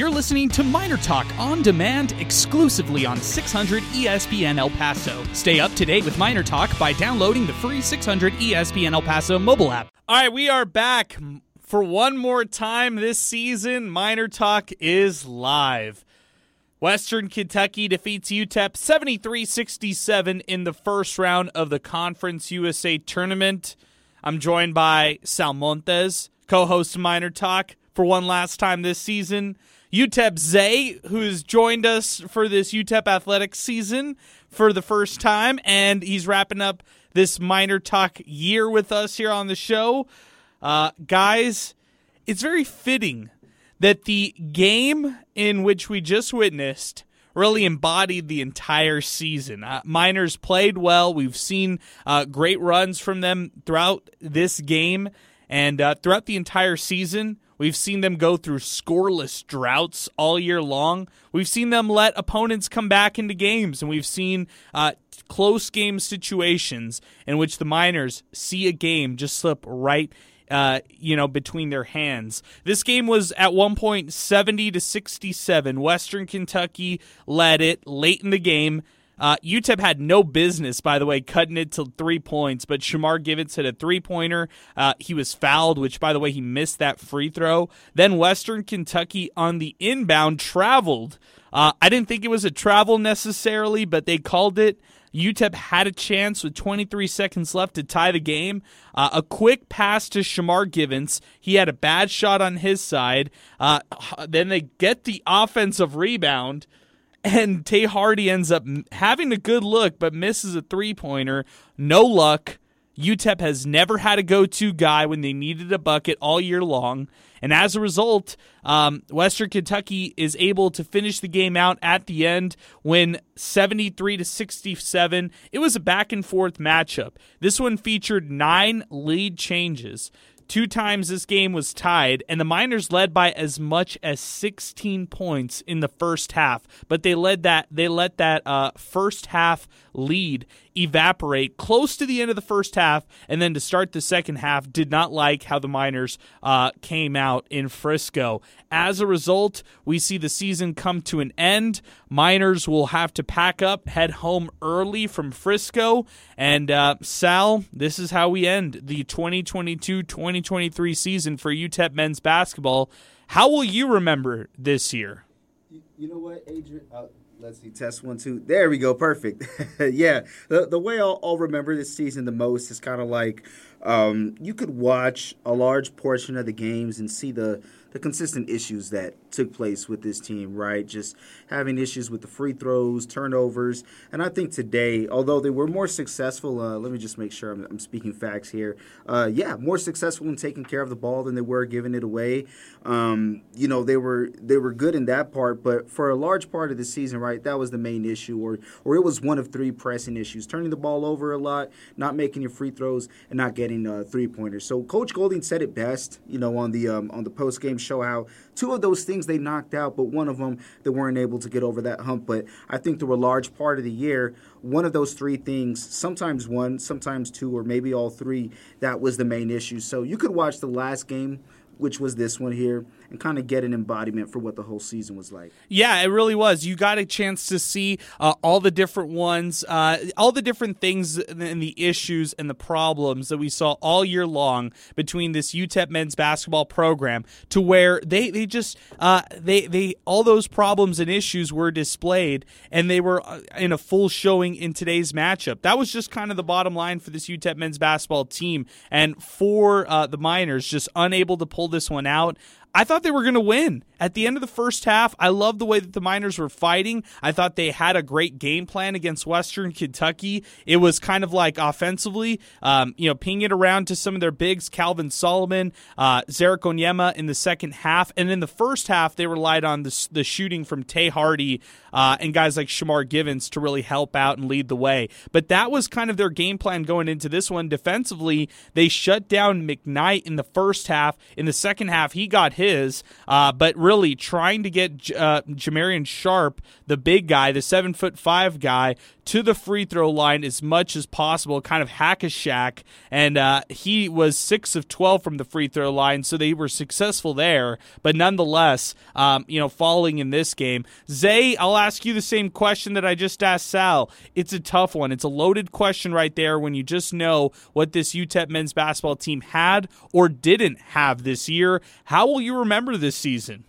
You're listening to Miner Talk on demand exclusively on 600 ESPN El Paso. Stay up to date with Miner Talk by downloading the free 600 ESPN El Paso mobile app. All right, we are back for one more time this season. Miner Talk is live. Western Kentucky defeats UTEP 73 67 in the first round of the Conference USA tournament. I'm joined by Sal Montes, co host of Miner Talk, for one last time this season. UTEP Zay, who has joined us for this UTEP athletics season for the first time, and he's wrapping up this Miner Talk year with us here on the show. Uh, guys, it's very fitting that the game in which we just witnessed really embodied the entire season. Uh, Miners played well. We've seen uh, great runs from them throughout this game and uh, throughout the entire season. We've seen them go through scoreless droughts all year long. We've seen them let opponents come back into games, and we've seen uh, close game situations in which the Miners see a game just slip right uh, you know, between their hands. This game was at one point 70 to 67. Western Kentucky led it late in the game. Uh, UTEP had no business, by the way, cutting it to three points, but Shamar Givens hit a three pointer. Uh, he was fouled, which, by the way, he missed that free throw. Then Western Kentucky on the inbound traveled. Uh, I didn't think it was a travel necessarily, but they called it. UTEP had a chance with 23 seconds left to tie the game. Uh, a quick pass to Shamar Givens. He had a bad shot on his side. Uh, then they get the offensive rebound, and Tae Hardy ends up having a good look, but misses a three pointer. No luck. UTEP has never had a go to guy when they needed a bucket all year long. And as a result, um, Western Kentucky is able to finish the game out at the end when 73 to 67. It was a back and forth matchup. This one featured nine lead changes. Two times this game was tied, and the Miners led by as much as 16 points in the first half. But they led that they let that uh, first half lead evaporate close to the end of the first half, and then to start the second half, did not like how the Miners uh, came out in Frisco. As a result, we see the season come to an end. Miners will have to pack up, head home early from Frisco. And uh, Sal, this is how we end the 2022 2023 season for UTEP men's basketball. How will you remember this year? You know what, Adrian? Uh, let's see, test one, two. There we go, perfect. yeah, the, the way I'll, I'll remember this season the most is kind of like um, you could watch a large portion of the games and see the the consistent issues that took place with this team, right? Just having issues with the free throws, turnovers. And I think today, although they were more successful, uh, let me just make sure I'm, I'm speaking facts here. Uh, yeah, more successful in taking care of the ball than they were giving it away. Um, you know, they were they were good in that part, but for a large part of the season, right, that was the main issue, or or it was one of three pressing issues: turning the ball over a lot, not making your free throws, and not getting uh, three pointers. So Coach Golding said it best, you know, on the um, on the post game show how two of those things they knocked out, but one of them they weren't able to get over that hump. But I think through a large part of the year, one of those three things, sometimes one, sometimes two, or maybe all three, that was the main issue. So you could watch the last game which was this one here, and kind of get an embodiment for what the whole season was like. Yeah, it really was. You got a chance to see uh, all the different ones, uh, all the different things and the issues and the problems that we saw all year long between this UTEP men's basketball program to where they they just uh, they they all those problems and issues were displayed and they were uh, in a full showing in today's matchup. That was just kind of the bottom line for this UTEP men's basketball team and for uh, the Miners just unable to pull this one out. I thought they were going to win at the end of the first half. I love the way that the Miners were fighting. I thought they had a great game plan against Western Kentucky. It was kind of like offensively, um, you know, ping it around to some of their bigs, Calvin Solomon, uh, Ze'Rik Onyema in the second half. And in the first half, they relied on the, the shooting from Tae Hardy uh, and guys like Shamar Givens to really help out and lead the way. But that was kind of their game plan going into this one. Defensively, they shut down McKnight in the first half. In the second half, he got his. Uh, but really trying to get uh, Jamarion Sharp, the big guy, the seven foot five guy, to the free throw line as much as possible, kind of hack a Shaq. And uh, he was six of 12 from the free throw line, so they were successful there. But nonetheless, um, you know, falling in this game. Zay, I'll ask you the same question that I just asked Sal. It's a tough one. It's a loaded question right there when you just know what this UTEP men's basketball team had or didn't have this year. How will you remember this season?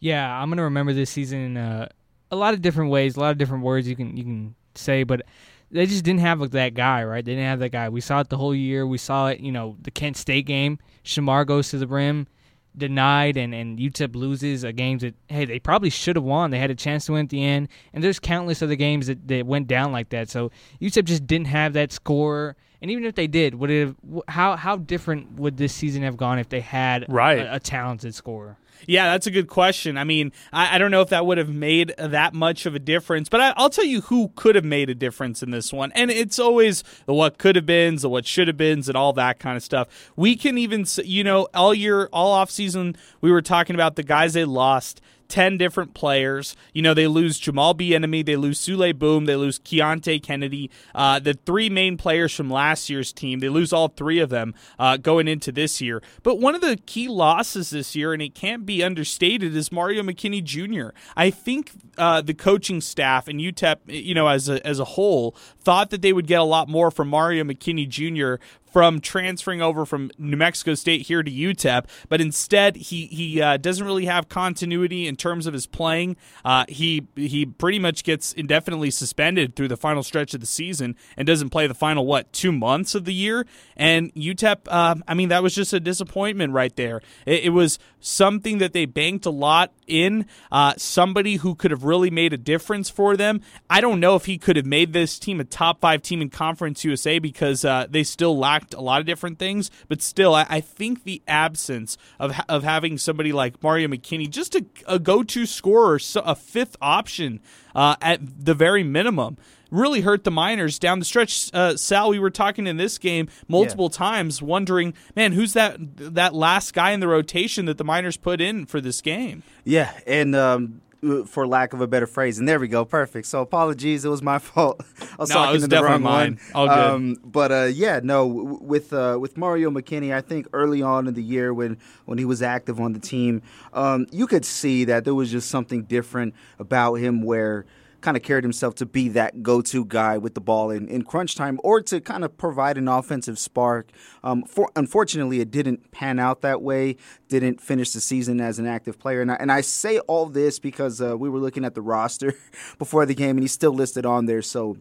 Yeah, I'm gonna remember this season uh, a lot of different ways, a lot of different words you can you can say, but they just didn't have that guy, right? They didn't have that guy. We saw it the whole year. We saw it, you know, the Kent State game. Shamar goes to the rim, denied, and, and UTEP loses a game that, hey, they probably should have won. They had a chance to win at the end. And there's countless other games that, that went down like that. So UTEP just didn't have that score. And even if they did, would it have, how how different would this season have gone if they had right. a, a talented scorer? Yeah, that's a good question. I mean, I, I, don't know if that would have made that much of a difference, but I, will tell you who could have made a difference in this one. And it's always the what could have been, the what should have been, and all that kind of stuff. We can even, you know, all year, all off season, we were talking about the guys they lost 10 different players. You know, they lose Jamal Bieniemy, they lose Souley Boum, they lose Keonte Kennedy, uh, the three main players from last year's team. They lose all three of them uh, going into this year. But one of the key losses this year, and it can't be understated, is Mario McKinney Jr. I think uh, the coaching staff and UTEP, you know, as a, as a whole, thought that they would get a lot more from Mario McKinney Jr from transferring over from New Mexico State here to UTEP, but instead he he uh, doesn't really have continuity in terms of his playing. Uh, he he pretty much gets indefinitely suspended through the final stretch of the season and doesn't play the final what two months of the year. And UTEP, uh, I mean, that was just a disappointment right there. It, it was something that they banked a lot in. Uh, somebody who could have really made a difference for them. I don't know if he could have made this team a top five team in Conference USA because uh, they still a lot of different things. But still, I, I think the absence of of having somebody like Mario McKinney, just a, a go to scorer, a fifth option uh, at the very minimum really hurt the Miners down the stretch. Uh, Sal, we were talking in this game multiple yeah. times, wondering, man, who's that that last guy in the rotation that the Miners put in for this game? Yeah, and um, for lack of a better phrase. And there we go, perfect. So apologies, it was my fault. I was no, talking was to the wrong mine. one. All good. Um, but uh, yeah, no, with uh, with Mario McKinney, I think early on in the year when when he was active on the team, um, you could see that there was just something different about him where kind of carried himself to be that go-to guy with the ball in, in crunch time or to kind of provide an offensive spark. Um, for, unfortunately, it didn't pan out that way. Didn't finish the season as an active player, and I, and I say all this because uh, we were looking at the roster before the game, and he's still listed on there. So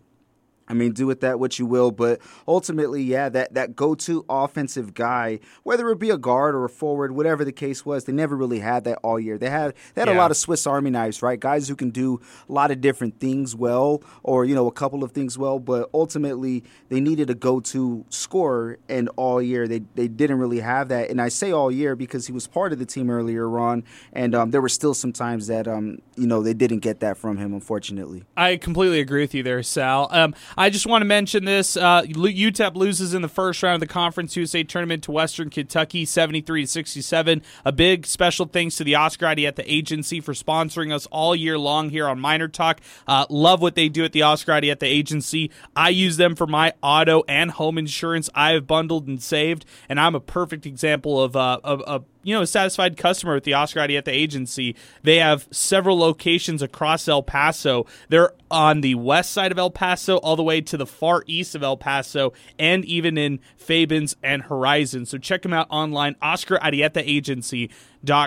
I mean, do with that what you will, but ultimately, yeah, that, that go to offensive guy, whether it be a guard or a forward, whatever the case was, they never really had that all year. They had they had yeah. a lot of Swiss Army knives, right? Guys who can do a lot of different things well, or you know, a couple of things well, but ultimately they needed a go to scorer, and all year they they didn't really have that. And I say all year because he was part of the team earlier on, and um, there were still some times that um, you know they didn't get that from him, unfortunately. I completely agree with you there, Sal. Um, I just want to mention this. Uh, UTEP loses in the first round of the Conference USA tournament to Western Kentucky, 73 to 67. A big special thanks to the Oscar Arrieta Agency for sponsoring us all year long here on Miner Talk. Uh, love what they do at the Oscar Arrieta Agency. I use them for my auto and home insurance. I have bundled and saved, and I'm a perfect example of, uh, you know, a satisfied customer with the Oscar Arrieta agency. They have several locations across El Paso. They're on the west side of El Paso, all the way to the far east of El Paso, and even in Fabens and Horizon. So check them out online, Oscar Arrieta Agency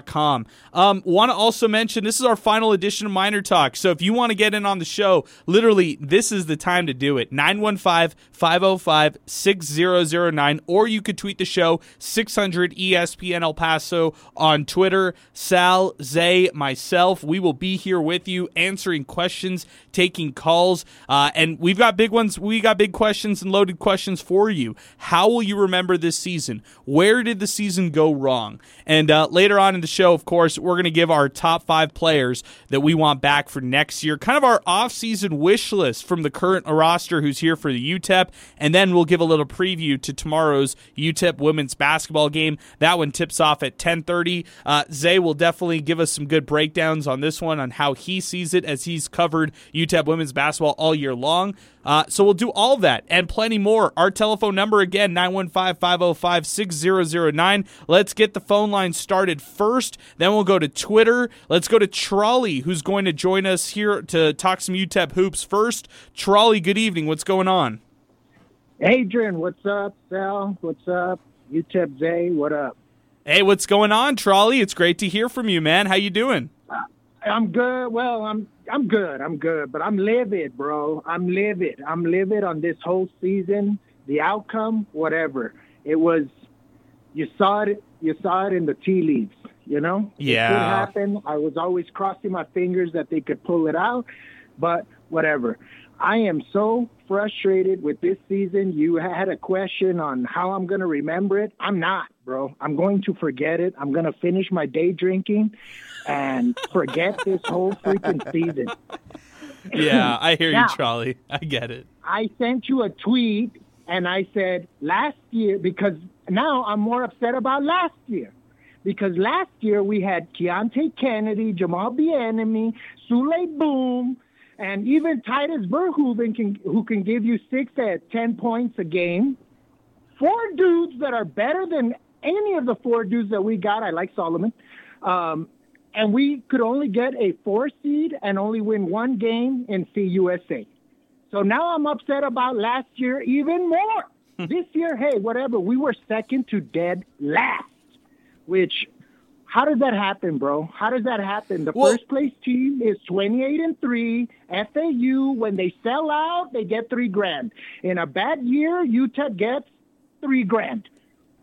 com. Um, want to also mention this is our final edition of Miner Talk. So if you want to get in on the show, literally, this is the time to do it. 915 505 6009, or you could tweet the show 600 ESPN El Paso on Twitter. Sal, Zay, myself, we will be here with you answering questions, taking calls, uh, and we've got big ones. We got big questions and loaded questions for you. How will you remember this season? Where did the season go wrong? And uh, later on, on in the show, of course, we're going to give our top five players that we want back for next year, kind of our off-season wish list from the current roster who's here for the UTEP, and then we'll give a little preview to tomorrow's UTEP women's basketball game. That one tips off at 10:30. Uh, Zay will definitely give us some good breakdowns on this one on how he sees it as he's covered UTEP women's basketball all year long. Uh, so we'll do all that and plenty more. Our telephone number again, 915-505-6009. Let's get the phone line started first. Then we'll go to Twitter. Let's go to Trolley, who's going to join us here to talk some UTEP hoops first. Trolley, good evening. What's going on? Adrian, what's up? Sal, what's up? UTEP Zay, what up? Hey, what's going on, Trolley? It's great to hear from you, man. How you doing? I'm good. Well, I'm I'm good. I'm good, but I'm livid, bro. I'm livid. I'm livid on this whole season. The outcome, whatever. It was you saw it you saw it in the tea leaves, you know? Yeah. It could happen. I was always crossing my fingers that they could pull it out, but whatever. I am so frustrated with this season. You had a question on how I'm going to remember it. I'm not, bro. I'm going to forget it. I'm going to finish my day drinking and forget this whole freaking season. Yeah, I hear Now- you, Trolley. I get it. I sent you a tweet and I said last year because now I'm more upset about last year. Because last year we had Keonte Kennedy, Jamal Bieniemy, Souley Boum, and even Tydus Verhoeven can, who can give you six to ten points a game. Four dudes that are better than any of the four dudes that we got. I like Solomon. Um, and we could only get a four seed and only win one game in CUSA. So now I'm upset about last year even more. this year, hey, whatever. We were second to dead last, which how does that happen, bro? How does that happen? The Well- first place team is 28 and 3. FAU, when they sell out, they get three grand. In a bad year, UTEP gets three grand.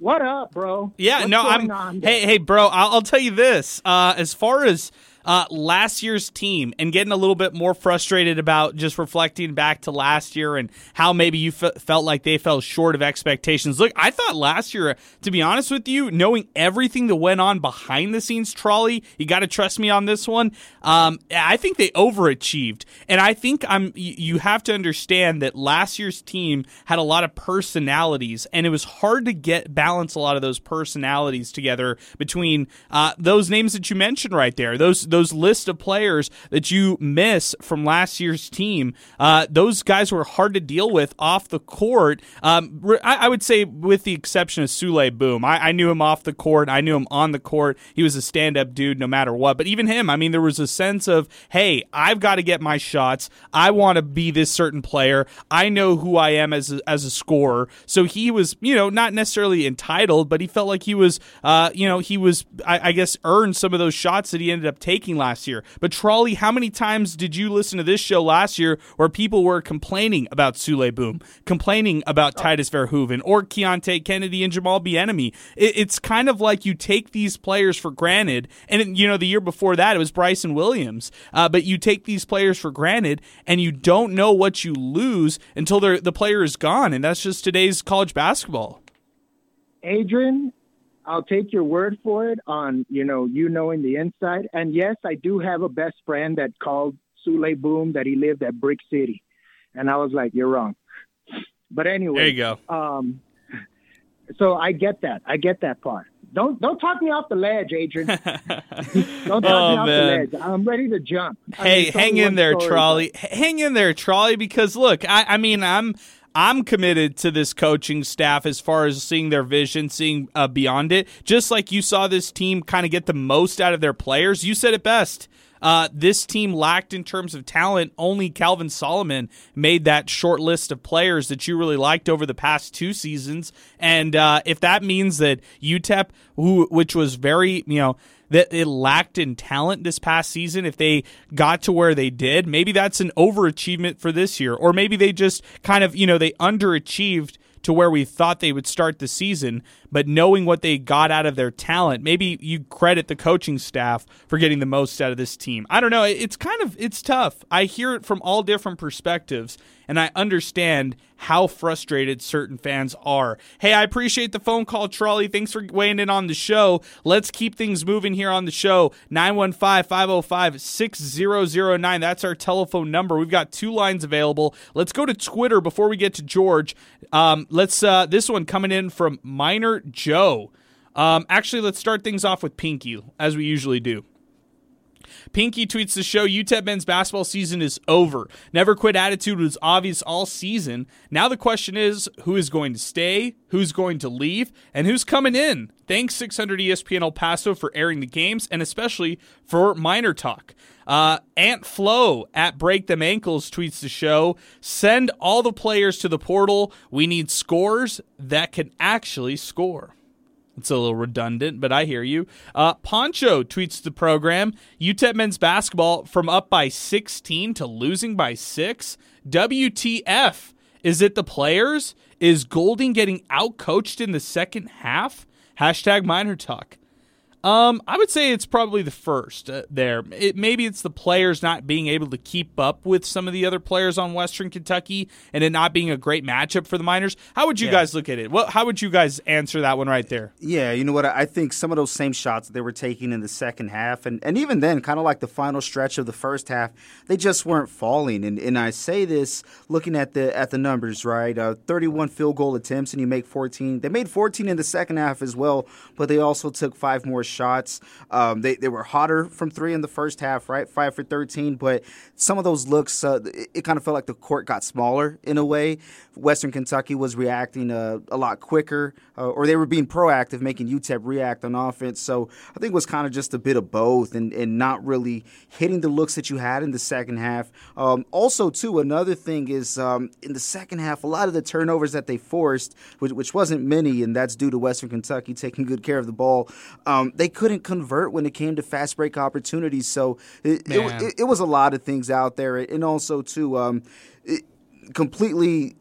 What up, bro? Yeah, What's no, going I'm. on? Hey, hey, bro. I'll, I'll tell you this. Uh, as far as uh, last year's team and getting a little bit more frustrated about just reflecting back to last year and how maybe you f- felt like they fell short of expectations. Look, I thought last year, to be honest with you, knowing everything that went on behind the scenes, trolley, you got to trust me on this one. Um, I think they overachieved, and I think I'm. You have to understand that last year's team had a lot of personalities, and it was hard to get balance a lot of those personalities together between uh, those names that you mentioned right there. Those those list of players that you miss from last year's team. Uh, those guys were hard to deal with off the court. Um, I, I would say, with the exception of Souley Boum, I, I knew him off the court. I knew him on the court. He was a stand up dude no matter what. But even him, I mean, there was a sense of, hey, I've got to get my shots. I want to be this certain player. I know who I am as a, as a scorer. So he was, you know, not necessarily entitled, but he felt like he was, uh, you know, he was, I, I guess, earned some of those shots that he ended up taking last year. But Trolley, how many times did you listen to this show last year where people were complaining about Souley Boum, complaining about Tydus Verhoeven or Keonte Kennedy and Jamal Bieniemy? It, it's kind of like you take these players for granted, and you know the year before that it was Bryson Williams, uh, but you take these players for granted and you don't know what you lose until the player is gone, and that's just today's college basketball. Adrian, I'll take your word for it on, you know, you knowing the inside. And yes, I do have a best friend that called Souley Boum that he lived at Brick City. And I was like, you're wrong. But anyway, There you go. um, so I get that. I get that part. Don't don't talk me off the ledge, Adrian. don't talk Oh, me off man. the ledge. I'm ready to jump. I mean, Hey, hang in there, story, Trolley. H- Hang in there, Trolley, because look, I, I mean, I'm I'm committed to this coaching staff as far as seeing their vision, seeing uh, beyond it. Just like you saw this team kind of get the most out of their players. You said it best. Uh, this team lacked in terms of talent. Only Calvin Solomon made that short list of players that you really liked over the past two seasons. And uh, if that means that UTEP, who which was very you know that it lacked in talent this past season, if they got to where they did, maybe that's an overachievement for this year, or maybe they just kind of you know they underachieved to where we thought they would start the season. But knowing what they got out of their talent, maybe you credit the coaching staff for getting the most out of this team. I don't know. It's kind of it's tough. I hear it from all different perspectives and I understand how frustrated certain fans are. Hey, I appreciate the phone call, Trolley. Thanks for weighing in on the show. Let's keep things moving here on the show. 915 505 6009. That's our telephone number. We've got two lines available. Let's go to Twitter before we get to George. Um, let's, uh, this one coming in from Minor Joe. Um, actually, let's start things off with Pinky, as we usually do. Pinky tweets the show UTEP men's basketball season is over. Never quit attitude was obvious all season. Now the question is who is going to stay, who's going to leave, and who's coming in. Thanks 600 ESPN El Paso for airing the games and especially for Miner Talk. Uh, Ant Flo at Break Them Ankles tweets the show. Send all the players to the portal. We need scores that can actually score. It's a little redundant, but I hear you. Uh, Poncho tweets the program UTEP men's basketball from up by 16 to losing by six. WTF? Is it the players? Is Golding getting outcoached in the second half? Hashtag Miner Talk. Um, I would say it's probably the first uh, there. It, maybe it's the players not being able to keep up with some of the other players on Western Kentucky, and it not being a great matchup for the Miners. How would you yeah. guys look at it? Well, how would you guys answer that one right there? Yeah, you know what? I think some of those same shots they were taking in the second half, and, and even then, kind of like the final stretch of the first half, they just weren't falling. And and I say this looking at the at the numbers, right? Uh, 31 field goal attempts, and you make 14. They made 14 in the second half as well, but they also took five more shots. Um, they, they were hotter from three in the first half, right? Five for 13. But some of those looks, uh, it, it kind of felt like the court got smaller in a way. Western Kentucky was reacting uh, a lot quicker, uh, or they were being proactive, making UTEP react on offense. So I think it was kind of just a bit of both and, and not really hitting the looks that you had in the second half. Um, also, too, another thing is um, in the second half, a lot of the turnovers that they forced, which, which, wasn't many, and that's due to Western Kentucky taking good care of the ball, um, they couldn't convert when it came to fast break opportunities. So it, it, it, it was a lot of things out there. And also, too, um, completely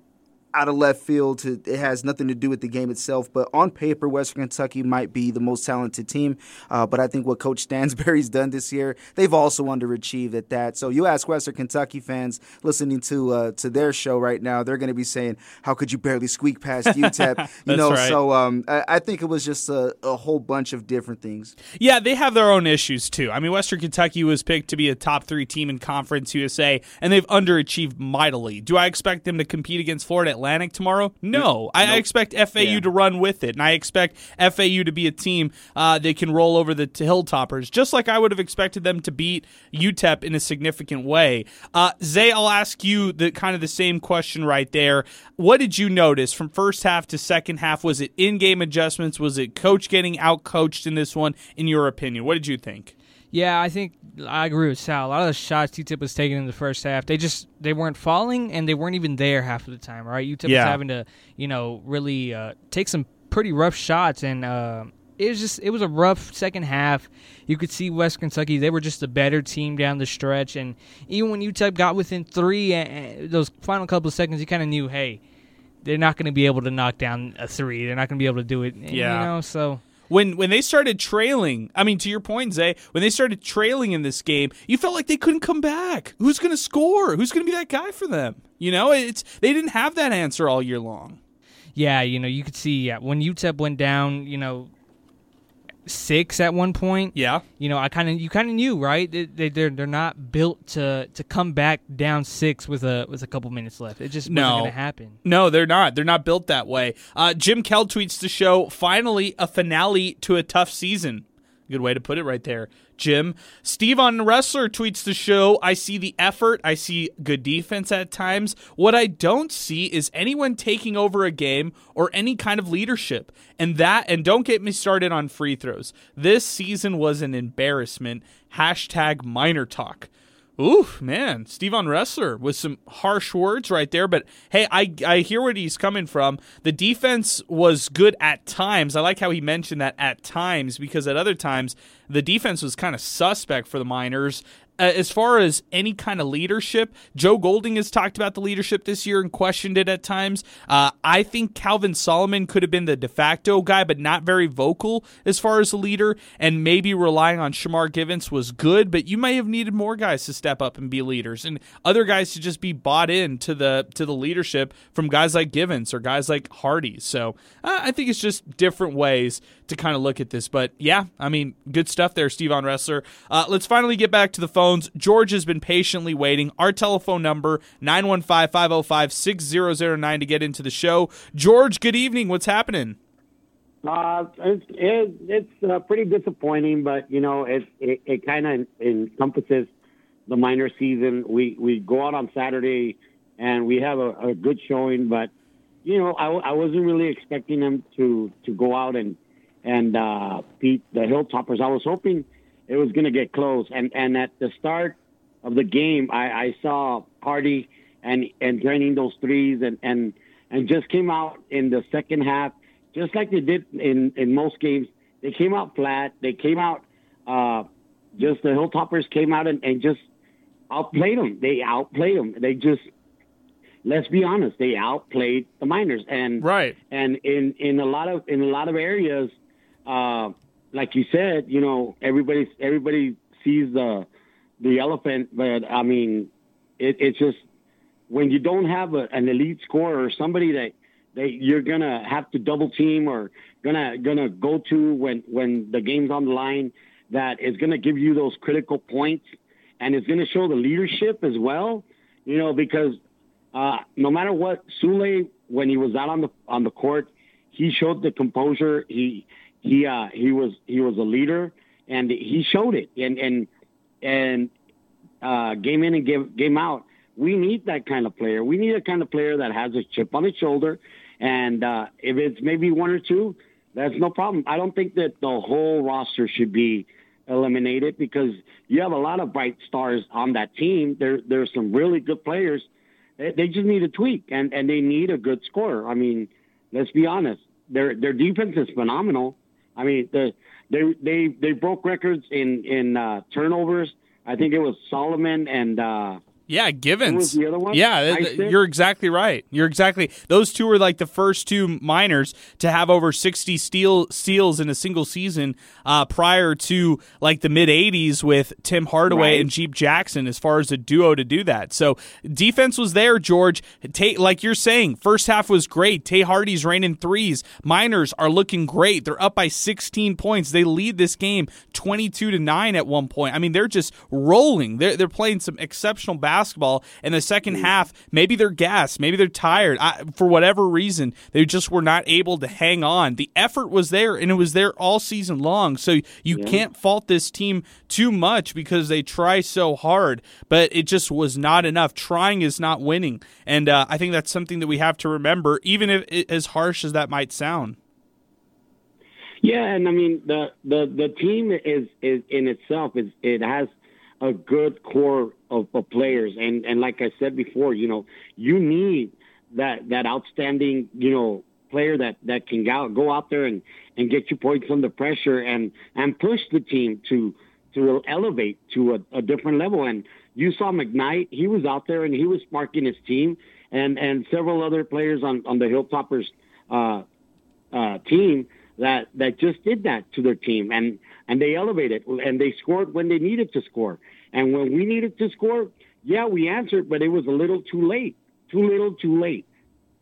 out of left field. To, it has nothing to do with the game itself. But on paper, Western Kentucky might be the most talented team. Uh, but I think what Coach Stansbury's done this year, they've also underachieved at that. So you ask Western Kentucky fans listening to uh, to their show right now, they're going to be saying, "How could you barely squeak past UTEP?" you know. Right. So um, I, I, think it was just a, a whole bunch of different things. Yeah, they have their own issues too. I mean, Western Kentucky was picked to be a top three team in Conference USA, and they've underachieved mightily. Do I expect them to compete against Florida? Atlantic tomorrow? No. I, nope. I, expect FAU yeah. to run with it, and I expect FAU to be a team uh, that can roll over the Hilltoppers, just like I would have expected them to beat UTEP in a significant way. Uh, Zay, I'll ask you the kind of the same question right there. What did you notice from first half to second half? Was it in-game adjustments? Was it coach getting out coached in this one? In your opinion, what did you think? Yeah, I think I agree with Sal. A lot of the shots UTEP was taking in the first half, they just they weren't falling and they weren't even there half of the time. Right, UTEP yeah. was having to you know really uh, take some pretty rough shots, and uh, it was just it was a rough second half. You could see West Kentucky; they were just a better team down the stretch, and even when UTEP got within three, uh, those final couple of seconds, you kind of knew, hey, they're not going to be able to knock down a three. They're not going to be able to do it. Yeah, you know, so when when they started trailing, I mean, to your point, Zay, when they started trailing in this game, you felt like they couldn't come back. Who's going to score? Who's going to be that guy for them? You know, it's they didn't have that answer all year long. Yeah, you know, you could see yeah, when UTEP went down, you know, six at one point. Yeah, you know, I kind of you kind of knew, right? They, they they're they're not built to to come back down six with a with a couple minutes left. It just no. wasn't going to happen. No, they're not. They're not built that way. Uh, Jim Kell tweets the show. Finally, a finale to a tough season. Good way to put it right there. Jim. Steve on Wrestler tweets the show. I see the effort. I see good defense at times. What I don't see is anyone taking over a game or any kind of leadership. And that, and don't get me started on free throws. This season was an embarrassment. Hashtag Miner Talk. Ooh, man, Stevon Wrestler with some harsh words right there. But hey, I, I hear where he's coming from. The defense was good at times. I like how he mentioned that at times because at other times the defense was kind of suspect for the Miners. Uh, as far as any kind of leadership, Joe Golding has talked about the leadership this year and questioned it at times. Uh, I think Calvin Solomon could have been the de facto guy, but not very vocal as far as a leader, and maybe relying on Shamar Givens was good, but you may have needed more guys to step up and be leaders, and other guys to just be bought in to the to the leadership from guys like Givens or guys like Hardy. So uh, I think it's just different ways to kind of look at this. But yeah, I mean, good stuff there, Stevon Ressler. Uh, let's finally get back to the phones. George has been patiently waiting. Our telephone number, 915-505-6009 to get into the show. George, good evening. What's happening? Uh, it's it, it's uh, pretty disappointing, but you know it it, it kind of encompasses the minor season. We we go out on Saturday and we have a, a good showing, but you know I, I wasn't really expecting them to to go out and and uh, beat the Hilltoppers. I was hoping it was going to get close, and and at the start of the game, I, I saw Hardy and and draining those threes and and and just came out in the second half just like they did in in most games. They came out flat. They came out uh, just the Hilltoppers came out and, and just outplayed them. They outplayed them. They just let's be honest, they outplayed the Miners and right. And in in a lot of in a lot of areas, uh, like you said, you know, everybody everybody sees the the elephant, but I mean, it, it's just when you don't have a, an elite scorer or somebody that that you're gonna have to double team or gonna gonna go to when when the game's on the line that is gonna give you those critical points and it's gonna show the leadership as well. You know, because uh, no matter what, Souley when he was out on the on the court, he showed the composure. He he uh, he was he was a leader and he showed it. And and and uh, game in and game game out. We need that kind of player. We need a kind of player that has a chip on his shoulder and uh, if it's maybe one or two, that's no problem. I don't think that the whole roster should be eliminated because you have a lot of bright stars on that team. There, there's some really good players. They, just need a tweak and, and they need a good scorer. I mean, let's be honest. Their their defense is phenomenal. I mean, the, they they they broke records in in uh, turnovers. I think it was Solomon and uh, yeah, Givens. the other one? Yeah, you're exactly right. You're exactly. Those two were like the first two miners to have over 60 steal steals in a single season uh, prior to like the mid 80s with Tim Hardaway Right. and Jeep Jackson as far as a duo to do that. So defense was there, George. Tae, like you're saying, first half was great. Tae Hardy's raining threes. Miners are looking great. They're up by 16 points. They lead this game 22 to 9 at one point. I mean, they're just rolling. They're, they're playing some exceptional basketball. Basketball in the second half, maybe they're gassed. Maybe they're tired. I, for whatever reason, they just were not able to hang on. The effort was there, and it was there all season long. So you can't fault this team too much because they try so hard, but it just was not enough. Trying is not winning. And uh, I think that's something that we have to remember, even if it, as harsh as that might sound. Yeah, and I mean the the the team is is in itself is it has a good core of, of players, and and like I said before, you know, you need that that outstanding you know player that that can go go out there and and get you points under pressure and and push the team to to elevate to a, a different level. And you saw McKnight; he was out there and he was sparking his team, and and several other players on on the Hilltoppers uh, uh, team that that just did that to their team. And and they elevated and they scored when they needed to score and when we needed to score yeah we answered but it was a little too late too little too late.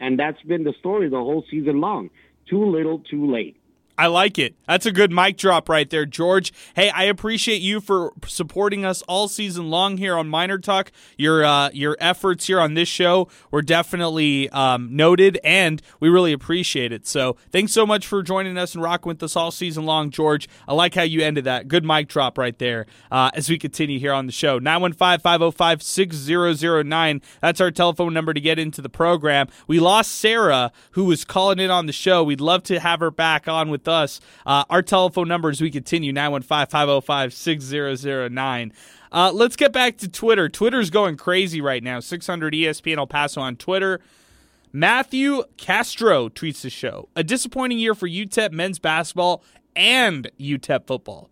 And that's been the story the whole season long too little too late I like it. That's a good mic drop right there, George. Hey, I appreciate you for supporting us all season long here on Miner Talk. Your uh, your efforts here on this show were definitely um, noted, and we really appreciate it. So, thanks so much for joining us and rocking with us all season long, George. I like how you ended that. Good mic drop right there. Uh, as we continue here on the show, 915-505-6009. That's our telephone number to get into the program. We lost Sarah, who was calling in on the show. We'd love to have her back on with us. Uh, our telephone number as we continue 915-505-6009. Uh, let's get back to Twitter. Twitter's going crazy right now. 600 ESPN El Paso on Twitter. Matthew Castro tweets the show. A disappointing year for UTEP men's basketball and UTEP football.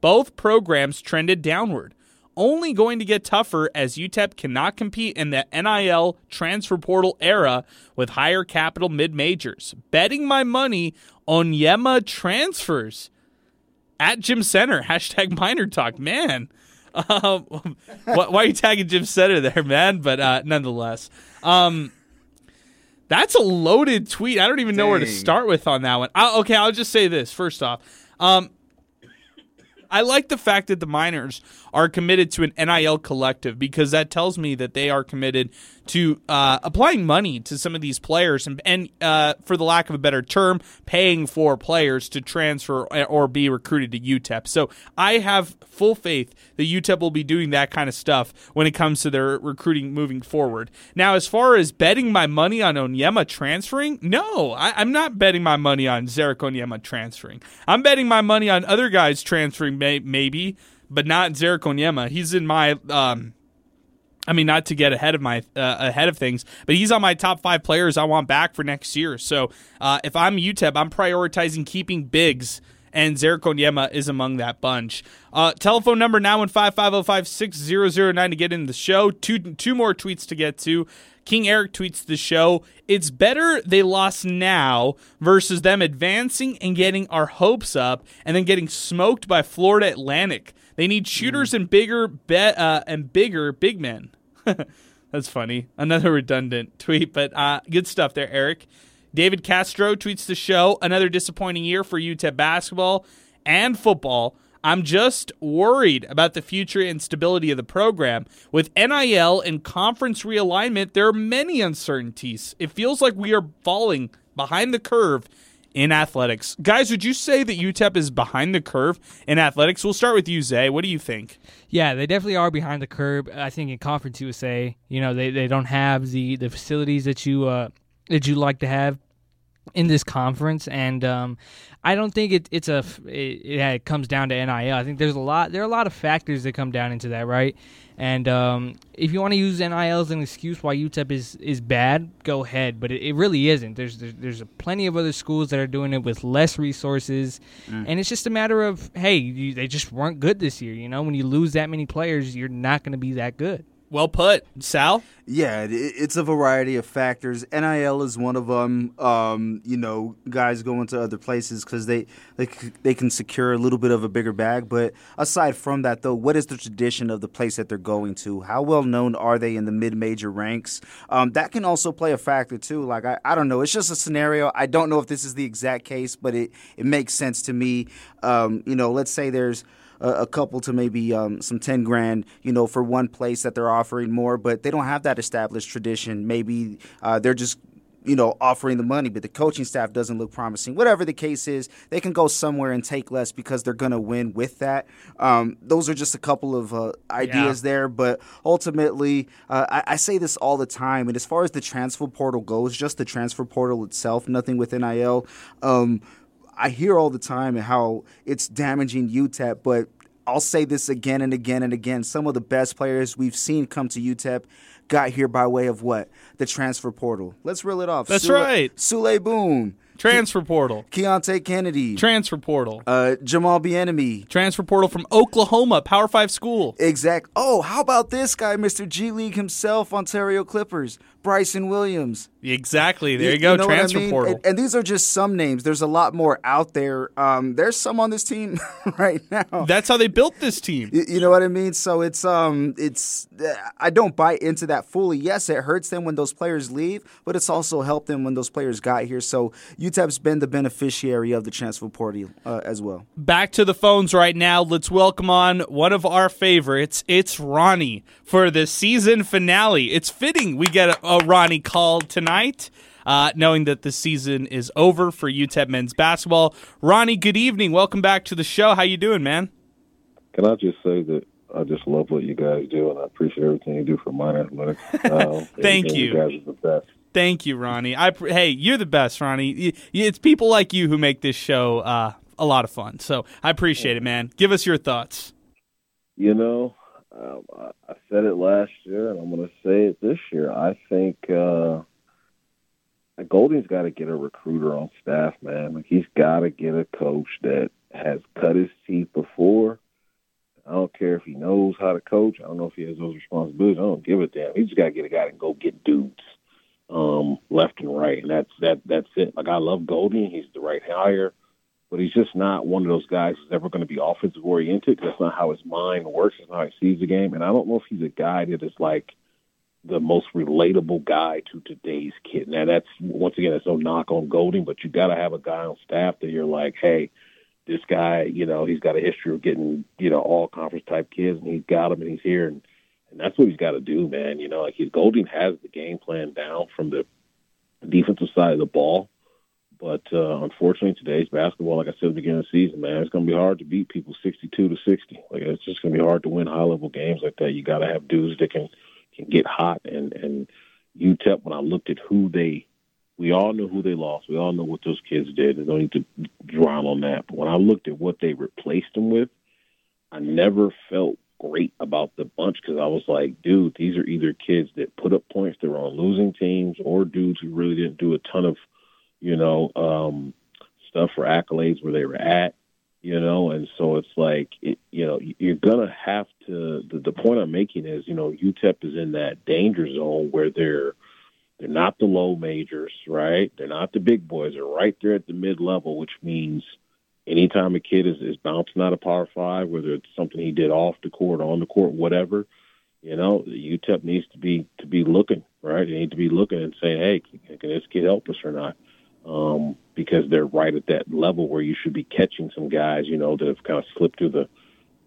Both programs trended downward. only going to get tougher as UTEP cannot compete in the NIL transfer portal era with higher capital mid majors. Betting my money on Yema transfers at Jim Center. Hashtag Miner Talk. Man, um, why, why, are you tagging Jim Center there, man? But uh, nonetheless, um, that's a loaded tweet. I don't even Dang. know where to start with on that one. I, okay, I'll just say this first off. Um, I like the fact that the Miners are committed to an NIL collective because that tells me that they are committed to uh, applying money to some of these players and, and uh, for the lack of a better term, paying for players to transfer or be recruited to UTEP. So I have full faith that UTEP will be doing that kind of stuff when it comes to their recruiting moving forward. Now, as far as betting my money on Onyema transferring, no, I, am not betting my money on Ze'Rik Onyema transferring. I'm betting my money on other guys transferring, may, maybe, but not Ze'Rik Onyema. He's in my. Um, I mean, not to get ahead of my uh, ahead of things, but he's on my top five players I want back for next year. So uh, if I'm UTEP, I'm prioritizing keeping bigs, and Ze'Rik Onyema is among that bunch. Uh, telephone number now in five five zero oh five six zero zero nine to get in the show. Two two more tweets to get to. King Eric tweets the show. It's better they lost now versus them advancing and getting our hopes up and then getting smoked by Florida Atlantic. They need shooters mm. and bigger uh, and bigger big men. That's funny. Another redundant tweet, but uh, good stuff there, Eric. David Castro tweets the show. Another disappointing year for UTEP basketball and football. I'm just worried about the future and stability of the program. With NIL and conference realignment, there are many uncertainties. It feels like we are falling behind the curve in athletics. Guys, would you say that UTEP is behind the curve in athletics? We'll start with you, Zay. What do you think? Yeah, they definitely are behind the curve. I think in Conference USA, you know, they, they don't have the, the facilities that you uh, that you like to have in this conference, and um, I don't think it, it's a it, it, comes down to NIL. I think there's a lot there are a lot of factors that come down into that, right? And um, if you want to use NIL as an excuse why UTEP is, is bad, go ahead. But it, it really isn't. There's, there's there's plenty of other schools that are doing it with less resources, mm. and it's just a matter of hey, you, they just weren't good this year. You know, when you lose that many players, you're not going to be that good. Well put, Sal. Yeah, it's a variety of factors. NIL is one of them. Um, you know, guys going to other places because they, they they can secure a little bit of a bigger bag. But aside from that, though, what is the tradition of the place that they're going to? How well known are they in the mid major ranks? Um, that can also play a factor too. Like I, I don't know. It's just a scenario. I don't know if this is the exact case, but it it makes sense to me. Um, you know, let's say there's a, a couple to maybe um, some 10 grand, you know, for one place that they're offering more, but they don't have that established tradition. Maybe uh, they're just you know, offering the money, but the coaching staff doesn't look promising. Whatever the case is, they can go somewhere and take less because they're going to win with that. Um, those are just a couple of uh, ideas yeah. there, but ultimately, uh, I, I, say this all the time. And as far as the transfer portal goes, just the transfer portal itself, nothing with NIL. Um, I hear all the time how it's damaging UTEP, but I'll say this again and again and again. Some of the best players we've seen come to UTEP got here by way of what? The transfer portal. Let's reel it off. That's Souley, right. Souley Boum. Transfer portal. Keonte Kennedy. Transfer portal. Uh, Jamal Bieniemy. Transfer portal from Oklahoma, Power Five school. Exact. Oh, how about this guy, Mr. G League himself, Ontario Clippers, Bryson Williams. Exactly. There you, you go. You know Transfer I mean? portal. And, and, these are just some names. There's a lot more out there. Um, there's some on this team right now. That's how they built this team. You, you, know what I mean? So it's um, it's I don't buy into that fully. Yes, it hurts them when those players leave, but it's also helped them when those players got here. So UTEP's been the beneficiary of the transfer portal uh, as well. Back to the phones right now. Let's welcome on one of our favorites. It's Ronnie for the season finale. It's fitting we get a, a Ronnie call tonight. Uh, knowing that the season is over for UTEP men's basketball. Ronnie, good evening. Welcome back to the show. How you doing, man? Can I just say that I just love what you guys do, and I appreciate everything you do for Miner Athletics. Uh, Thank you. You guys are the best. Thank you, Ronnie. I hey, you're the best, Ronnie. It's people like you who make this show uh, a lot of fun. So I appreciate it, man. Give us your thoughts. You know, um, I, said it last year, and I'm going to say it this year. I think uh, Golding's got to get a recruiter on staff, man. Like he's got to get a coach that has cut his teeth before. I don't care if he knows how to coach. I don't know if he has those responsibilities. I don't give a damn. He just got to get a guy to go get dudes um, left and right, and that's that. That's it. Like I love Goldie. He's the right hire, but he's just not one of those guys who's ever going to be offensive oriented. That's not how his mind works. That's not how he sees the game. And I don't know if he's a guy that is like the most relatable guy to today's kid. Now that's once again, it's no knock on Golding, but you got to have a guy on staff that you're like, hey, this guy, you know, he's got a history of getting, you know, all conference type kids, and he's got them, and he's here, and and that's what he's got to do, man. You know, like he's Golding has the game plan down from the defensive side of the ball. But uh, unfortunately, today's basketball, like I said at the beginning of the season, man, it's going to be hard to beat people 62 to 60. Like it's just going to be hard to win high level games like that. You got to have dudes that can can get hot. And and UTEP, when I looked at who they, we all know who they lost. We all know what those kids did. There's no need to drown on that. But when I looked at what they replaced them with, I never felt great about the bunch because I was like, dude, these are either kids that put up points that were on losing teams or dudes who really didn't do a ton of, you know, um, stuff for accolades where they were at you know and so it's like it, you know you're gonna have to the, the point i'm making is you know utep is in that danger zone where they're they're not the low majors right? They're not the big boys. They're right there at the mid level which means anytime a kid is, is bouncing out of power five whether it's something he did off the court on the court whatever you know utep needs to be to be looking right? They need to be looking and saying hey can, can this kid help us or not um, because they're right at that level where you should be catching some guys, you know, that have kind of slipped through the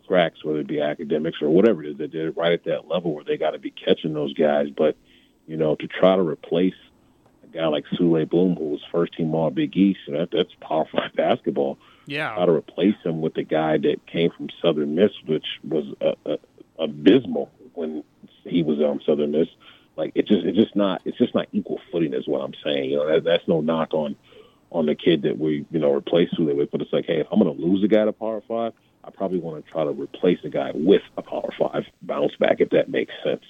cracks, whether it be academics or whatever it is. That they're right at that level where they got to be catching those guys. But you know, to try to replace a guy like Souley Boum, who was first team All Big East, that that's powerful basketball. Yeah, try to replace him with the guy that came from Southern Miss, which was uh, uh, abysmal when he was on Southern Miss. Like it just it's just not it's just not equal footing is what I'm saying. You know that, that's no knock on on the kid that we you know replace who they with, but it's like hey if I'm going to lose a guy to Power Five, I probably want to try to replace a guy with a Power Five bounce back if that makes sense.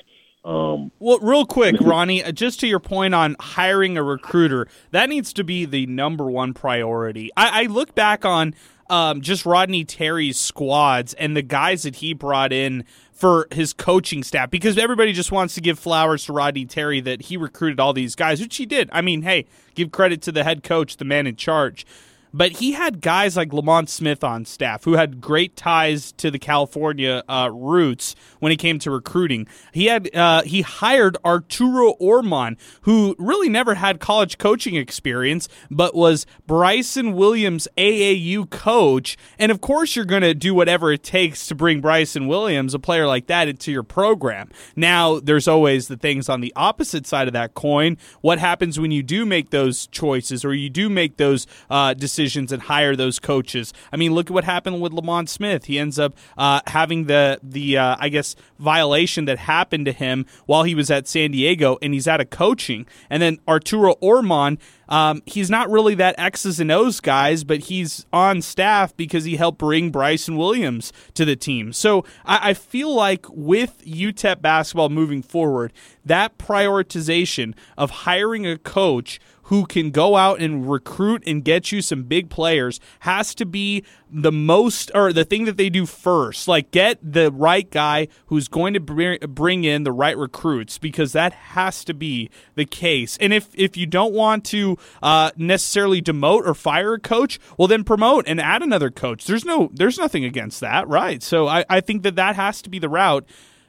Um, well, real quick, Ronnie, uh, just to your point on hiring a recruiter, that needs to be the number one priority. I, I look back on um, just Rodney Terry's squads and the guys that he brought in for his coaching staff because everybody just wants to give flowers to Rodney Terry that he recruited all these guys, which he did. I mean, hey, give credit to the head coach, the man in charge. But he had guys like Lamont Smith on staff who had great ties to the California uh, roots when it came to recruiting. He had uh, he hired Arturo Orman, who really never had college coaching experience, but was Bryson Williams' AAU coach. And of course, you're going to do whatever it takes to bring Bryson Williams, a player like that, into your program. Now, there's always the things on the opposite side of that coin. What happens when you do make those choices or you do make those uh, decisions? Decisions and hire those coaches. I mean, look at what happened with Lamont Smith. He ends up uh, having the the uh, I guess violation that happened to him while he was at San Diego, and he's out of coaching. And then Arturo Orman um, he's not really that X's and O's guys, but he's on staff because he helped bring Bryson Williams to the team. So I, I feel like with UTEP basketball moving forward, that prioritization of hiring a coach who can go out and recruit and get you some big players has to be the most or the thing that they do first. Like get the right guy who's going to bring in the right recruits because that has to be the case. And if if you don't want to uh, necessarily demote or fire a coach, well then promote and add another coach. There's no there's nothing against that, right? So I, I think that that has to be the route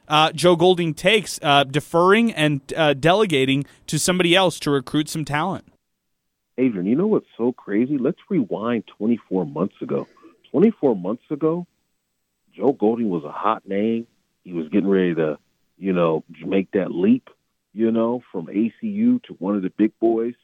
uh, Joe Golding takes, uh, deferring and uh, delegating to somebody else to recruit some talent. Adrian, you know what's so crazy? Let's rewind 24 months ago. 24 months ago, Joe Golding was a hot name. He was getting ready to, you know, make that leap, you know, from ACU to one of the big boys.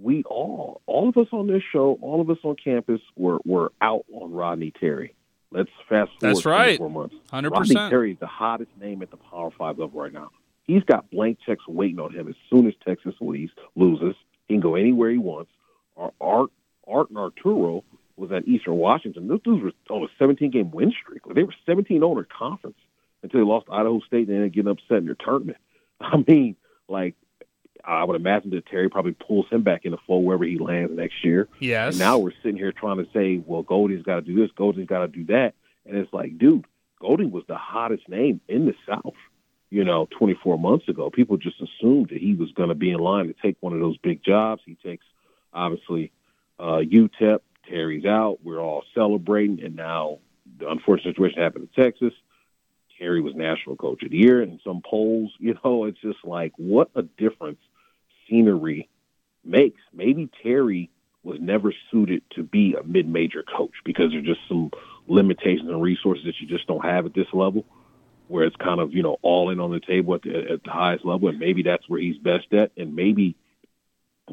We all, all of us on this show, all of us on campus were, were out on Rodney Terry. Let's fast forward That's right. four months. 100%. Rodney Terry is the hottest name at the Power Five level right now. He's got blank checks waiting on him as soon as Texas leaves, loses. He can go anywhere he wants. Art, Art and Arturo was at Eastern Washington. Those dudes were on a 17 game win streak. They were 17 on their conference until they lost Idaho State and ended getting upset in their tournament. I mean, like, I would imagine that Terry probably pulls him back in the fold wherever he lands next year. Yes. And now we're sitting here trying to say, well, Goldie's got to do this, Goldie's got to do that. And it's like, dude, Golding was the hottest name in the South. You know, 24 months ago, people just assumed that he was going to be in line to take one of those big jobs. He takes obviously uh, UTEP. Terry's out. We're all celebrating, and now the unfortunate situation happened in Texas. Terry was National Coach of the Year in some polls. You know, it's just like what a difference scenery makes. Maybe Terry was never suited to be a mid-major coach because there's just some limitations and resources that you just don't have at this level, where it's kind of you know all in on the table at the, at the highest level, and maybe that's where he's best at, and maybe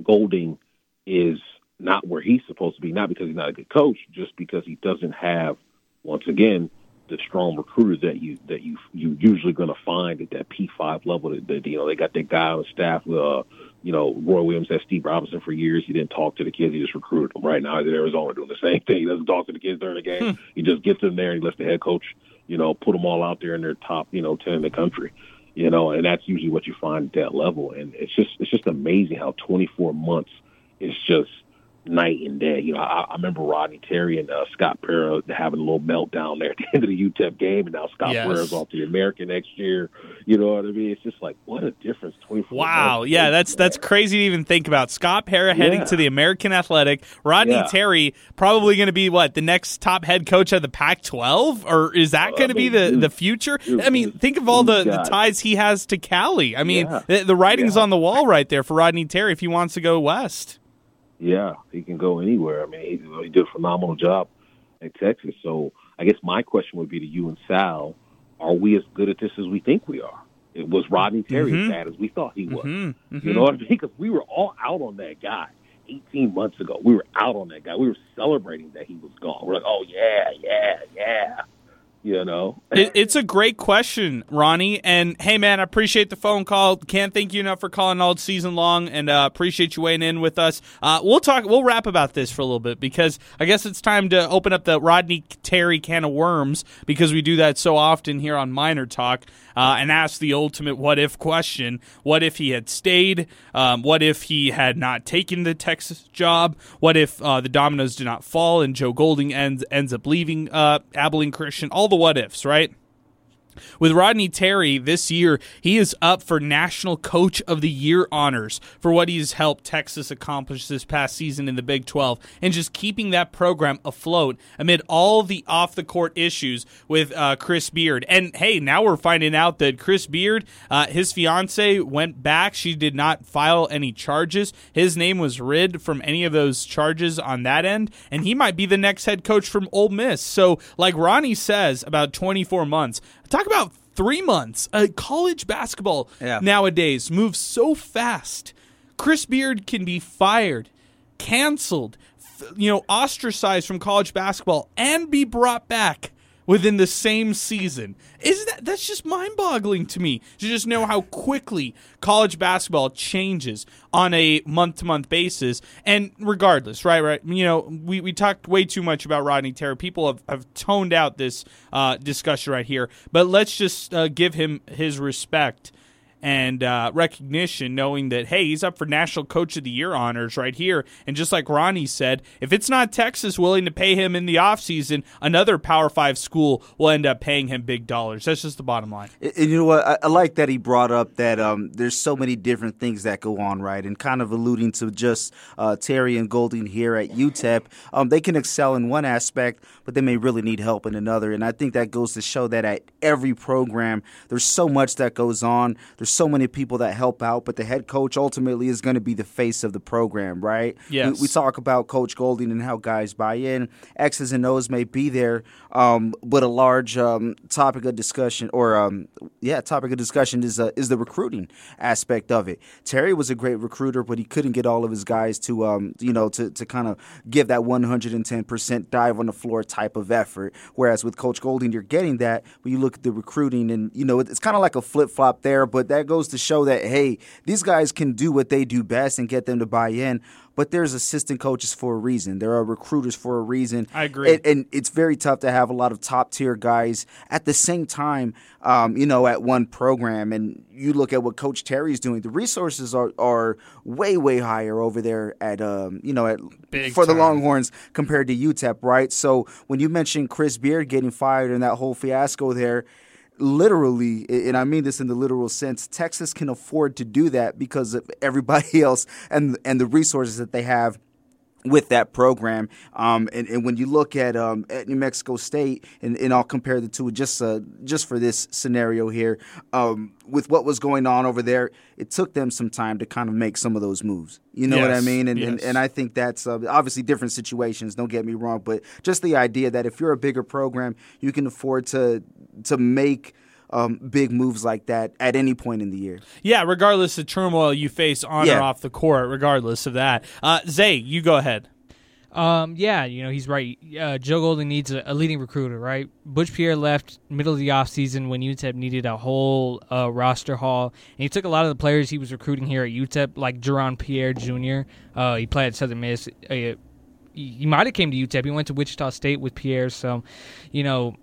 Golding is not where he's supposed to be, not because he's not a good coach, just because he doesn't have, once again, the strong recruiters that you that you you usually going to find at that P five level. That, that you know they got that guy on staff. Uh, you know Roy Williams had Steve Robinson for years. He didn't talk to the kids. He just recruited them. Right now he's in Arizona doing the same thing. He doesn't talk to the kids during the game. Hmm. He just gets them there and he lets the head coach, you know, put them all out there in their top, you know, ten in the country. You know, and that's usually what you find at that level. And it's just it's just amazing how 24 months is just night and day. You know, I, I remember Rodney Terry and uh, Scott Pera having a little meltdown there at the end of the UTEP game, and now Scott yes. Pera's off to the American next year. You know what I mean? It's just like what a difference. Twenty four. Wow, yeah, that's that's crazy to even think about. Scott heading yeah. to the American Athletic. Rodney yeah. Terry probably going to be what the next top head coach of the Pac twelve, or is that going to be the the future? I mean, think of all the, the ties he has to Cali. I mean, yeah. the, the writing's on the wall right there for Rodney Terry if he wants to go west. Yeah, he can go anywhere. I mean, he, he did a phenomenal job in Texas. So I guess my question would be to you and Sal: Are we as good at this as we think we are? It was Rodney Terry mm-hmm. as bad as we thought he was. Mm-hmm. Mm-hmm. You know what I mean? Because we were all out on that guy 18 months ago. We were out on that guy. We were celebrating that he was gone. We're like, oh yeah, yeah, yeah you know? It, it's a great question ronnie. And hey man i appreciate the phone call. Can't thank you enough for calling all season long and uh, appreciate you weighing in with us. Uh, we'll talk we'll wrap about this for a little bit because i guess it's time to open up the rodney terry can of worms because we do that so often here on Miner Talk uh, and ask the ultimate what if question. What if he had stayed? Um, what if he had not taken the texas job? What if uh, the dominoes did not fall and joe golding ends ends up leaving uh, abilene christian? All the what ifs, right? With Rodney Terry this year, he is up for National Coach of the Year honors for what he's helped Texas accomplish this past season in the Big 12 and just keeping that program afloat amid all the off the court issues with uh, Chris Beard. And hey, now we're finding out that Chris Beard, uh, his fiance, went back. She did not file any charges. His name was rid from any of those charges on that end, and he might be the next head coach from Ole Miss. So, like Ronnie says, about 24 months. Talk about three months. Uh, college basketball yeah. nowadays moves so fast. Chris Beard can be fired, canceled, you know, ostracized from college basketball, and be brought back within the same season. Is that that's just mind-boggling to me to just know how quickly college basketball changes on a month-to-month basis. And regardless, right, right, you know, we, we talked way too much about Rodney Terry. People have, have toned out this uh, discussion right here, but let's just uh, give him his respect and uh, recognition, knowing that, hey, he's up for National Coach of the Year honors right here. And just like Ronnie said, if it's not Texas willing to pay him in the offseason, another Power Five school will end up paying him big dollars. That's just the bottom line. And you know what? I, I like that he brought up that um, there's so many different things that go on, right? And kind of alluding to just uh, Terry and Golding here at UTEP. Um, they can excel in one aspect, but they may really need help in another. And I think that goes to show that at every program, there's so much that goes on. There's there's so many people that help out, but the head coach ultimately is going to be the face of the program, right? Yes. We, we, talk about Coach Golding and how guys buy in. X's and O's may be there, um, but a large um, topic of discussion, or um, yeah, topic of discussion is uh, is the recruiting aspect of it. Terry was a great recruiter, but he couldn't get all of his guys to um, you know to to kind of give that 110 percent dive on the floor type of effort. Whereas with Coach Golding, you're getting that, when you look at the recruiting, and you know it's kind of like a flip flop there, but that that goes to show that hey, these guys can do what they do best and get them to buy in. But there's assistant coaches for a reason. There are recruiters for a reason. I agree. And, and it's very tough to have a lot of top tier guys at the same time, um, you know, at one program. And you look at what Coach Terry's doing. The resources are, are way way higher over there at um, you know at Big for the. Longhorns compared to UTEP, right? So when you mentioned Chris Beard getting fired and that whole fiasco there, literally, and I mean this in the literal sense, Texas can afford to do that because of everybody else and and the resources that they have with that program. Um, and, and when you look at, um, at New Mexico State, and, and I'll compare the two just uh, just for this scenario here, um, with what was going on over there, it took them some time to kind of make some of those moves. You know what I mean? And, and yes. and I think that's uh, obviously different situations. Don't get me wrong, but just the idea that if you're a bigger program, you can afford to to make. Um, big moves like that at any point in the year. Yeah, regardless of turmoil you face on Yeah. or off the court, regardless of that. Uh, Zay, you go ahead. Um, yeah, you know, he's right. Uh, Joe Golding needs a, a leading recruiter, right? Butch Pierre left middle of the offseason when UTEP needed a whole uh, roster haul. And he took a lot of the players he was recruiting here at UTEP, like Jaron Pierre Jr. Uh, he played at Southern Miss. Uh, he, he might have came to UTEP. He went to Wichita State with Pierre. So, you know,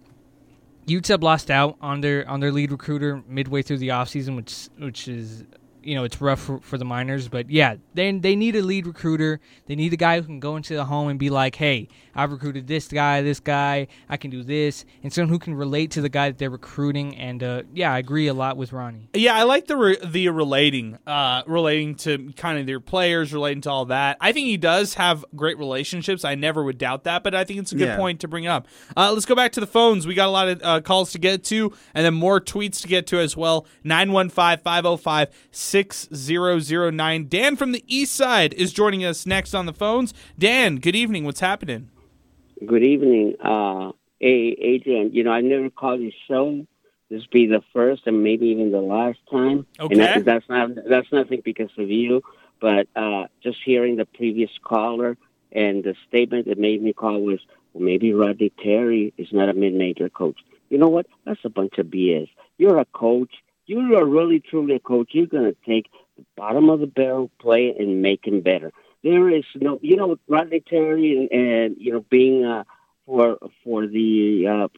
UTEP lost out on their on their lead recruiter midway through the offseason, which which is you know it's rough for, for the miners. But yeah, they they need a lead recruiter. They need a guy who can go into the home and be like, hey, I've recruited this guy, this guy. I can do this, and someone who can relate to the guy that they're recruiting. And uh, yeah, I agree a lot with Ronnie. Yeah, I like the re- the relating, uh, relating to kind of their players, relating to all that. I think he does have great relationships. I never would doubt that, but I think it's a good Yeah. point to bring up. Uh, let's go back to the phones. We got a lot of uh, calls to get to, and then more tweets to get to as well. 915-505-6009. Dan from the East Side is joining us next on the phones. Dan, good evening. What's happening? Good evening. Uh, hey, Adrian, you know, I never called your show. This be the first and maybe even the last time. Okay. And that, that's not that's nothing because of you, but uh, just hearing the previous caller and the statement that made me call was, well, maybe Rodney Terry is not a mid-major coach. You know what? That's a bunch of BS. You're a coach. You are really truly a coach. You're going to take the bottom of the barrel play and make him better. There is no, you know, Rodney Terry and, and you know being uh, for for the uh,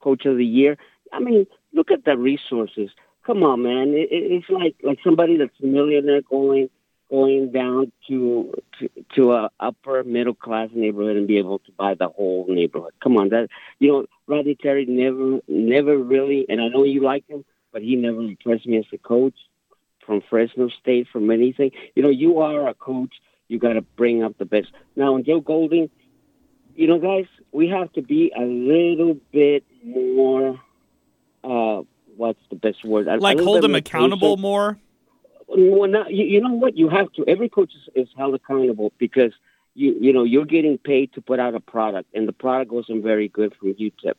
coach of the year. I mean, look at the resources. Come on, man. It, it- it's like like somebody that's a millionaire going going down to to, to a upper middle class neighborhood and be able to buy the whole neighborhood. Come on, that you know, Rodney Terry never never really, and I know you like him, but he never impressed me as a coach from Fresno State, from anything. You know, you are a coach. You got to bring up the best. Now, Joe Golding, you know, guys, we have to be a little bit more. Uh, what's the best word? A- Like hold them accountable patient. more? Well, now, you, you know what? You have to. Every coach is, is held accountable because you you know you're getting paid to put out a product, and the product wasn't very good from UTEP.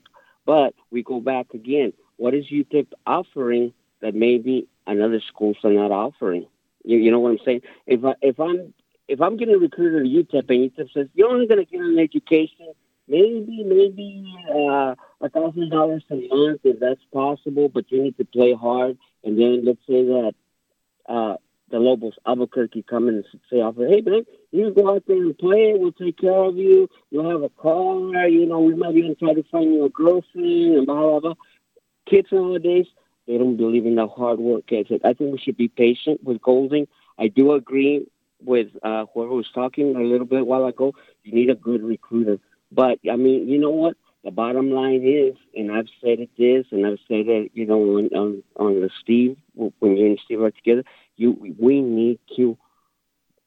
But we go back again. What is UTEP offering that maybe another schools are not offering? You, you know what I'm saying? If I, if I'm if I'm getting recruited to UTEP and UTEP says you're only going to get an education, maybe maybe uh, a thousand dollars a month if that's possible, but you need to play hard. And then let's say that uh, the Lobos Albuquerque come in and say, offer, hey man, you go out there and play. We'll take care of you. You'll have a car. You know, we might even try to find you a girlfriend and blah blah blah. Kids nowadays, they don't believe in the hard work ethic. I think we should be patient with Golding. I do agree with uh, whoever was talking a little bit while ago. You need a good recruiter. But I mean, you know what? The bottom line is, and I've said it this, and I've said it, you know, on on, on the Steve when you and Steve are together. You, we need to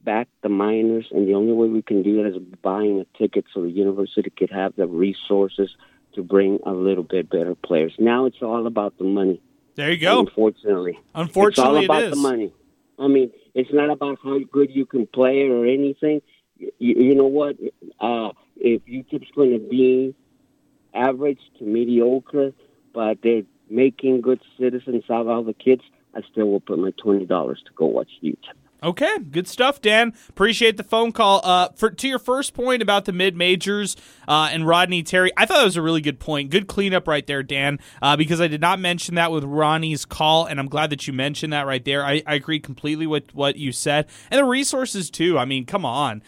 back the miners, and the only way we can do that is buying a ticket so the university could have the resources to bring a little bit better players. Now it's all about the money. There you go. Unfortunately, Unfortunately, it's all about it the money. I mean, it's not about how good you can play or anything. You, you know what? Uh, if UTEP's going to be average to mediocre, but they're making good citizens out of all the kids, I still will put my twenty dollars to go watch UTEP. Okay, good stuff, Dan. Appreciate the phone call. Uh, for to your first point about the mid majors uh, and Rodney Terry, I thought that was a really good point. Good cleanup right there, Dan. Uh, because I did not mention that with Ronnie's call, and I'm glad that you mentioned that right there. I, I agree completely with what you said, and the resources too. I mean, come on.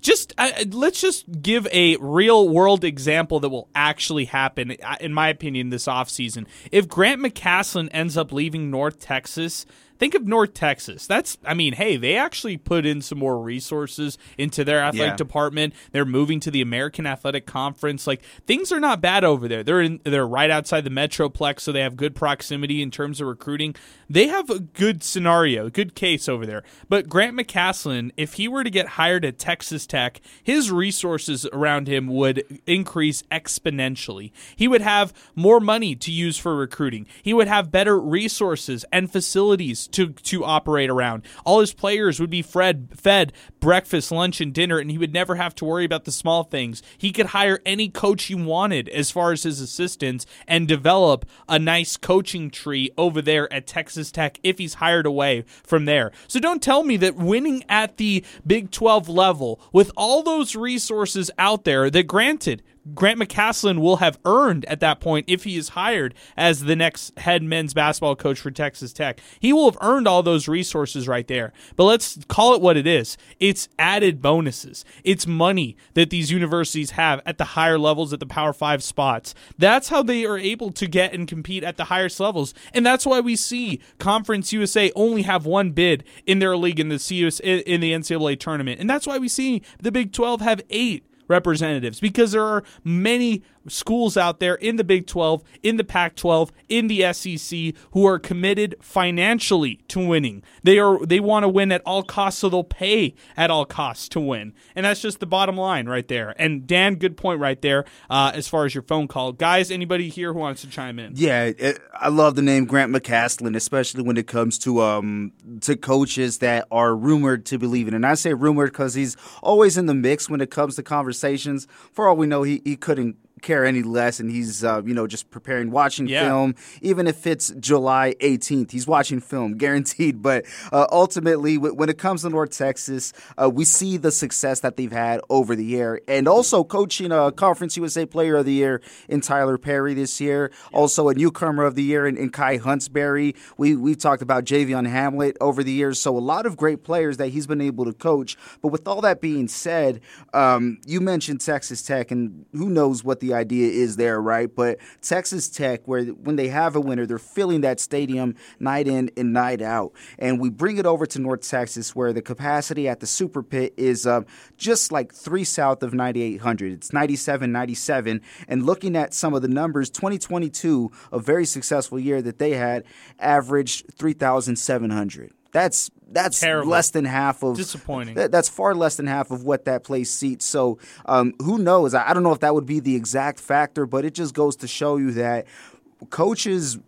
Just uh, let's just give a real world example that will actually happen in my opinion this offseason if Grant McCasland ends up leaving north texas think of North Texas. That's, I mean, hey, they actually put in some more resources into their athletic Yeah. department. They're moving to the American Athletic Conference. Like things are not bad over there. They're in, they're right outside the Metroplex, so they have good proximity in terms of recruiting. They have a good scenario, a good case over there. But Grant McCasland, if he were to get hired at Texas Tech, his resources around him would increase exponentially. He would have more money to use for recruiting. He would have better resources and facilities to to operate around. All his players would be fed fed breakfast, lunch, and dinner, and he would never have to worry about the small things. He could hire any coach he wanted as far as his assistants and develop a nice coaching tree over there at Texas Tech if he's hired away from there. So don't tell me that winning at the Big 12 level with all those resources out there that granted Grant McCasland will have earned at that point if he is hired as the next head men's basketball coach for Texas Tech. He will have earned all those resources right there. But let's call it what it is. It's added bonuses. It's money that these universities have at the higher levels at the Power 5 spots. That's how they are able to get and compete at the highest levels. And that's why we see Conference USA only have one bid in their league in the in the NCAA tournament. And that's why we see the Big 12 have 8 representatives because there are many schools out there in the Big 12, in the Pac 12, in the SEC who are committed financially to winning. They are they want to win at all costs, so they'll pay at all costs to win. And that's just the bottom line right there. And Dan, good point right there uh, as far as your phone call. Guys, anybody here who wants to chime in? Yeah, it, I love the name Grant McCasland, especially when it comes to um to coaches that are rumored to believe in. And I say rumored because he's always in the mix when it comes to conversations. For all we know, he, he couldn't care any less, and he's uh, you know just preparing, watching Yeah. film. Even if it's July 18th, he's watching film, guaranteed. But uh, ultimately, w- when it comes to North Texas, uh, we see the success that they've had over the year, and also coaching a Conference USA Player of the Year in Tylor Perry this year. Also, a newcomer of the year in, in Kai Huntsberry. We we talked about Javion Hamlet over the years, so a lot of great players that he's been able to coach. But with all that being said, um, you mentioned Texas Tech, and who knows what the idea is there, right? But Texas Tech, where when they have a winner, they're filling that stadium night in and night out. And we bring it over to North Texas, where the capacity at the Super Pit is uh, just like three south of 9,800. It's 97, 97. And looking at some of the numbers, 2022, a very successful year that they had, averaged 3,700. That's that's Terrible. less than half of Disappointing. that- that's far less than half of what that place seats. So um, who knows? I, I don't know if that would be the exact factor, but it just goes to show you that coaches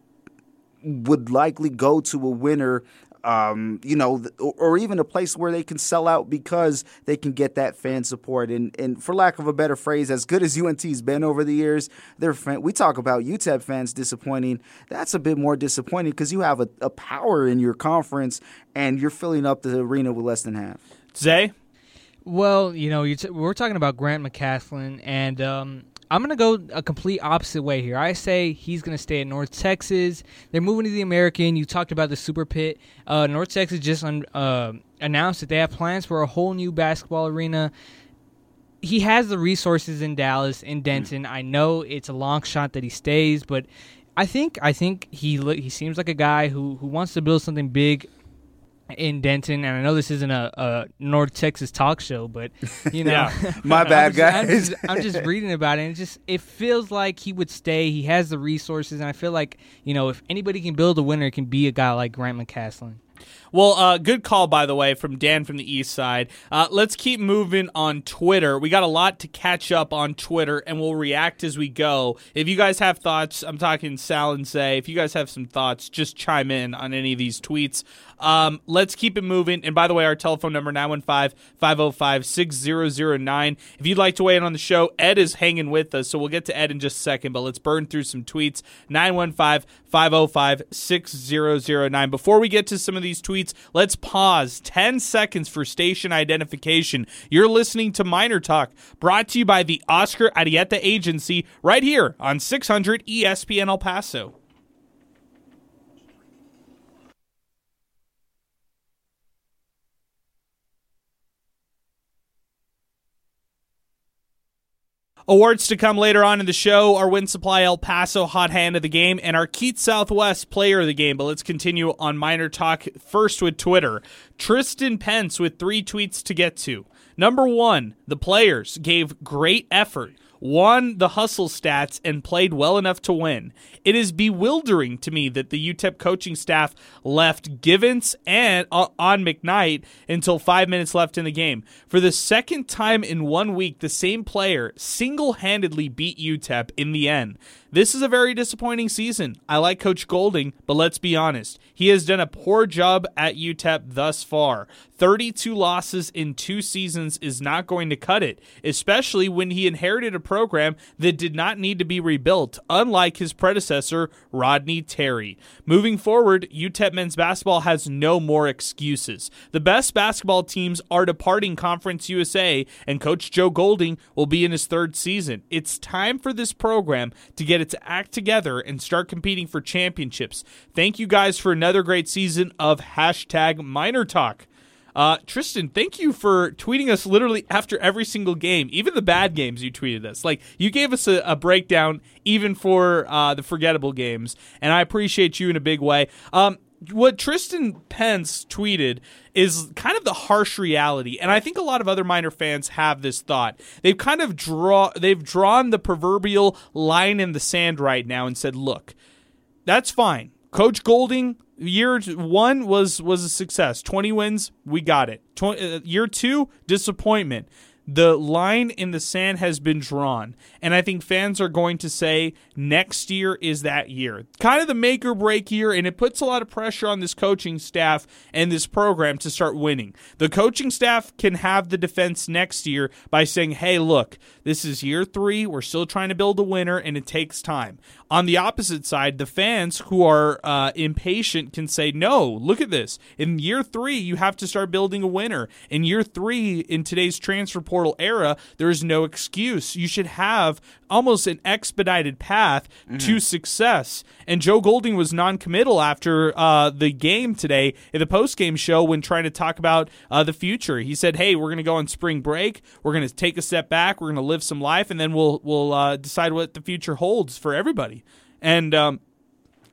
would likely go to a winner. Um, you know, or, or even a place where they can sell out because they can get that fan support. And, and for lack of a better phrase, as good as UNT's been over the years, their fan, we talk about UTEP fans disappointing. That's a bit more disappointing because you have a, a power in your conference and you're filling up the arena with less than half. Zay? Well, you know, you t- we're talking about Grant McCasland, and um, I'm going to go a complete opposite way here. I say he's going to stay in North Texas. They're moving to the American. You talked about the Super Pit. Uh, North Texas just un- uh, announced that they have plans for a whole new basketball arena. He has the resources in Dallas, in Denton. I know it's a long shot that he stays, but I think I think he he seems like a guy who who wants to build something big in Denton, and I know this isn't a, a North Texas talk show, but you know, Yeah. My bad, I'm just, I'm guys. just, I'm just reading about it, and it just it feels like he would stay. He has the resources, and I feel like you know if anybody can build a winner, it can be a guy like Grant McCasland. Well, uh, good call, by the way, from Dan from the East Side. Uh, let's keep moving on Twitter. We got a lot to catch up on Twitter, and we'll react as we go. If you guys have thoughts, I'm talking Sal and Zay. If you guys have some thoughts, just chime in on any of these tweets. Um, let's keep it moving. And by the way, our telephone number 915-505-6009. If you'd like to weigh in on the show, Ed is hanging with us, so we'll get to Ed in just a second, but let's burn through some tweets. 915-505-6009. Before we get to some of these tweets. Let's pause 10 seconds for station identification. You're listening to Miner Talk, brought to you by the Oscar Arrieta Agency, right here on 600 ESPN El Paso. Awards to come later on in the show our Win Supply El Paso Hot Hand of the Game and our Keith Southwest Player of the Game. But let's continue on Miner Talk first with Twitter. Tristan Pence with three tweets to get to. Number one, the players gave great effort won the hustle stats, and played well enough to win. It is bewildering to me that the UTEP coaching staff left Givens and uh, on McKnight until five minutes left in the game. For the second time in one week, the same player single handedly beat UTEP in the end. This is a very disappointing season. I like Coach Golding, but let's be honest. He has done a poor job at UTEP thus far. 32 losses in two seasons is not going to cut it, especially when he inherited a program that did not need to be rebuilt, unlike his predecessor, Rodney Terry. Moving forward, UTEP men's basketball has no more excuses. The best basketball teams are departing Conference USA, and Coach Joe Golding will be in his third season. It's time for this program to get its act together and start competing for championships. Thank you guys for another great season of hashtag Miner Talk. Uh, Tristan, thank you for tweeting us literally after every single game, even the bad games you tweeted us. Like, you gave us a, a breakdown even for uh, the forgettable games, and I appreciate you in a big way. Um, what Tristan Pence tweeted is kind of the harsh reality, and I think a lot of other minor fans have this thought. They've kind of draw they've drawn the proverbial line in the sand right now and said, "Look, that's fine. Coach Golding, year one was was a success. Twenty wins, we got it. 20, uh, year two, disappointment." the line in the sand has been drawn. And I think fans are going to say next year is that year. Kind of the make or break year, and it puts a lot of pressure on this coaching staff and this program to start winning. The coaching staff can have the defense next year by saying, hey, look, this is year three. We're still trying to build a winner, and it takes time. On the opposite side, the fans who are uh, impatient can say, no, look at this. In year three, you have to start building a winner. In year three, in today's transfer portal era, there is no excuse. You should have almost an expedited path mm-hmm. to success. And Joe Golding was non-committal after uh, the game today in the post-game show when trying to talk about uh, the future. He said, "Hey, we're going to go on spring break. We're going to take a step back. We're going to live some life, and then we'll we'll uh, decide what the future holds for everybody." And um,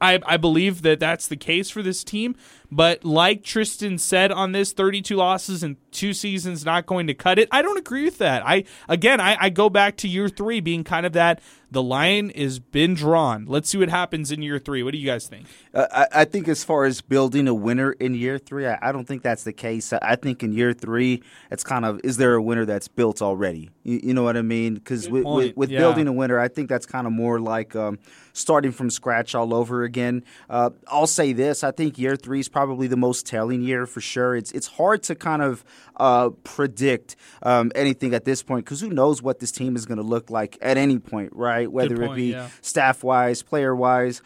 I, I believe that that's the case for this team. But like Tristan said on this, 32 losses in two seasons not going to cut it. I don't agree with that. I again, I, I go back to year three being kind of that the line is been drawn. Let's see what happens in year three. What do you guys think? Uh, I, I, think as far as building a winner in year three, I, I, don't think that's the case. I think in year three, it's kind of is there a winner that's built already? You, you know what I mean? Because with, with, with yeah. building a winner, I think that's kind of more like um, starting from scratch all over again. Uh, I'll say this: I think year three is probably the most telling year for sure. It's it's hard to kind of uh, predict um, anything at this point because who knows what this team is going to look like at any point, right? Whether point, it be yeah. staff wise, player wise.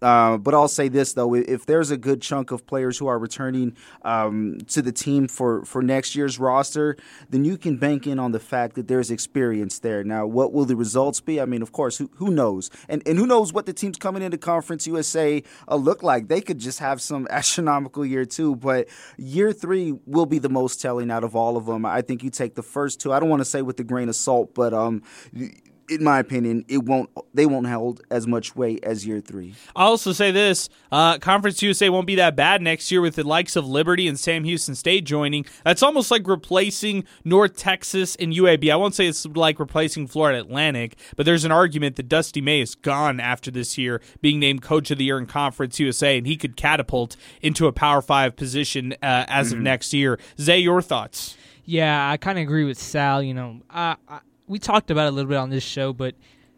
Uh, but I'll say this though: if there's a good chunk of players who are returning um, to the team for, for next year's roster, then you can bank in on the fact that there's experience there. Now, what will the results be? I mean, of course, who, who knows? And and who knows what the teams coming into Conference USA uh, look like? They could just have some astronomical year too. But year three will be the most telling out of all of them. I think you take the first two. I don't want to say with a grain of salt, but um, in my opinion, it won't. They won't hold as much weight as year three. I'll also say this: uh, Conference USA won't be that bad next year with the likes of Liberty and Sam Houston State joining. That's almost like replacing North Texas and UAB. I won't say it's like replacing Florida Atlantic, but there's an argument that Dusty May is gone after this year, being named Coach of the Year in Conference USA, and he could catapult into a Power Five position uh, as mm-hmm. of next year. Zay, your thoughts? Yeah, I kind of agree with Sal. You know, I, I we talked about it a little bit on this show, but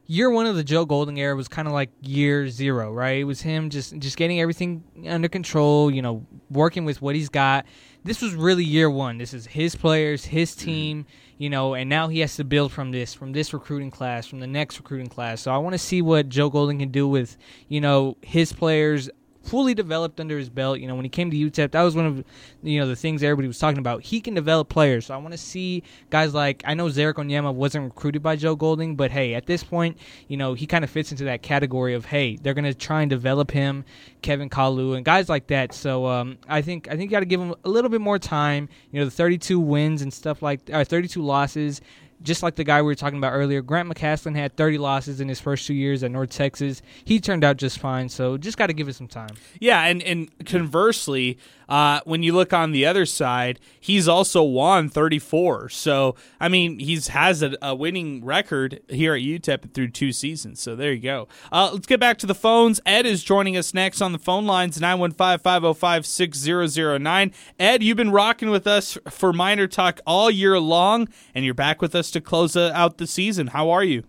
year one of the Joe Golding era was kind of like year zero, right? It was him just just getting everything under control, you know, working with what he's got. This was really year one. This is his players, his mm-hmm. team, you know, and now he has to build from this, from this recruiting class, from the next recruiting class. So I want to see what Joe Golding can do with, you know, his players fully developed under his belt. You know, when he came to UTEP, that was one of you know the things everybody was talking about. He can develop players, so I want to see guys like I know Ze'Rik Onyema wasn't recruited by Joe Golding, but hey, at this point, you know he kind of fits into that category of hey, they're gonna try and develop him, Kevin Kalu, and guys like that. So um, I think I think you got to give him a little bit more time. You know, the 32 wins and stuff like uh, 32 losses just like the guy we were talking about earlier, Grant McCasland had 30 losses in his first two years at North Texas. He turned out just fine, so just got to give it some time. Yeah, and and conversely, uh, when you look on the other side, he's also won 34. So I mean, he's has a, a winning record here at UTEP through two seasons. So there you go. Uh, let's get back to the phones. Ed is joining us next on the phone lines 915-505-6009. Ed, you've been rocking with us for Miner Talk all year long, and you're back with us to close uh, out the season. How are you?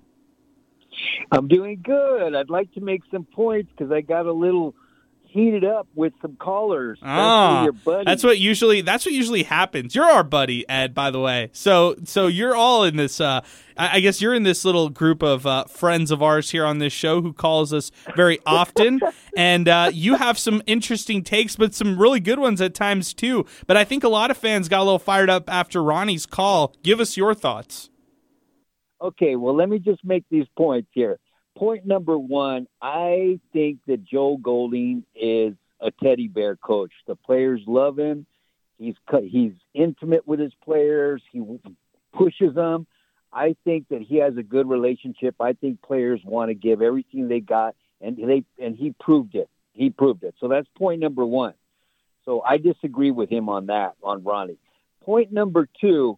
I'm doing good. I'd like to make some points because I got a little heated up with some callers. Ah, that's what usually that's what usually happens. You're our buddy, Ed, by the way. So so you're all in this. Uh, I, I guess you're in this little group of uh, friends of ours here on this show who calls us very often, and uh, you have some interesting takes, but some really good ones at times too. But I think a lot of fans got a little fired up after Ronnie's call. Give us your thoughts. Okay, well, let me just make these points here. Point number one, I think that Joe Golding is a teddy bear coach. The players love him. He's he's intimate with his players. He pushes them. I think that he has a good relationship. I think players want to give everything they got, and they and he proved it. He proved it. So that's point number one. So I disagree with him on that on Ronnie. Point number two,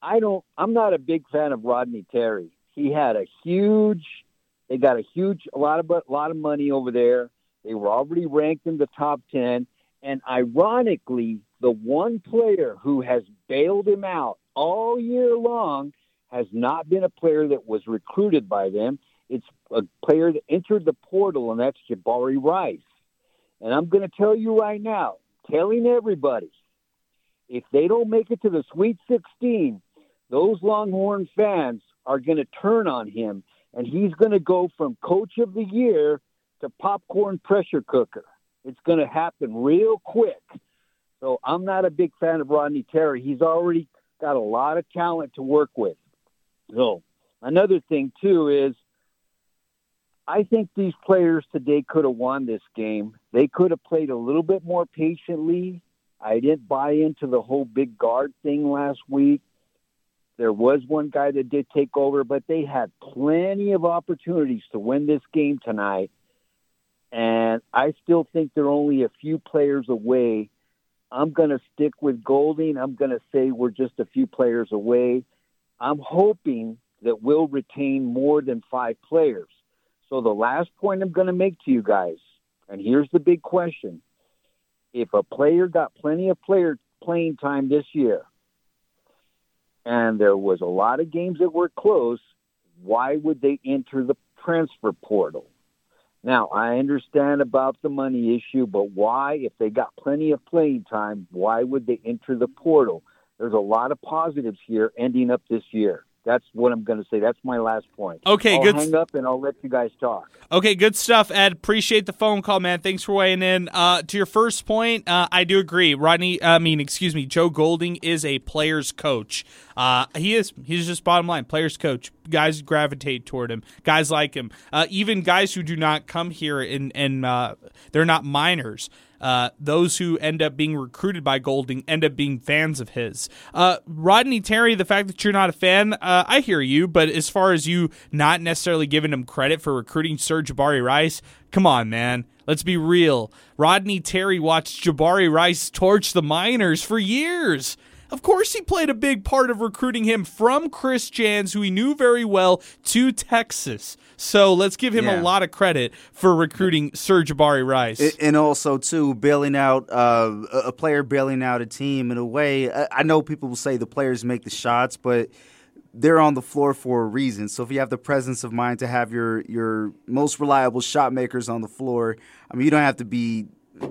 I don't. I'm not a big fan of Rodney Terry. He had a huge. They got a huge, a lot of a lot of money over there. They were already ranked in the top ten, and ironically, the one player who has bailed him out all year long has not been a player that was recruited by them. It's a player that entered the portal, and that's Jabari Rice. And I'm going to tell you right now, telling everybody, if they don't make it to the Sweet 16, those Longhorn fans are going to turn on him, and he's going to go from coach of the year to popcorn pressure cooker. It's going to happen real quick. So I'm not a big fan of Rodney Terry. He's already got a lot of talent to work with. So another thing too is I think these players today could have won this game. They could have played a little bit more patiently. I didn't buy into the whole big guard thing last week. There was one guy that did take over, but they had plenty of opportunities to win this game tonight. And I still think they're only a few players away. I'm going to stick with Golding. I'm going to say we're just a few players away. I'm hoping that we'll retain more than five players. So the last point I'm going to make to you guys, and here's the big question. If a player got plenty of player playing time this year, and there was a lot of games that were close, why would they enter the transfer portal? Now, I understand about the money issue, but why, if they got plenty of playing time, why would they enter the portal? There's a lot of positives here ending up this year. That's what I'm going to say. That's my last point. Okay, I'll good. Hang up and I'll let you guys talk. Okay, good stuff, Ed. Appreciate the phone call, man. Thanks for weighing in. Uh, to your first point, uh, I do agree. Rodney, I mean, excuse me, Joe Golding is a player's coach. Uh, he is. He's just bottom line, player's coach. Guys gravitate toward him. Guys like him. Uh, even guys who do not come here and and uh, they're not minors. Uh, those who end up being recruited by Golding end up being fans of his. Uh, Rodney Terry, the fact that you're not a fan, uh, I hear you, but as far as you not necessarily giving him credit for recruiting Sir'Jabari Rice, come on, man. Let's be real. Rodney Terry watched Jabari Rice torch the Miners for years. Of course, he played a big part of recruiting him from Chris Jans, who he knew very well, to Texas. So let's give him Yeah. a lot of credit for recruiting Sir'Jabari Rice. And also, too, bailing out uh, a player bailing out a team in a way. I I know people will say the players make the shots, but they're on the floor for a reason. So if you have the presence of mind to have your your most reliable shot makers on the floor, I mean, you don't have to be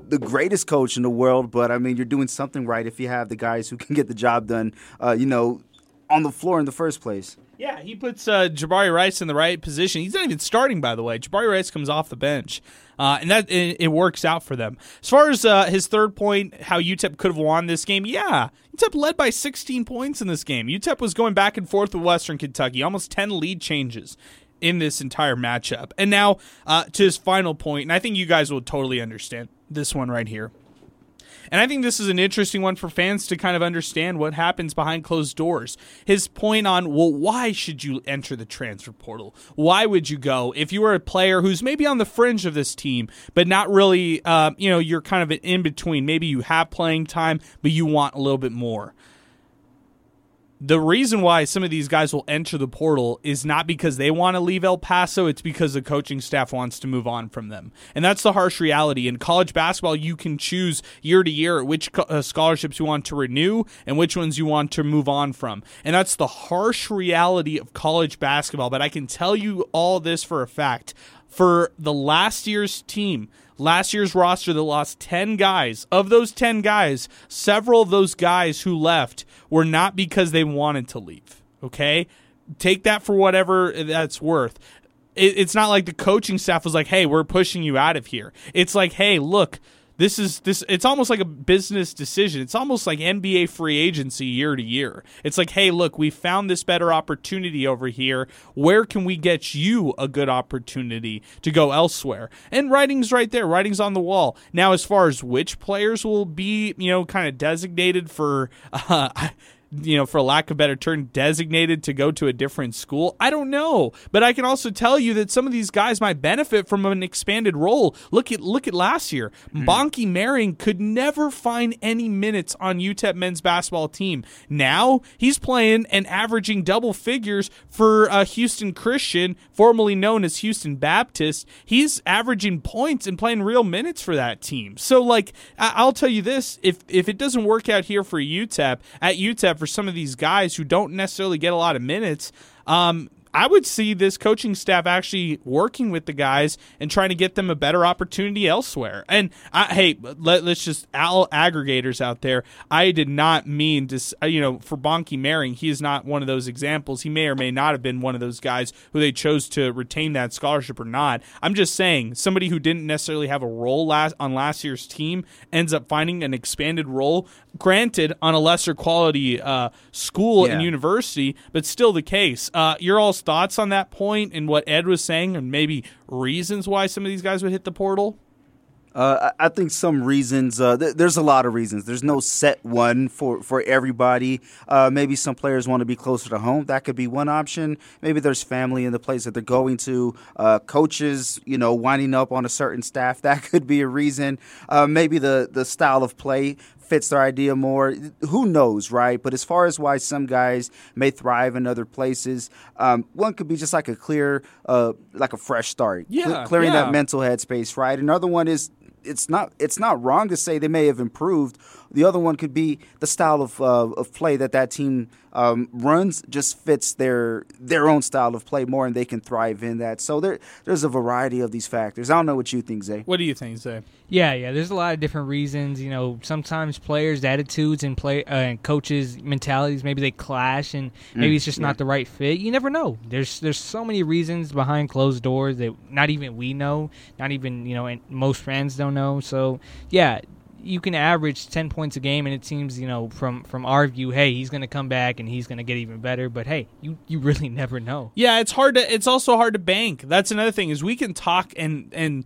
the greatest coach in the world, but I mean, you're doing something right if you have the guys who can get the job done. Uh, you know, on the floor in the first place. Yeah, he puts uh, Jabari Rice in the right position. He's not even starting, by the way. Jabari Rice comes off the bench, uh, and that it, it, works out for them. As far as uh, his third point, how UTEP could have won this game, yeah, UTEP led by 16 points in this game. UTEP was going back and forth with Western Kentucky, almost 10 lead changes in this entire matchup. And now uh, to his final point, and I think you guys will totally understand this one right here. And I think this is an interesting one for fans to kind of understand what happens behind closed doors. His point on, well, why should you enter the transfer portal? Why would you go if you were a player who's maybe on the fringe of this team, but not really, uh, you know, you're kind of an in between. Maybe you have playing time, but you want a little bit more the reason why some of these guys will enter the portal is not because they want to leave El Paso, it's because the coaching staff wants to move on from them. And that's the harsh reality. In college basketball, you can choose year to year which uh, scholarships you want to renew and which ones you want to move on from. And that's the harsh reality of college basketball. But I can tell you all this for a fact. For the last year's team, last year's roster that lost 10 guys. Of those 10 guys, several of those guys who left were not because they wanted to leave. Okay? Take that for whatever that's worth. it's not like the coaching staff was like, hey, we're pushing you out of here. It's like, hey, look, this is this it's almost like a business decision. It's almost like NBA free agency year to year. It's like, "Hey, look, we found this better opportunity over here. Where can we get you a good opportunity to go elsewhere?" And writing's right there. Writing's on the wall. Now as far as which players will be, you know, kind of designated for uh, you know, for lack of a better term, designated to go to a different school? I don't know, but I can also tell you that some of these guys might benefit from an expanded role. Look at look at last year. Mm. Bonke Maring could never find any minutes on UTEP men's basketball team. Now he's playing and averaging double figures for uh, Houston Christian, formerly known as Houston Baptist. He's averaging points and playing real minutes for that team. So, like, I- I'll tell you this: if if it doesn't work out here for UTEP at UTEP for some of these guys who don't necessarily get a lot of minutes. Um, I would see this coaching staff actually working with the guys and trying to get them a better opportunity elsewhere. And I, hey, let, us just all aggregators out there. I did not mean to, you know, for Bonke Maring, he is not one of those examples. He may or may not have been one of those guys who they chose to retain that scholarship or not. I'm just saying somebody who didn't necessarily have a role last on last year's team ends up finding an expanded role. Granted, on a lesser quality uh, school yeah. and university, but still the case. Uh, you're all thoughts on that point and what Ed was saying, and maybe reasons why some of these guys would hit the portal? Uh, I think some reasons. Uh, th- there's a lot of reasons. There's no set one for for everybody. Uh, maybe some players want to be closer to home. That could be one option. Maybe there's family in the place that they're going to. Uh, coaches, you know, winding up on a certain staff. That could be a reason. Uh, maybe the the style of play fits their idea more. Who knows, right? But as far as why some guys may thrive in other places, um, one could be just like a clear, uh, like a fresh start, yeah, clearing yeah. that mental headspace, right? Another one is it's not it's not wrong to say they may have improved. The other one could be the style of uh, of play that that team um, runs just fits their their own style of play more, and they can thrive in that. So there there's a variety of these factors. I don't know what you think, Zay. What do you think, Zay? Yeah, yeah. There's a lot of different reasons. You know, sometimes players' attitudes and play uh, and coaches' mentalities maybe they clash, and maybe mm, it's just yeah. not the right fit. You never know. There's there's so many reasons behind closed doors that not even we know, not even you know, and most fans don't know. So yeah, you can average 10 points a game and it seems you know from from our view hey he's going to come back and he's going to get even better but hey you you really never know. Yeah it's hard to it's also hard to bank. That's another thing is we can talk and and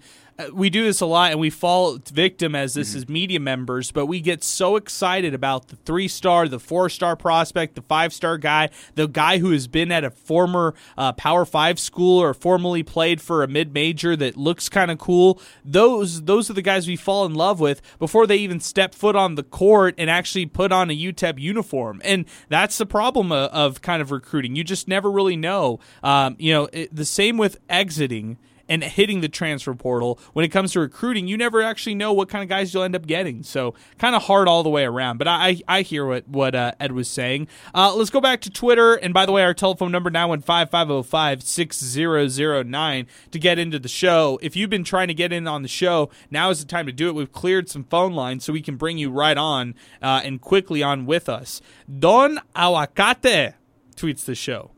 we do this a lot and we fall victim as this mm-hmm. is media members, but we get so excited about the three star, the four star prospect, the five star guy, the guy who has been at a former uh, Power Five school or formerly played for a mid major that looks kind of cool. Those those are the guys we fall in love with before they even step foot on the court and actually put on a UTEP uniform. And that's the problem of, of kind of recruiting. You just never really know. Um, you know, it, the same with exiting and hitting the transfer portal. When it comes to recruiting, you never actually know what kind of guys you'll end up getting. So kind of hard all the way around. But I I hear what what uh, Ed was saying. Uh, let's go back to Twitter. And by the way, our telephone number now one five five zero oh five six zero zero nine to get into the show. If you've been trying to get in on the show, now is the time to do it. We've cleared some phone lines so we can bring you right on uh, and quickly on with us. Don Aguacate tweets the show.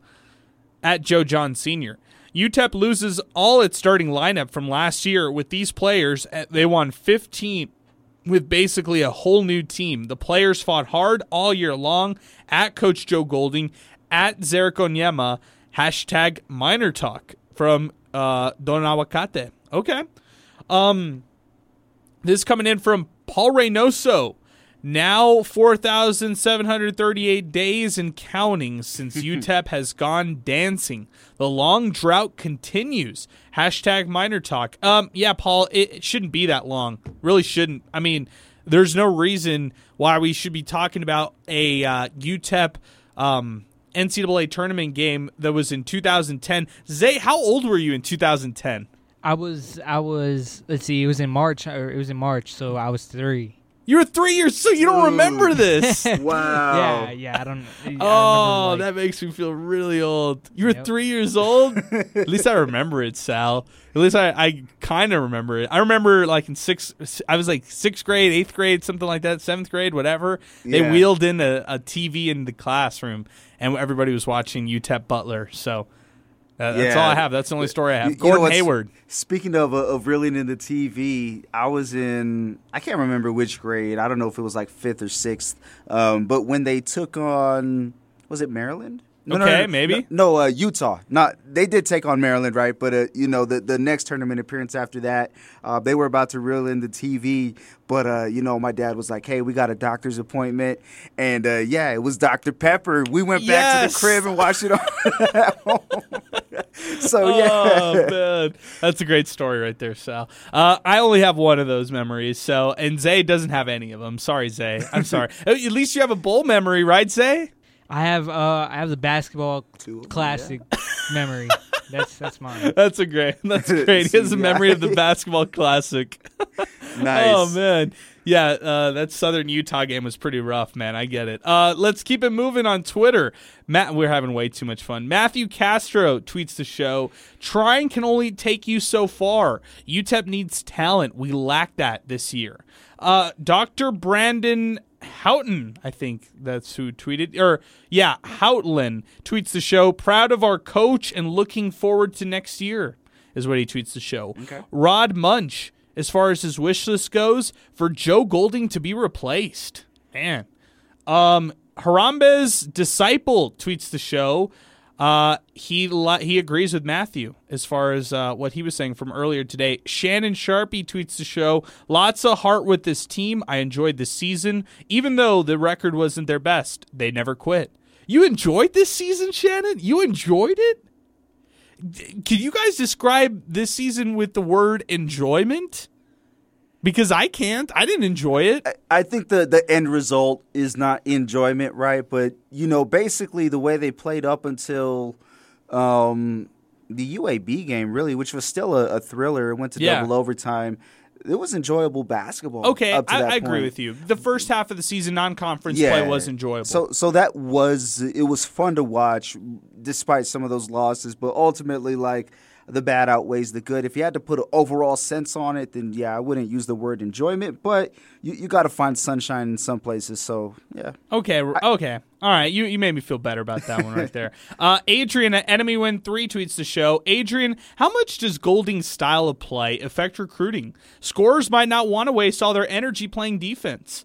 at Joe John Sr. UTEP loses all its starting lineup from last year with these players. Uh, They won 15 with basically a whole new team. The players fought hard all year long at Coach Joe Golding, at Ze'Rik Onyema, hashtag Miner Talk from uh, Don Aguacate. Okay. Um, this is coming in from Paul Reynoso. Now 4,738 days and counting since UTEP has gone dancing. The long drought continues. Hashtag Miner Talk. Um, yeah, Paul, it, it shouldn't be that long. Really shouldn't. I mean, there's no reason why we should be talking about a uh, UTEP um, NCAA tournament game that was in 2010. Zay, how old were you in 2010? I was I was let's see, it was in March or it was in March, so I was three. You were three years, so you don't remember this. Wow. Yeah, yeah, I don't. I Oh, remember, like- that makes me feel really old. You were Yep. three years old. At least I remember it, Sal. At least I, I kind of remember it. I remember like in sixth, I was like sixth grade, eighth grade, something like that, seventh grade, whatever. They Yeah. wheeled in a, a TV in the classroom, and everybody was watching UTEP Butler. So uh, that's Yeah. all I have. That's the only story I have. You- you know Gordon Hayward. Speaking of uh, of reeling in the TV, I was in I can't remember which grade. I don't know if it was like fifth or sixth. Um, but when they took on was it Maryland? Okay, maybe. No, uh, Utah. Not they did take on Maryland, right? But uh, you know the the next tournament appearance after that, uh, they were about to reel in the TV. But uh, you know, my dad was like, "Hey, we got a doctor's appointment," and uh, yeah, it was Dr Pepper. We went back to the crib and watched it on. so yeah, Oh man, that's a great story right there, Sal. Uh, I only have one of those memories, so and Zay doesn't have any of them. Sorry, Zay. I'm sorry. At least you have a bowl memory, right, Zay? I have uh I have the basketball Two of them, classic memory. That's that's mine. That's a great. That's great. He has a memory of the basketball classic. nice. Oh man, yeah, uh, that Southern Utah game was pretty rough, man. I get it. Uh, let's keep it moving on Twitter. Matt, we're having way too much fun. Matthew Castro tweets the show: "Trying can only take you so far. UTEP needs talent. We lack that this year." Uh, Dr. Brandon Houghton, I think that's who tweeted, or yeah, Houghton tweets the show. Proud of our coach and looking forward to next year is what he tweets the show. Rod Munch, as far as his wish list goes, for Joe Golding to be replaced. Man. Um, Harambe's disciple tweets the show. Uh, he li- he agrees with Matthew as far as uh, what he was saying from earlier today. Shannon Sharpie tweets the show. Lots of heart with this team. I enjoyed this season, even though the record wasn't their best. They never quit. You enjoyed this season, Shannon? You enjoyed it? D- Can you guys describe this season with the word enjoyment? Because I can't. I didn't enjoy it. I think the the end result is not enjoyment, right? But you know, basically the way they played up until um, the UAB game, really, which was still a, a thriller. It went to Yeah. double overtime. It was enjoyable basketball. Okay, up to I, I agree with you. The first half of the season, non-conference play was enjoyable. So so that was it was fun to watch despite some of those losses, but ultimately like the bad outweighs the good. If you had to put an overall sense on it, then yeah, I wouldn't use the word enjoyment, but you, you got to find sunshine in some places. So yeah, Okay, okay. All right, you, you made me feel better about that one right there. Uh, Adrian at Enemy Win 3 tweets the show. Adrian, how much does Golding's style of play affect recruiting? Scorers might not want to waste all their energy playing defense.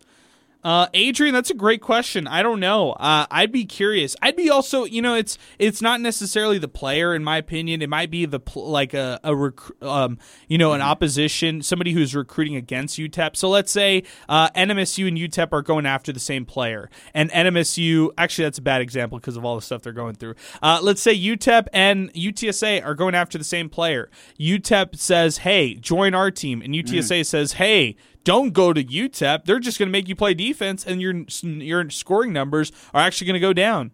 Uh, Adrian, that's a great question. I don't know. Uh, I'd be curious. I'd be also, you know, it's it's not necessarily the player, in my opinion. It might be the pl- like a a rec- um, you know, an opposition, somebody who's recruiting against UTEP. So let's say uh, NMSU and UTEP are going after the same player, and NMSU actually that's a bad example because of all the stuff they're going through. Uh, let's say UTEP and UTSA are going after the same player. UTEP says, "Hey, join our team," and UTSA says, "Hey." Don't go to UTEP. They're just going to make you play defense, and your your scoring numbers are actually going to go down.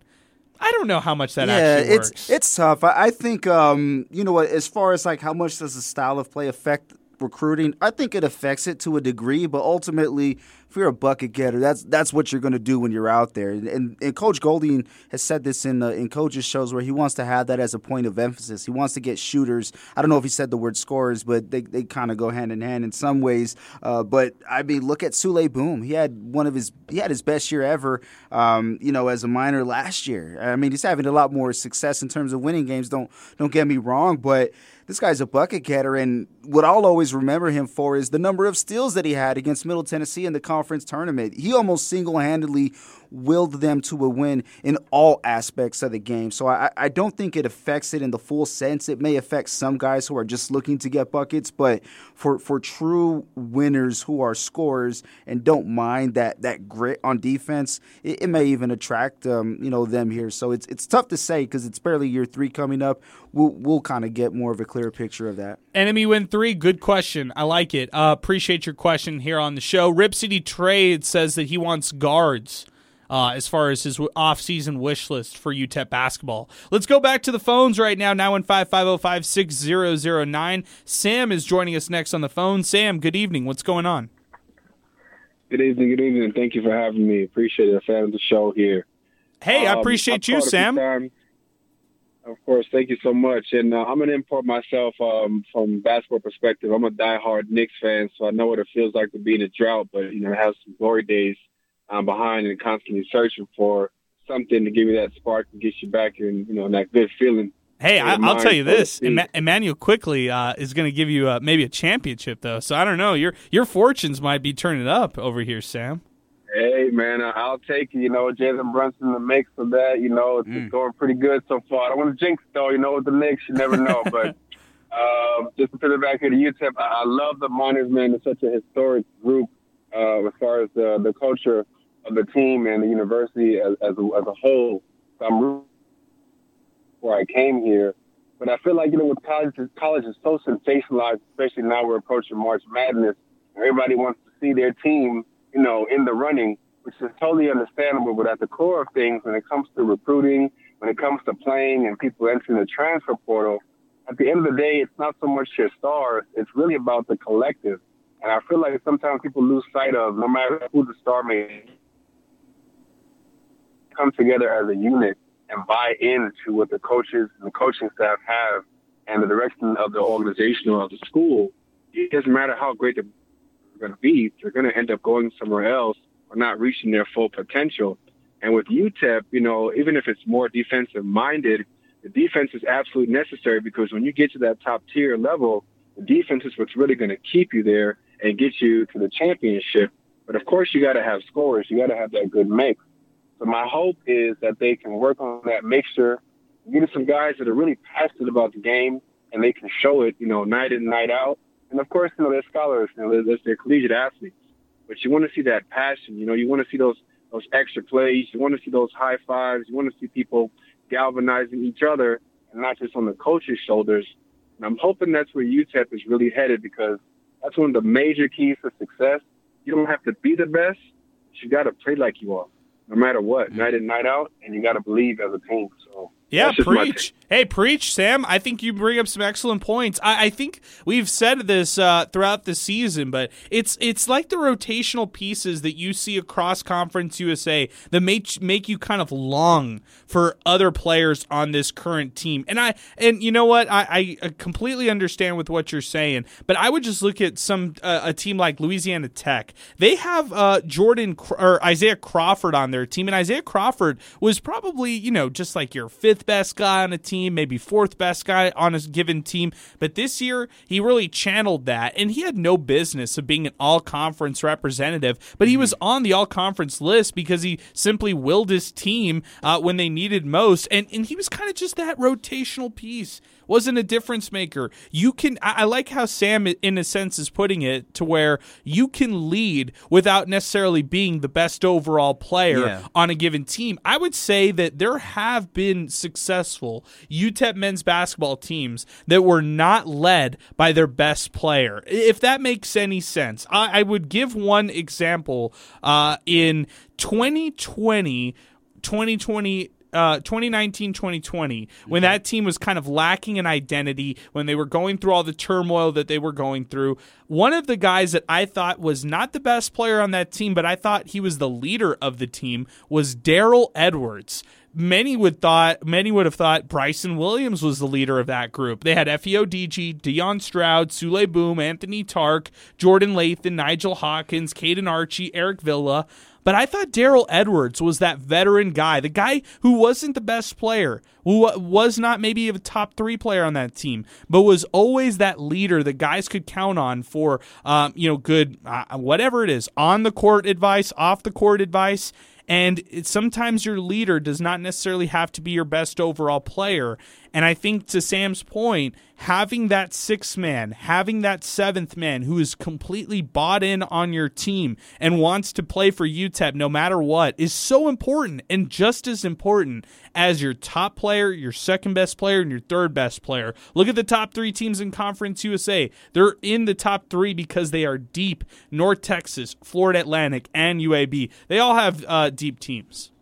I don't know how much that yeah, actually it's works. it's tough. I, I think um, you know what, as far as like how much does the style of play affect recruiting, I think it affects it to a degree, but ultimately if you're a bucket getter, that's that's what you're going to do when you're out there. And, and, Coach Golding has said this in uh, in coaches shows where he wants to have that as a point of emphasis. He wants to get shooters. I don't know if he said the word scorers, but they, they kind of go hand in hand in some ways. Uh, but I mean, look at Souley Boum. He had one of his he had his best year ever. Um, you know, as a Miner last year. I mean, he's having a lot more success in terms of winning games. Don't don't get me wrong, but this guy's a bucket getter, and what I'll always remember him for is the number of steals that he had against Middle Tennessee in the conference tournament. He almost single handedly willed them to a win in all aspects of the game. So I, I don't think it affects it in the full sense. It may affect some guys who are just looking to get buckets, but for, for true winners who are scorers and don't mind that, that grit on defense, it, it may even attract um, you know them here. So it's it's tough to say because it's barely year three coming up. We'll we'll kind of get more of a clear picture of that. Enemy win three. Good question. I like it. Uh, appreciate your question here on the show. Rip City Trade says that he wants guards uh, as far as his off-season wish list for UTEP basketball. Let's go back to the phones right now. Now in five five zero five six zero zero nine. Sam is joining us next on the phone. Sam, good evening. What's going on? Good evening. Good evening. Thank you for having me. Appreciate it. A fan of the show here. Hey, um, I appreciate you, Sam. Of course, thank you so much. And uh, I'm an import myself um, from basketball perspective. I'm a diehard Knicks fan, so I know what it feels like to be in a drought, but you know, have some glory days um, behind and constantly searching for something to give you that spark and get you back in, you know, that good feeling. Hey, I, will tell you this: Immanuel Quickley uh, is going to give you uh, maybe a championship, though. So I don't know. Your your fortunes might be turning up over here, Sam. Hey man, I'll take you know Jalen Brunson the mix of that. You know it's, mm. going pretty good so far. I don't want to jinx though. You know with the Knicks, you never know. but uh, just to put it back here to UTEP, I, I love the Miners man. It's such a historic group uh, as far as the the culture of the team and the university as, as, a, as a whole. So I'm where I came here. But I feel like, you know, with college, college is so sensationalized, especially now we're approaching March Madness. Everybody wants to see their team, you know, in the running, which is totally understandable. But at the core of things, when it comes to recruiting, when it comes to playing and people entering the transfer portal, at the end of the day, it's not so much your stars. It's really about the collective. And I feel like sometimes people lose sight of no matter who the star may come together as a unit and buy into what the coaches and the coaching staff have and the direction of the organization or of the school, it doesn't matter how great they're going to be, they're going to end up going somewhere else or not reaching their full potential. And with UTEP, you know, even if it's more defensive minded, the defense is absolutely necessary because when you get to that top tier level, the defense is what's really going to keep you there and get you to the championship. But of course, you got to have scores. You got to have that good mix. So my hope is that they can work on that mixture, get some guys that are really passionate about the game, and they can show it, you know, night in, night out. And of course, you know, they're scholars, you know, they're, they're collegiate athletes. But you want to see that passion, you know, you want to see those those extra plays, you want to see those high fives, you want to see people galvanizing each other, and not just on the coach's shoulders. And I'm hoping that's where UTEP is really headed because that's one of the major keys to success. You don't have to be the best, you got to play like you are no matter what, mm-hmm. night in, night out, and you got to believe as a team. Yeah, preach. Hey, preach, Sam. I think you bring up some excellent points. I, I think we've said this uh, throughout the season, but it's it's like the rotational pieces that you see across Conference USA that make make you kind of long for other players on this current team. And I and you know what, I, I completely understand with what you're saying, but I would just look at some uh, a team like Louisiana Tech. They have uh, Jordan or Isaiah Crawford on their team, and Isaiah Crawford was probably you know just like your fifth best guy on a team, maybe fourth best guy on a given team. But this year, he really channeled that, and he had no business of being an all conference representative. But he was mm-hmm. on the all conference list because he simply willed his team uh, when they needed most, and and he was kind of just that rotational piece wasn't a difference maker. You can, I, like how Sam, in a sense, is putting it to where you can lead without necessarily being the best overall player yeah. on a given team. I would say that there have been successful UTEP men's basketball teams that were not led by their best player. If that makes any sense, I, I would give one example uh, in 2020. 2020 uh, 2019 2020, when that team was kind of lacking an identity, when they were going through all the turmoil that they were going through, one of the guys that I thought was not the best player on that team, but I thought he was the leader of the team, was Daryl Edwards many would thought many would have thought Bryson Williams was the leader of that group. They had Efe Odigie, Dion Stroud, Souley Boum, Anthony Tarke, Jordan Lathon, Nigel Hawkins, Kaden Archie, Eric Vila. But I thought Daryl Edwards was that veteran guy, the guy who wasn't the best player, who was not maybe a top three player on that team, but was always that leader that guys could count on for, um, you know, good, uh, whatever it is, on the court advice, off the court advice. And sometimes your leader does not necessarily have to be your best overall player. And I think to Sam's point, having that sixth man, having that seventh man who is completely bought in on your team and wants to play for UTEP no matter what is so important and just as important as your top player, your second best player, and your third best player. Look at the top three teams in Conference USA. They're in the top three because they are deep. North Texas, Florida Atlantic, and UAB. They all have uh, deep teams.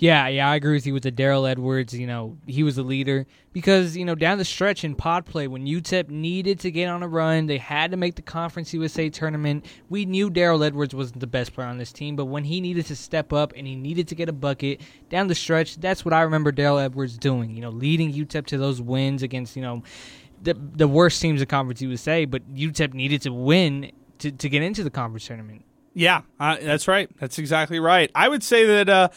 Yeah, yeah, I agree with you with the Daryl Edwards. You know, he was the leader because you know down the stretch in pod play when UTEP needed to get on a run, they had to make the Conference USA tournament. We knew Daryl Edwards wasn't the best player on this team, but when he needed to step up and he needed to get a bucket down the stretch, that's what I remember Daryl Edwards doing. You know, leading UTEP to those wins against you know the the worst teams of Conference USA, but UTEP needed to win to to get into the conference tournament. Yeah, uh, that's right. That's exactly right. I would say that. Uh,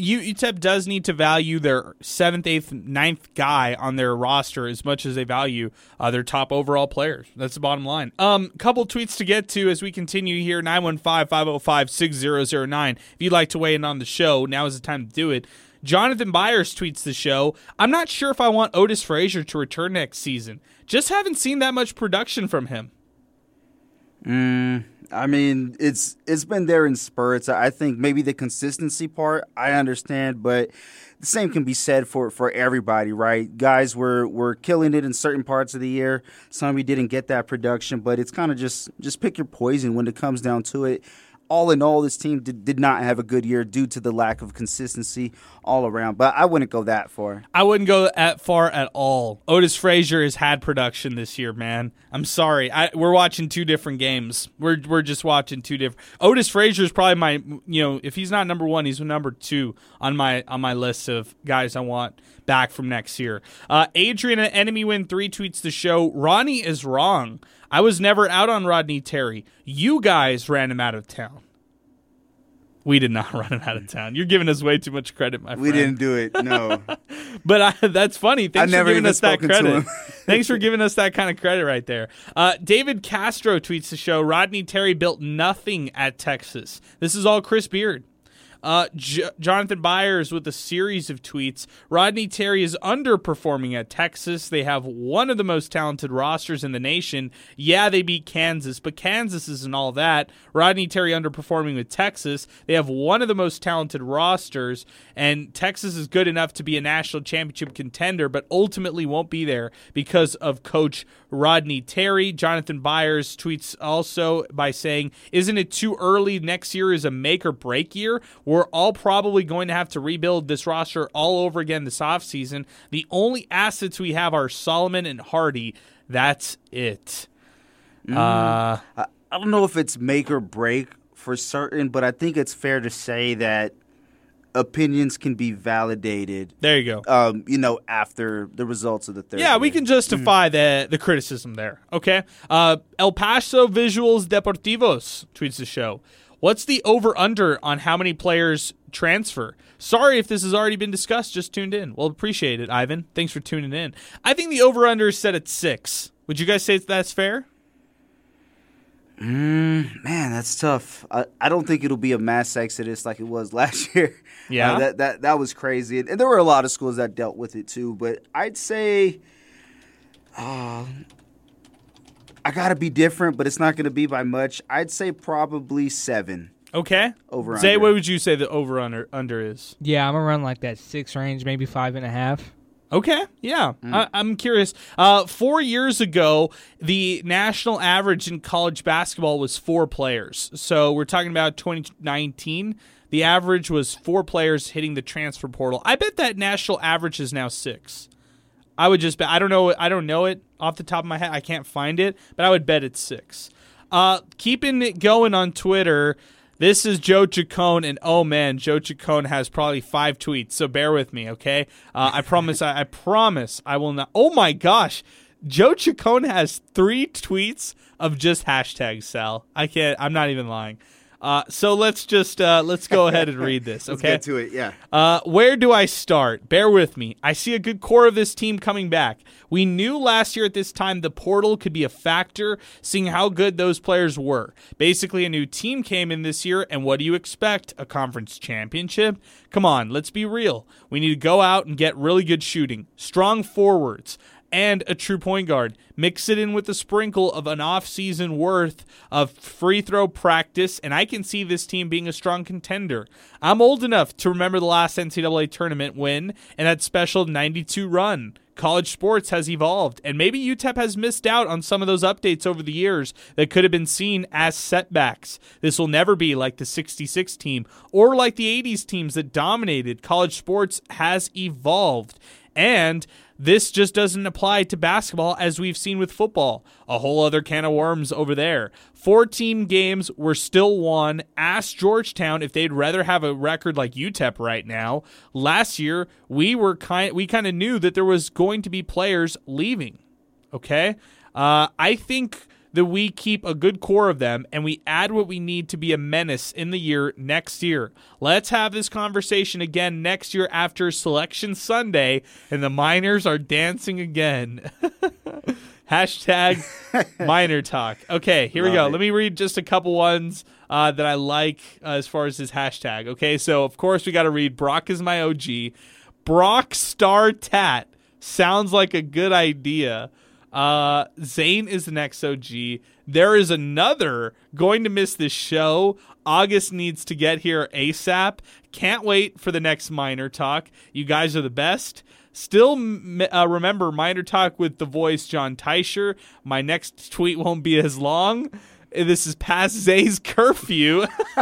UTEP does need to value their seventh, eighth, ninth guy on their roster as much as they value uh, their top overall players. That's the bottom line. Um, couple tweets to get to as we continue here 915 505 6009. If you'd like to weigh in on the show, now is the time to do it. Jonathan Byers tweets the show. I'm not sure if I want Otis Frazier to return next season. Just haven't seen that much production from him. Mm, I mean, it's it's been there in spurts. I think maybe the consistency part I understand, but the same can be said for, for everybody, right? Guys were were killing it in certain parts of the year. Some of you didn't get that production, but it's kind of just just pick your poison when it comes down to it all in all, this team did, did not have a good year due to the lack of consistency all around. But I wouldn't go that far. I wouldn't go that far at all. Otis Frazier has had production this year, man. I'm sorry. I, we're watching two different games. We're we're just watching two different. Otis Frazier is probably my you know if he's not number one, he's number two on my on my list of guys I want back from next year. Uh, Adrian Enemy Win three tweets the show. Ronnie is wrong. I was never out on Rodney Terry. You guys ran him out of town. We did not run him out of town. You're giving us way too much credit, my friend. We didn't do it. No. but I, that's funny. Thanks for giving us that credit. Thanks for giving us that kind of credit right there. Uh, David Castro tweets the show Rodney Terry built nothing at Texas. This is all Chris Beard. Uh, J- Jonathan Byers with a series of tweets. Rodney Terry is underperforming at Texas. They have one of the most talented rosters in the nation. Yeah, they beat Kansas, but Kansas isn't all that. Rodney Terry underperforming with Texas. They have one of the most talented rosters, and Texas is good enough to be a national championship contender, but ultimately won't be there because of Coach Rodney Terry. Jonathan Byers tweets also by saying, Isn't it too early? Next year is a make or break year. We're all probably going to have to rebuild this roster all over again this offseason. The only assets we have are Solomon and Hardy. That's it. Mm. Uh, I, I don't know if it's make or break for certain, but I think it's fair to say that opinions can be validated. There you go. Um, you know, after the results of the third. Yeah, we can justify mm. the the criticism there. Okay. Uh, El Paso Visuals Deportivos tweets the show. What's the over under on how many players transfer? Sorry if this has already been discussed. Just tuned in. Well, appreciate it, Ivan. Thanks for tuning in. I think the over under is set at six. Would you guys say that's fair? Mm, man, that's tough. I, I don't think it'll be a mass exodus like it was last year. Yeah, uh, that that that was crazy, and, and, there were a lot of schools that dealt with it too. But I'd say, uh, I got to be different, but it's not going to be by much. I'd say probably seven. Okay. Over. Say what would you say the over under under is? Yeah, I'm around like that six range, maybe five and a half. Okay, yeah, I, I'm curious. Uh, four years ago, the national average in college basketball was four players. So we're talking about 2019. The average was four players hitting the transfer portal. I bet that national average is now six. I would just bet. I don't know. I don't know it off the top of my head. I can't find it, but I would bet it's six. Uh, keeping it going on Twitter. This is Joe Chacon, and oh man, Joe Chacon has probably five tweets. So bear with me, okay? Uh, I promise. I, I promise I will not. Oh my gosh, Joe Chacon has three tweets of just hashtags. Sal, I can't. I'm not even lying. Uh, so let's just uh, let's go ahead and read this. Let's Okay, get to it. Yeah. uh, where do I start? Bear with me. I see a good core of this team coming back. We knew last year at this time the portal could be a factor, seeing how good those players were. Basically, a new team came in this year, and what do you expect? A conference championship? Come on, let's be real. We need to go out and get really good shooting, strong forwards and a true point guard. Mix it in with a sprinkle of an off-season worth of free throw practice, and I can see this team being a strong contender. I'm old enough to remember the last NCAA tournament win and that special 92 run. College sports has evolved, and maybe UTEP has missed out on some of those updates over the years that could have been seen as setbacks. This will never be like the 66 team or like the 80s teams that dominated. College sports has evolved. And this just doesn't apply to basketball as we've seen with football. A whole other can of worms over there. 14 games were still won. Ask Georgetown if they'd rather have a record like UTEP right now. Last year, we were kind we kind of knew that there was going to be players leaving. Okay? Uh, I think that we keep a good core of them and we add what we need to be a menace in the year next year. Let's have this conversation again next year after Selection Sunday and the miners are dancing again. Hashtag Miner Talk. Okay, here we go. it. Let me read just a couple ones uh, that I like uh, as far as his hashtag. Okay, so of course we got to read Brock is my OG. Brock Star Tat sounds like a good idea. Uh, Zane is the next OG. There is another going to miss this show. August needs to get here ASAP. Can't wait for the next Miner Talk. You guys are the best. Still uh, remember Miner Talk with the voice John Teicher. My next tweet won't be as long. This is past Zay's curfew.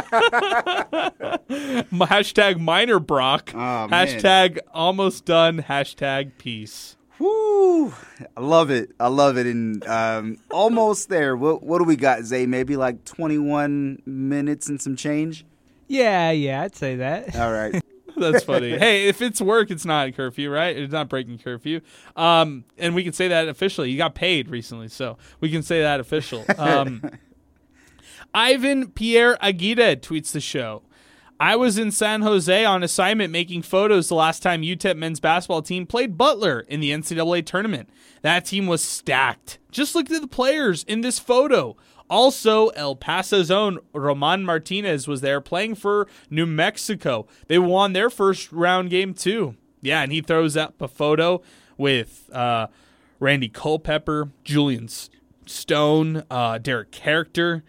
hashtag minor Brock. Oh, hashtag almost done. Hashtag peace. Woo! I love it. I love it. And um, almost there. What what do we got, Zay? Maybe like 21 minutes and some change? Yeah, yeah, I'd say that. All right. That's funny. hey, if it's work, it's not curfew, right? It's not breaking curfew. Um, and we can say that officially. You got paid recently, so we can say that official. Um, Ivan Pierre Aguirre tweets the show. I was in San Jose on assignment making photos the last time UTEP men's basketball team played Butler in the NCAA tournament. That team was stacked. Just look at the players in this photo. Also, El Paso's own Roman Martinez was there playing for New Mexico. They won their first round game too. Yeah, and he throws up a photo with uh, Randy Culpepper, Julian Stone, uh, Derrick Caracter.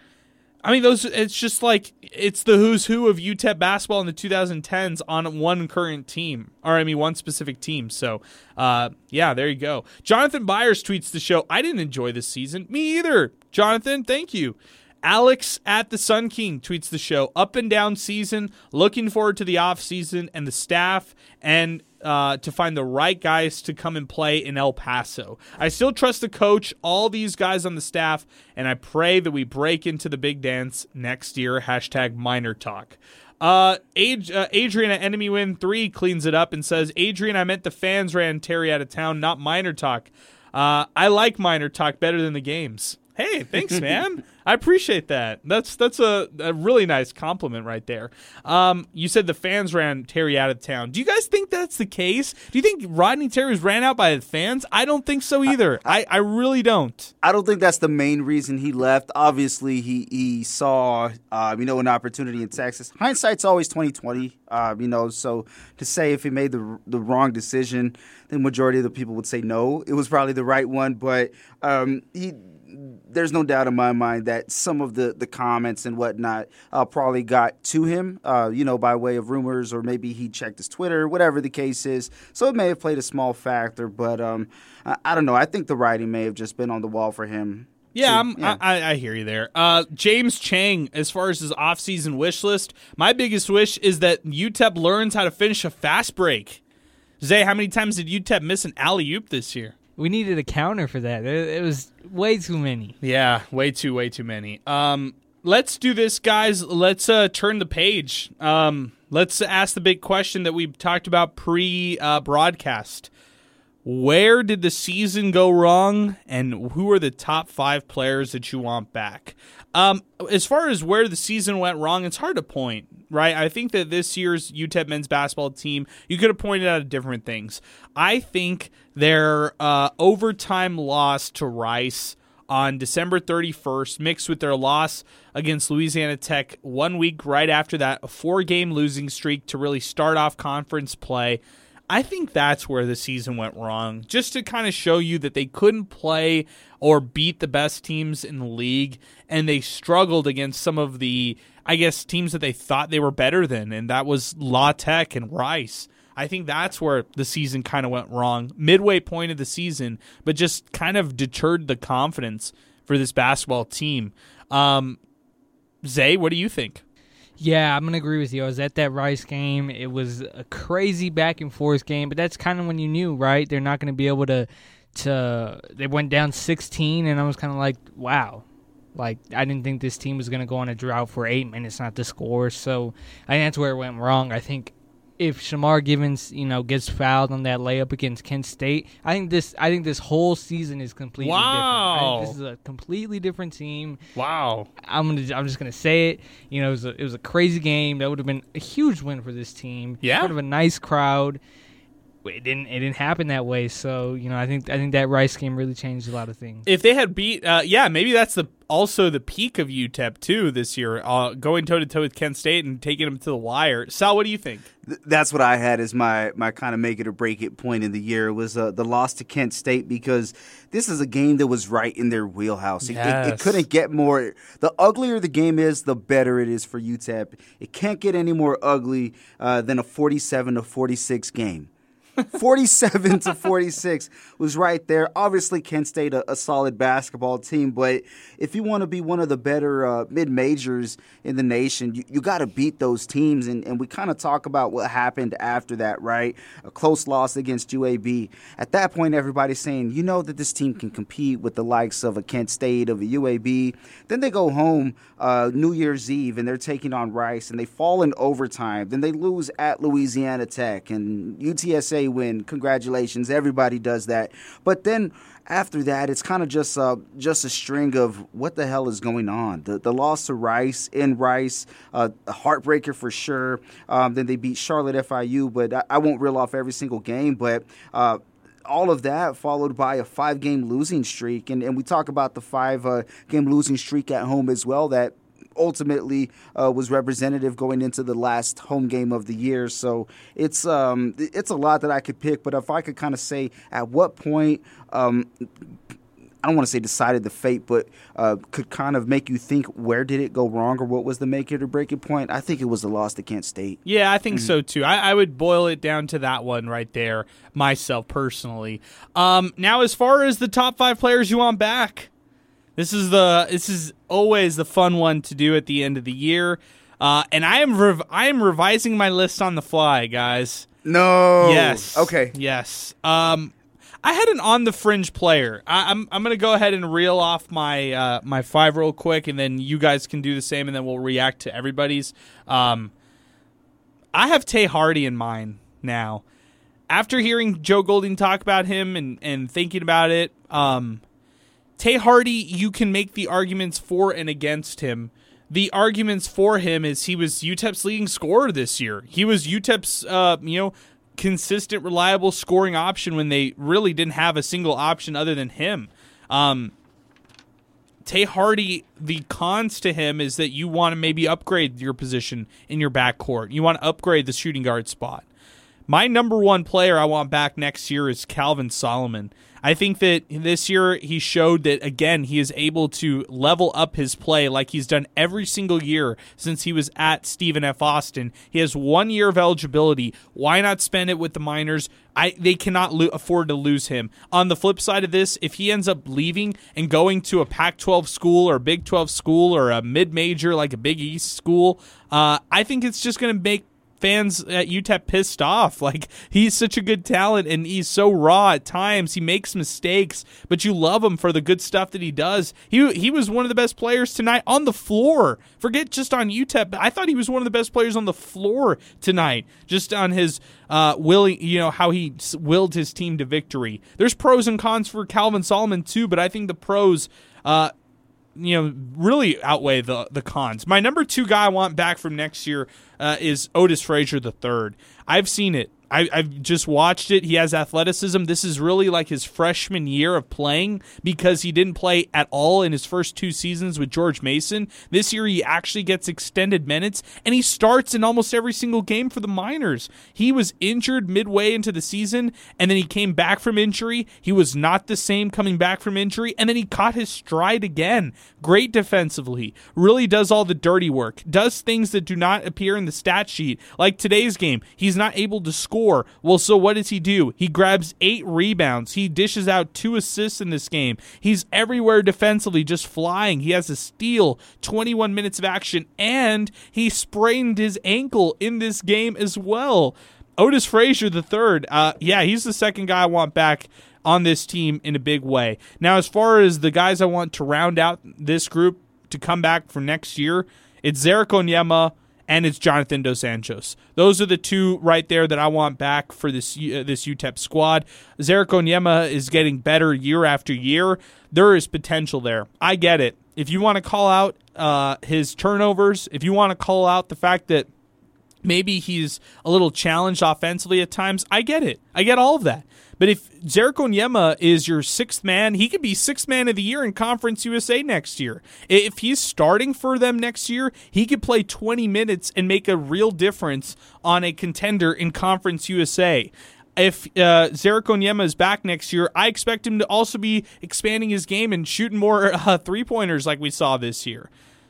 I mean, those. It's just like it's the who's who of UTEP basketball in the 2010s on one current team, or I mean, one specific team. So, uh, yeah, there you go. Jonathan Byers tweets the show. I didn't enjoy this season. Me either. Jonathan, thank you. Alex at the Sun King tweets the show. Up and down season. Looking forward to the off season and the staff and uh, to find the right guys to come and play in El Paso. I still trust the coach, all these guys on the staff, and I pray that we break into the big dance next year. Hashtag Miner Talk. Uh, uh, Adrian at Enemy Win 3 cleans it up and says, Adrian, I meant the fans ran Terry out of town, not Miner Talk. Uh, I like Miner Talk better than the games. Hey, thanks, man. I appreciate that. That's that's a, a really nice compliment right there. Um, you said the fans ran Terry out of town. Do you guys think that's the case? Do you think Rodney Terry was ran out by the fans? I don't think so either. I, I really don't. I don't think that's the main reason he left. Obviously, he he saw um, you know an opportunity in Texas. Hindsight's always twenty twenty. Um, you know, so to say if he made the the wrong decision, the majority of the people would say no. It was probably the right one, but um, he there's no doubt in my mind that some of the, the comments and whatnot uh, probably got to him, uh, you know, by way of rumors, or maybe he checked his Twitter, whatever the case is. So it may have played a small factor, but um, I, I don't know. I think the writing may have just been on the wall for him. Yeah, I'm, yeah. I, I hear you there. Uh, James Chang, as far as his offseason wish list, my biggest wish is that UTEP learns how to finish a fast break. Zay, how many times did UTEP miss an alley oop this year? We needed a counter for that. It, was way too many. Yeah, way too, way too many. Um, let's do this, guys. Let's uh, turn the page. Um, let's ask the big question that we talked about pre uh, broadcast. Where did the season go wrong, and who are the top five players that you want back? Um, as far as where the season went wrong, it's hard to point, right? I think that this year's UTEP men's basketball team, you could have pointed out different things. I think their uh, overtime loss to Rice on December 31st, mixed with their loss against Louisiana Tech one week right after that, a four game losing streak to really start off conference play. I think that's where the season went wrong. Just to kind of show you that they couldn't play or beat the best teams in the league, and they struggled against some of the, I guess, teams that they thought they were better than, and that was La Tech and Rice. I think that's where the season kind of went wrong. Midway point of the season, but just kind of deterred the confidence for this basketball team. Um, Zay, what do you think? Yeah, I'm gonna agree with you. I was at that Rice game. It was a crazy back and forth game, but that's kind of when you knew, right? They're not gonna be able to. To they went down 16, and I was kind of like, wow. Like I didn't think this team was gonna go on a drought for eight minutes not to score. So I think that's where it went wrong. I think if Shamar Givance, you know, gets fouled on that layup against Kent State, I think this I think this whole season is completely wow. different. this is a completely different team. Wow. I'm gonna I'm just gonna say it. You know, it was a, it was a crazy game. That would have been a huge win for this team. Yeah. Sort of a nice crowd it didn't it didn't happen that way. So you know, I think I think that Rice game really changed a lot of things. If they had beat, uh, yeah, maybe that's the also the peak of UTEP too this year, uh, going toe to toe with Kent State and taking them to the wire. Sal, what do you think? That's what I had as my my kind of make it or break it point in the year was uh, the loss to Kent State because this is a game that was right in their wheelhouse. It, yes. it, it couldn't get more. The uglier the game is, the better it is for UTEP. It can't get any more ugly uh, than a forty-seven to forty-six game. 47 to 46 was right there. Obviously, Kent State a, a solid basketball team, but if you want to be one of the better uh, mid majors in the nation, you, you got to beat those teams. And, and we kind of talk about what happened after that, right? A close loss against UAB. At that point, everybody's saying, you know that this team can compete with the likes of a Kent State, of a UAB. Then they go home uh, New Year's Eve and they're taking on Rice and they fall in overtime. Then they lose at Louisiana Tech and UTSA win. Congratulations, everybody does that. But then after that, it's kind of just uh, just a string of what the hell is going on. The the loss to Rice in Rice, uh, a heartbreaker for sure. Um, then they beat Charlotte FIU, but I, I, won't reel off every single game. But uh, all of that followed by a five game losing streak. And, and we talk about the five uh, game losing streak at home as well that ultimately uh, was representative going into the last home game of the year. So it's um, it's a lot that I could pick. But if I could kind of say at what point. Um, I don't want to say decided the fate, but uh, could kind of make you think where did it go wrong or what was the make it or break it point. I think it was the loss to Kent State. Yeah, I think mm-hmm. so too. I, I, would boil it down to that one right there, myself personally. Um, now, as far as the top five players you want back, this is the this is always the fun one to do at the end of the year. Uh, and I am rev- I am revising my list on the fly, guys. No. Yes. Okay. Yes. Um, I had an on the fringe player. I, am I'm, I'm gonna go ahead and reel off my uh, my five real quick, and then you guys can do the same, and then we'll react to everybody's. Um, I have Tae Hardy in mind now. After hearing Joe Golding talk about him and and thinking about it, um, Tae Hardy, you can make the arguments for and against him. The arguments for him is he was UTEP's leading scorer this year. He was UTEP's, uh, you know, consistent, reliable scoring option when they really didn't have a single option other than him. Um, Tae Hardy, the cons to him is that you want to maybe upgrade your position in your backcourt. You want to upgrade the shooting guard spot. My number one player I want back next year is Calvin Solomon. I think that this year he showed that again he is able to level up his play like he's done every single year since he was at Stephen F. Austin. He has one year of eligibility. Why not spend it with the Miners? I they cannot lo- afford to lose him. On the flip side of this, if he ends up leaving and going to a Pac-12 school or a Big 12 school or a mid-major like a Big East school, uh, I think it's just going to make fans at UTEP pissed off. Like he's such a good talent and he's so raw at times. He makes mistakes, but you love him for the good stuff that he does. He he was one of the best players tonight on the floor. Forget just on UTEP. I thought he was one of the best players on the floor tonight. Just on his uh, willing, you know how he willed his team to victory. There's pros and cons for Calvin Solomon too, but I think the pros. Uh, you know really outweigh the the cons. My number two guy I want back from next year uh, is Otis Frazier the third. I've seen it. I, have just watched it. He has athleticism. This is really like his freshman year of playing because he didn't play at all in his first two seasons with George Mason. This year, he actually gets extended minutes and he starts in almost every single game for the Miners. He was injured midway into the season and then he came back from injury. He was not the same coming back from injury and then he caught his stride again. Great defensively. Really does all the dirty work. Does things that do not appear in the stat sheet. Like today's game, he's not able to score Well, so what does he do? He grabs eight rebounds. He dishes out two assists in this game. He's everywhere defensively, just flying. He has a steal, 21 minutes of action, and he sprained his ankle in this game as well. Otis Frazier the third, uh, yeah, he's the second guy I want back on this team in a big way. Now, as far as the guys I want to round out this group to come back for next year, it's Ze'Rik Onyema, and it's Jonathan Dos Anjos. Those are the two right there that I want back for this uh, this UTEP squad. Ze'Rik Onyema is getting better year after year. There is potential there. I get it. If you want to call out uh, his turnovers, if you want to call out the fact that maybe he's a little challenged offensively at times, I get it. I get all of that. But if Ze'Rik Onyema is your sixth man, he could be sixth man of the year in Conference USA next year. If he's starting for them next year, he could play 20 minutes and make a real difference on a contender in Conference USA if uh, Ze'Rik is back next year, I expect him to also be expanding his game and shooting more uh, three pointers like we saw this year.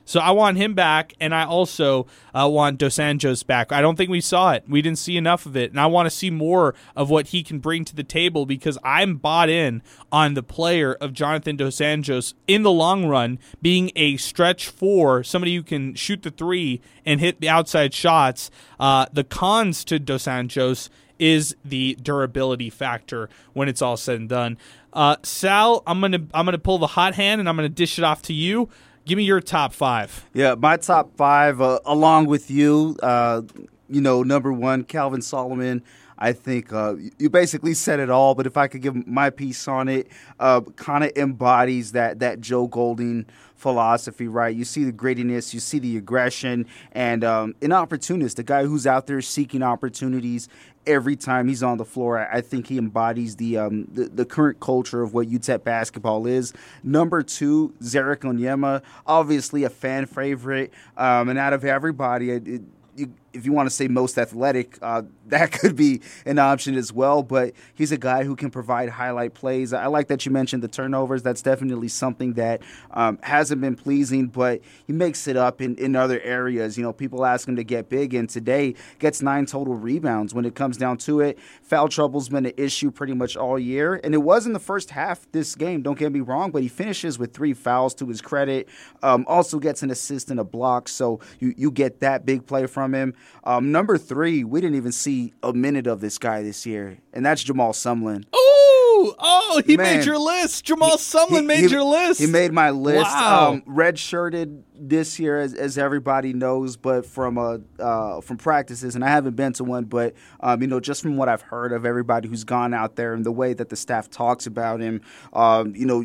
So I want him back, and I also uh, want Dos Anjos back. I don't think we saw it. We didn't see enough of it, and I want to see more of what he can bring to the table because I'm bought in on the player of Jonathan Dos Anjos in the long run being a stretch four, somebody who can shoot the three and hit the outside shots. Uh, the cons to Dos Anjos is the durability factor when it's all said and done. Uh, Sal, I'm gonna I'm gonna pull the hot hand and I'm gonna dish it off to you. Give me your top five. Yeah, my top five, uh, along with you, uh, you know, number one, Calvin Solomon. I think uh, you basically said it all. But if I could give my piece on it, uh, kind of embodies that that Joe Golding philosophy, right? You see the grittiness, you see the aggression, and um, an opportunist, the guy who's out there seeking opportunities every time he's on the floor. I think he embodies the um, the, the, current culture of what UTEP basketball is. Number two, Ze'Rik Onyema, obviously a fan favorite, um, and out of everybody, it, it, you, if you want to say most athletic, uh, that could be an option as well. But he's a guy who can provide highlight plays. I like that you mentioned the turnovers. That's definitely something that um, hasn't been pleasing, but he makes it up in, in other areas. You know, people ask him to get big, and today gets nine total rebounds. When it comes down to it, foul trouble's been an issue pretty much all year, and it was in the first half this game. Don't get me wrong, but he finishes with three fouls to his credit. Um, also gets an assist and a block, so you you get that big play from him. Um, number three, we didn't even see a minute of this guy this year, and that's Jamal Sumlin. Oh, oh, he Man, made your list. Jamal Sumlin he, made he, your list. He made my list. Wow. Um, red shirted this year, as, as, everybody knows, but from uh, uh, from practices, and I haven't been to one, but um, you know, just from what I've heard of everybody who's gone out there and the way that the staff talks about him, um, you know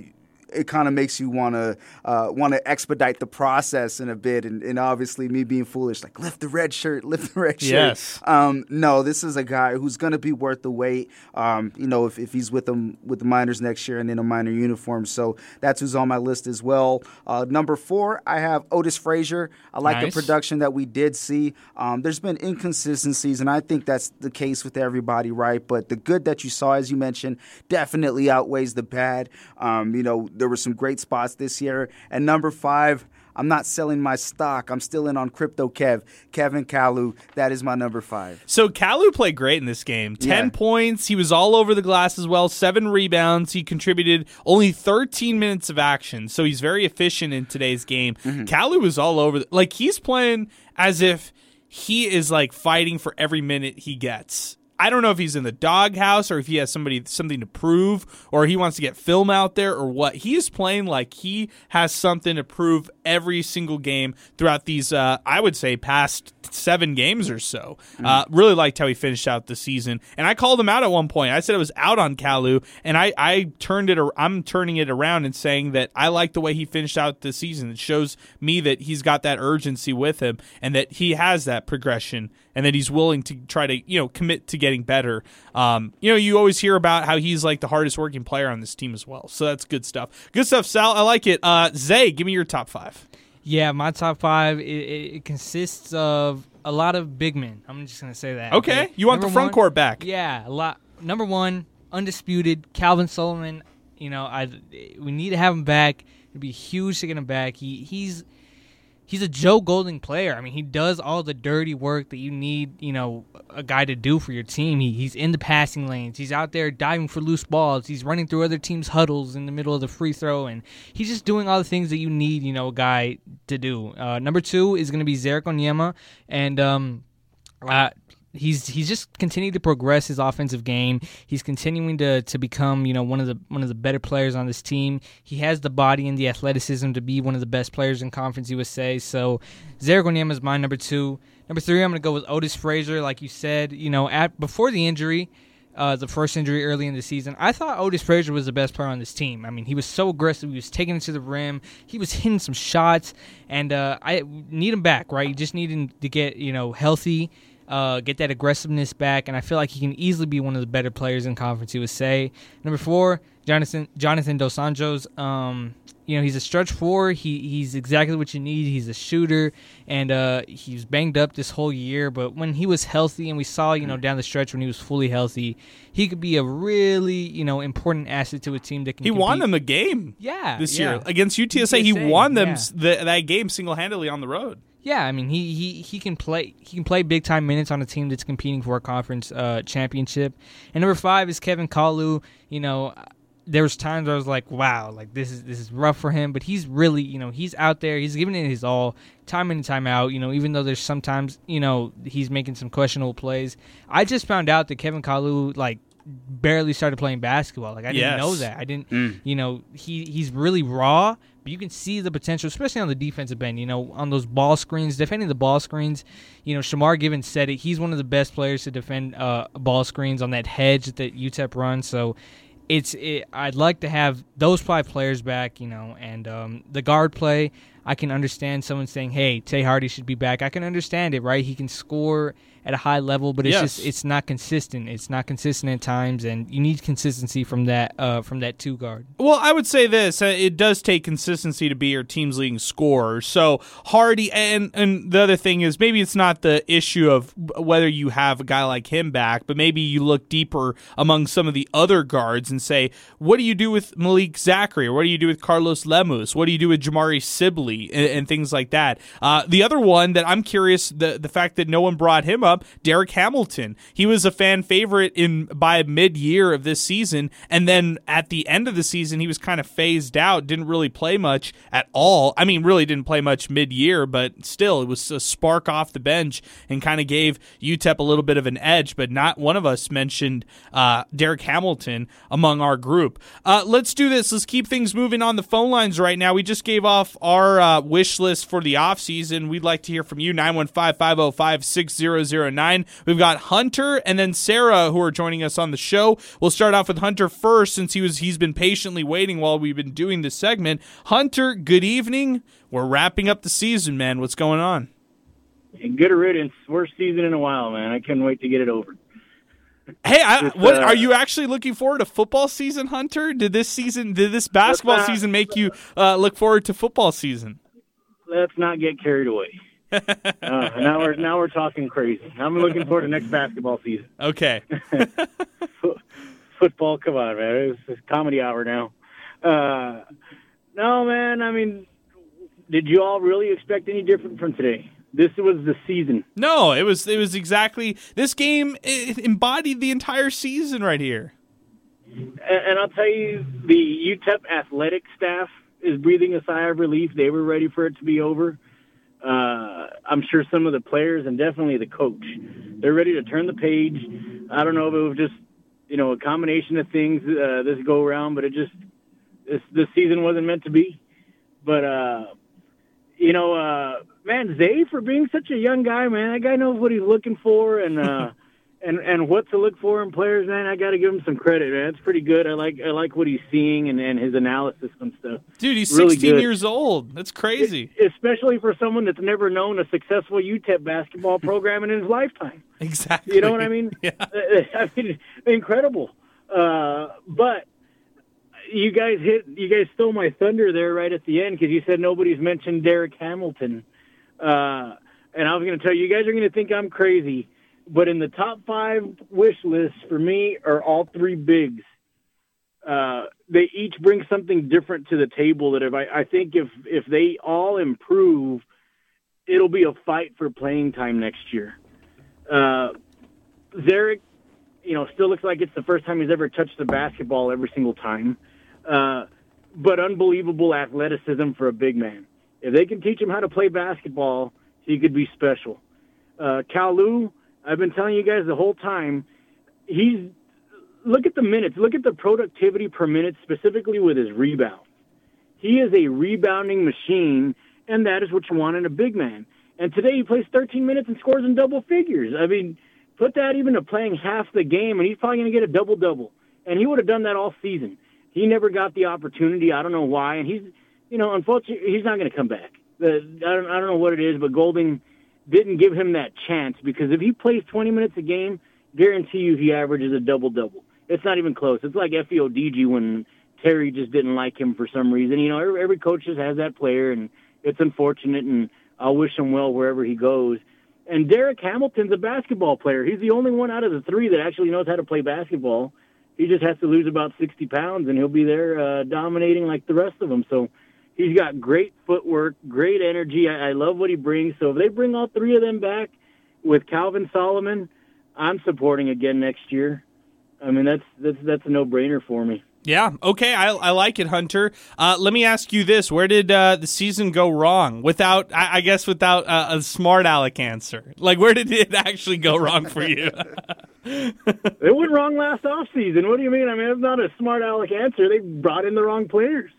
it kind of makes you want to uh, want to expedite the process in a bit. And, and, obviously, me being foolish, like lift the red shirt, lift the red shirt. Yes. Um, no, this is a guy who's going to be worth the wait. Um, you know, if, if he's with them with the Miners next year and in a Miner uniform, so that's who's on my list as well. Uh, number four, I have Otis Frazier. I like nice. the production that we did see. Um, there's been inconsistencies, and I think that's the case with everybody, right? But the good that you saw, as you mentioned, definitely outweighs the bad. Um, you know, there were some great spots this year. And number five, I'm not selling my stock. I'm still in on crypto Kev. Kevin Kalu, that is my number five. So Kalu played great in this game. Ten Yeah. points. He was all over the glass as well. Seven rebounds. He contributed only 13 minutes of action. So he's very efficient in today's game. Mm-hmm. Kalu was all over. The, like he's playing as if he is like fighting for every minute he gets. I don't know if he's in the doghouse or if he has somebody something to prove or he wants to get film out there or what. He is playing like he has something to prove every single game throughout these uh, I would say past seven games or so. Uh, really liked how he finished out the season, and I called him out at one point. I said I was out on Kalu, and I I turned it. I'm turning it around and saying that I like the way he finished out the season. It shows me that he's got that urgency with him, and that he has that progression, and that he's willing to try to you know commit to getting better. Um, you know, you always hear about how he's like the hardest working player on this team as well. So that's good stuff. Good stuff, Sal. I like it. Uh, Zay, give me your top five. Yeah, my top five it, it, consists of a lot of big men. I'm just gonna say that. Okay, you want the front one- court back? Yeah, a lot. Number one, undisputed, Calvin Solomon. You know, I we need to have him back. It'd be huge to get him back. He he's he's a Joe Golding player. I mean, he does all the dirty work that you need, you know, a guy to do for your team. He, he's in the passing lanes. He's out there diving for loose balls. He's running through other teams' huddles in the middle of the free throw, and he's just doing all the things that you need, you know, a guy to do. Uh, number two is going to be Ze'Rik Onyema, and um, uh, he's he's just continued to progress his offensive game. He's continuing to to become you know one of the one of the better players on this team. He has the body and the athleticism to be one of the best players in Conference USA. So Ze'Rik Onyema is my number two. Number three, I'm going to go with Otis Frazier. Like you said, you know, at before the injury. Uh, the first injury early in the season, I thought Otis Frazier was the best player on this team. I mean, he was so aggressive. He was taking it to the rim. He was hitting some shots, and uh, I need him back. Right, you just need him to get you know healthy uh, get that aggressiveness back, and I feel like he can easily be one of the better players in Conference USA. Number four, Jonathan Jonathan Dos Anjos. Um, you know, he's a stretch four. He he's exactly what you need. He's a shooter, and uh, he was banged up this whole year. But when he was healthy, and we saw you know down the stretch when he was fully healthy, he could be a really you know important asset to a team that can. He won them a game. Yeah, this yeah. year against UTSA. He won them yeah. the, that game single handedly on the road. Yeah, I mean he, he, he can play he can play big time minutes on a team that's competing for a conference uh, championship. And number five is Kevin Kalu. You know, there was times where I was like, wow, like this is this is rough for him, but he's really you know he's out there, he's giving it his all, time in and time out. You know, even though there's sometimes you know he's making some questionable plays. I just found out that Kevin Kalu like barely started playing basketball. Like I didn't know that. I didn't. Mm. You know, he he's really raw, but you can see the potential, especially on the defensive end. You know, on those ball screens, defending the ball screens. You know, Shamar Givance said it. He's one of the best players to defend uh, ball screens on that hedge that UTEP runs. So. It's it, I'd like to have those five players back, you know, and um, the guard play. I can understand someone saying, "Hey, Tae Hardy should be back." I can understand it, right? He can score at a high level, but it's Yes. just it's not consistent. It's not consistent at times, and you need consistency from that uh, from that two guard. Well, I would say this: uh, it does take consistency to be your team's leading scorer. So Hardy, and and the other thing is maybe it's not the issue of whether you have a guy like him back, but maybe you look deeper among some of the other guards and say, what do you do with Malik Zachary, or what do you do with Carlos Lemus, what do you do with Jamari Sibley, and, and things like that. Uh, the other one that I'm curious the the fact that no one brought him up, Derek Hamilton. He was a fan favorite in by mid year of this season, and then at the end of the season, he was kind of phased out. Didn't really play much at all. I mean, really didn't play much mid year, but still, it was a spark off the bench and kind of gave UTEP a little bit of an edge. But not one of us mentioned uh, Derek Hamilton among our group. Uh, let's do this. Let's keep things moving on the phone lines right now. We just gave off our uh, wish list for the offseason, we'd like to hear from you. 915 505 6009. We've got Hunter and then Sarah who are joining us on the show. We'll start off with Hunter first since he was he's been patiently waiting while we've been doing this segment. Hunter, good evening. We're wrapping up the season, man. What's going on? Good riddance. Worst season in a while, man. I couldn't wait to get it over. Hey, I, what uh, are you actually looking forward to football season, Hunter? Did this season, did this basketball not- season make you uh, look forward to football season? Let's not get carried away. Uh, now we're now we're talking crazy. I'm looking forward to next basketball season. Okay. Football, come on, man. It's, comedy hour now. Uh, no, man. I mean, did you all really expect any different from today? This was the season. No, it was it was exactly this game it embodied the entire season right here. And, and I'll tell you, the UTEP athletic staff is breathing a sigh of relief. They were ready for it to be over. Uh, I'm sure some of the players and definitely the coach, they're ready to turn the page. I don't know if it was just, you know, a combination of things uh, this go around, but it just this this season wasn't meant to be. But uh, you know, uh, man, Zay for being such a young guy, man, that guy knows what he's looking for and uh, and and what to look for in players, man. I got to give him some credit, man. It's pretty good. I like I like what he's seeing and, and his analysis and stuff. Dude, he's Really 16 good. years old. That's crazy. especially for someone that's never known a successful UTEP basketball program in his lifetime. Exactly. You know what I mean? Yeah. I mean, incredible. Uh, but you guys hit, you guys stole my thunder there right at the end because you said nobody's mentioned Derek Hamilton. Uh, and I was going to tell you, you guys are going to think I'm crazy, but in the top five wish lists for me are all three bigs. Uh, they each bring something different to the table that if I, I think if, if they all improve, it'll be a fight for playing time next year. Uh, Ze'Rik, you know, still looks like it's the first time he's ever touched the basketball every single time. Uh, but unbelievable athleticism for a big man. If they can teach him how to play basketball, he could be special. Uh, Kalu, I've been telling you guys the whole time, he's look at the minutes, look at the productivity per minute, specifically with his rebound. He is a rebounding machine, and that is what you want in a big man. And today he plays 13 minutes and scores in double figures. I mean, put that even to playing half the game, and he's probably going to get a double double. And he would have done that all season. He never got the opportunity. I don't know why. And he's, you know, unfortunately, he's not going to come back. The, I, don't, I don't know what it is, but Golding didn't give him that chance because if he plays 20 minutes a game, guarantee you he averages a double double. It's not even close. It's like Efe Odigie when Terry just didn't like him for some reason. You know, every, every coach just has that player, and it's unfortunate. And I'll wish him well wherever he goes. And Derek Hamilton's a basketball player. He's the only one out of the three that actually knows how to play basketball. He just has to lose about 60 pounds, and he'll be there uh, dominating like the rest of them. So he's got great footwork, great energy. I, I love what he brings. So if they bring all three of them back with Calvin Solomon, I'm supporting again next year. I mean, that's that's that's a no-brainer for me. Yeah. Okay. I, I like it, Hunter. Uh, let me ask you this: Where did uh, the season go wrong? Without, I, I guess, without uh, a smart aleck answer. Like, where did it actually go wrong for you? It went wrong last off season. What do you mean? I mean, it's not a smart aleck answer. They brought in the wrong players.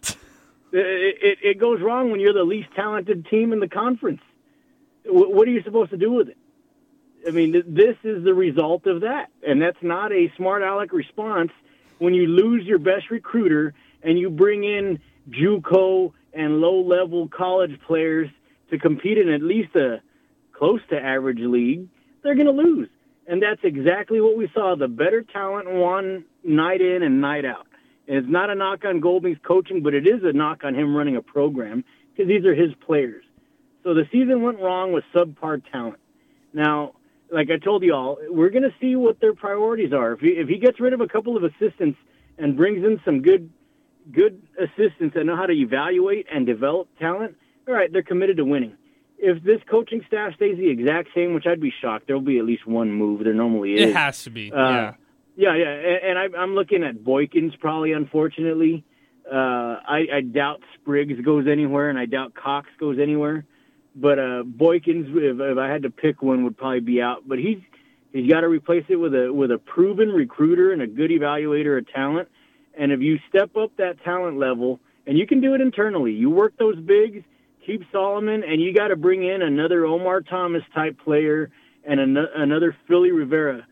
It, it, goes wrong when you're the least talented team in the conference. What, what are you supposed to do with it? I mean, th- this is the result of that, and that's not a smart aleck response. When you lose your best recruiter and you bring in JUCO and low-level college players to compete in at least a close to average league, they're going to lose. And that's exactly what we saw. The better talent won night in and night out. And it's not a knock on Golding's coaching, but it is a knock on him running a program because these are his players. So the season went wrong with subpar talent. Now, like I told you all, we're going to see what their priorities are. If he, if he gets rid of a couple of assistants and brings in some good good assistants that know how to evaluate and develop talent, all right, they're committed to winning. If this coaching staff stays the exact same, which I'd be shocked, there'll be at least one move. There normally is. it has to be. Uh, yeah. Yeah, yeah, and, and I, I'm looking at Boykins probably. Unfortunately, uh, I, I doubt Spriggs goes anywhere, and I doubt Cox goes anywhere. But uh, Boykins, if, if I had to pick one, would probably be out. But he's he's got to replace it with a with a proven recruiter and a good evaluator of talent. And if you step up that talent level, and you can do it internally, you work those bigs, keep Solomon, and you got to bring in another Omar Thomas type player and an- another Philly Rivera,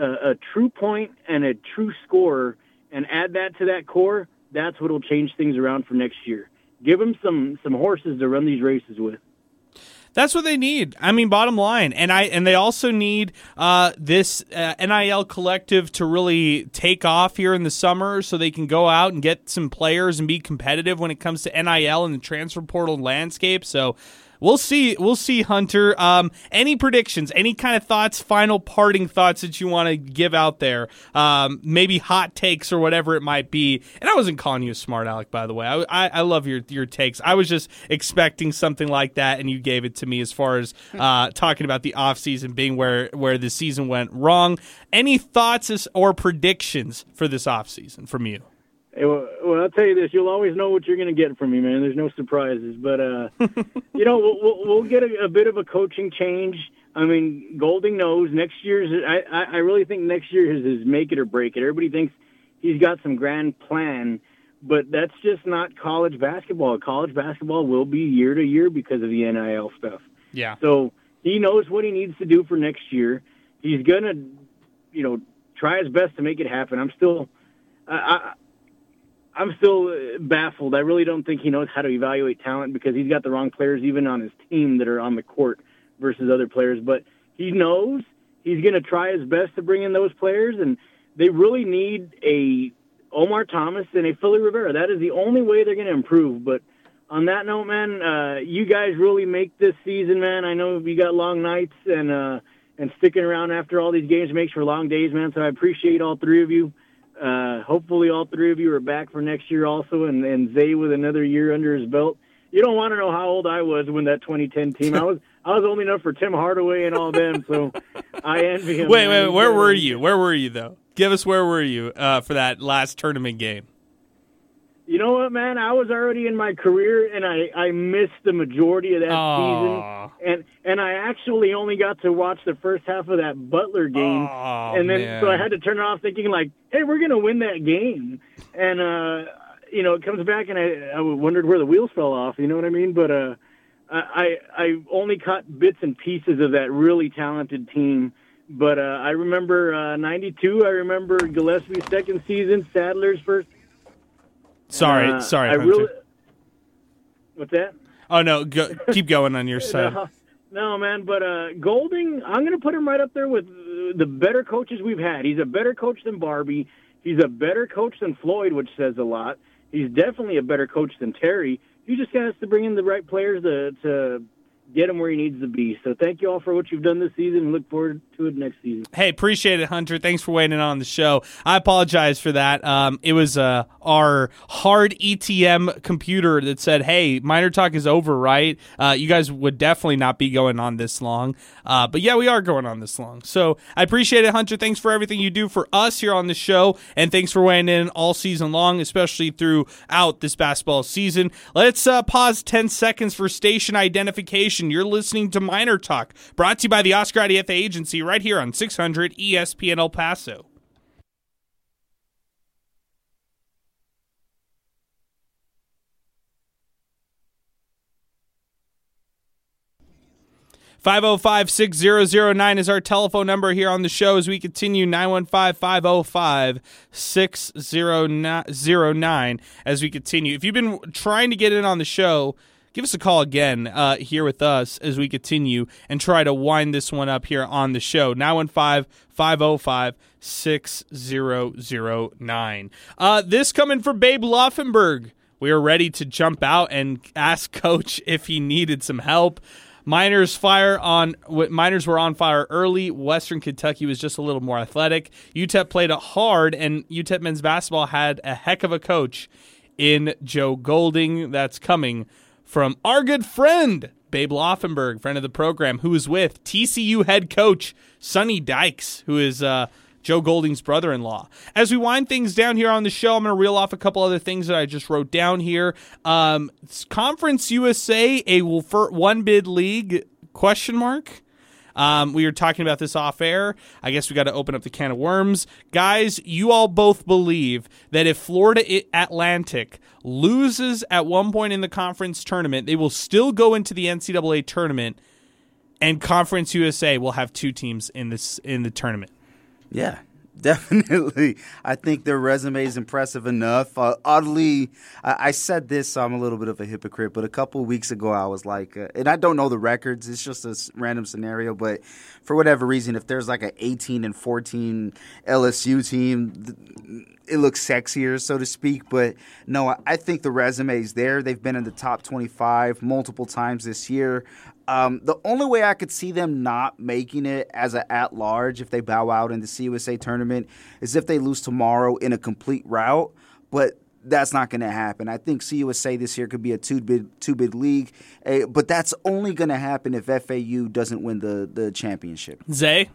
uh, a true point and a true scorer, and add that to that core. That's what'll change things around for next year. Give them some some horses to run these races with. That's what they need. I mean, bottom line, and I and they also need uh, this uh, NIL collective to really take off here in the summer, so they can go out and get some players and be competitive when it comes to NIL and the transfer portal landscape. So we'll see. We'll see, Hunter. Um, any predictions? Any kind of thoughts? Final parting thoughts that you want to give out there? Um, maybe hot takes or whatever it might be. And I wasn't calling you a smart aleck, by the way. I, I, I love your your takes. I was just expecting something like that, and you gave it to me as far as uh, talking about the offseason being where where the season went wrong. Any thoughts or predictions for this offseason from you? Well, I'll tell you this: you'll always know what you're going to get from me, man. There's no surprises. But uh, you know, we'll, we'll get a, a, bit of a coaching change. I mean, Golding knows next year's. I, I really think next year is his make it or break it. Everybody thinks he's got some grand plan, but that's just not college basketball. College basketball will be year to year because of the NIL stuff. Yeah. So he knows what he needs to do for next year. He's gonna, you know, try his best to make it happen. I'm still. I, I'm still baffled. I really don't think he knows how to evaluate talent because he's got the wrong players even on his team that are on the court versus other players. But he knows he's going to try his best to bring in those players, and they really need a Omar Thomas and a Philly Rivera. That is the only way they're going to improve. But on that note, man, uh, you guys really make this season, man. I know you got long nights and uh, and sticking around after all these games makes for long days, man. So I appreciate all three of you. Uh, hopefully, all three of you are back for next year also, and, and Zay with another year under his belt. You don't want to know how old I was when that 2010 team. I was I was old enough for Tim Hardaway and all them, so I envy him. Wait, wait, where were you? Where were you though? Give us where were you uh, for that last tournament game? You know what, man? I was already in my career, and I I missed the majority of that Aww. season, and and I actually only got to watch the first half of that Butler game, Aww, and then man. so I had to turn it off, thinking like, hey, we're gonna win that game, and uh, you know, it comes back, and I I wondered where the wheels fell off. You know what I mean? But uh, I I only caught bits and pieces of that really talented team. But uh, I remember uh, '92. I remember Gillispie's second season, Sadler's first Sorry, uh, sorry. I Hunter. really. What's that? Oh no, go, keep going on your side. No, no, man. But uh, Golding, I'm going to put him right up there with the better coaches we've had. He's a better coach than Barbee. He's a better coach than Floyd, which says a lot. He's definitely a better coach than Terry. He just has to bring in the right players to to get him where he needs to be. So thank you all for what you've done this season, and look forward to it next season. Hey, appreciate it, Hunter. Thanks for waiting on the show. I apologize for that. Um, it was uh, our hard ETM computer that said, "Hey, Miner Talk is over." Right? Uh, you guys would definitely not be going on this long, uh, but yeah, we are going on this long. So I appreciate it, Hunter. Thanks for everything you do for us here on the show, and thanks for weighing in all season long, especially throughout this basketball season. Let's uh, pause ten seconds for station identification. You're listening to Miner Talk, brought to you by the Oscar IDF Agency, right here on 600 ESPN El Paso. Five zero five six zero zero nine is our telephone number here on the show as we continue 915-505-6009 as we continue. If you've been trying to get in on the show, give us a call again uh, here with us as we continue and try to wind this one up here on the show. 915 505 6009. Uh, this coming from Babe Loffenberg. We are ready to jump out and ask Coach if he needed some help. Miners fire on Miners were on fire early. Western Kentucky was just a little more athletic. UTEP played it hard, and UTEP men's basketball had a heck of a coach in Joe Golding. That's coming from our good friend, Babe Loffenberg, friend of the program, who is with TCU head coach Sonny Dykes, who is uh, Joe Golding's brother in law. As we wind things down here on the show, I'm going to reel off a couple other things that I just wrote down here. Um, Conference USA, a one bid league question mark. Um, we were talking about this off air. I guess we got to open up the can of worms. Guys, you all both believe that if Florida Atlantic loses at one point in the conference tournament, they will still go into the NCAA tournament, and Conference USA will have two teams in this in the tournament. Yeah, Definitely. I think their resume is impressive enough. Uh, oddly, I, I, said this, so I'm a little bit of a hypocrite, but a couple weeks ago I was like, uh, and I don't know the records, it's just a random scenario, but for whatever reason, if there's like an 18 and 14 LSU team, it looks sexier, so to speak. But no, I think the resume is there. They've been in the top 25 multiple times this year. Um, the only way I could see them not making it as an at large if they bow out in the CUSA tournament is if they lose tomorrow in a complete route. But that's not going to happen. I think CUSA this year could be a two bid two league, uh, but that's only going to happen if FAU doesn't win the the championship. Zay.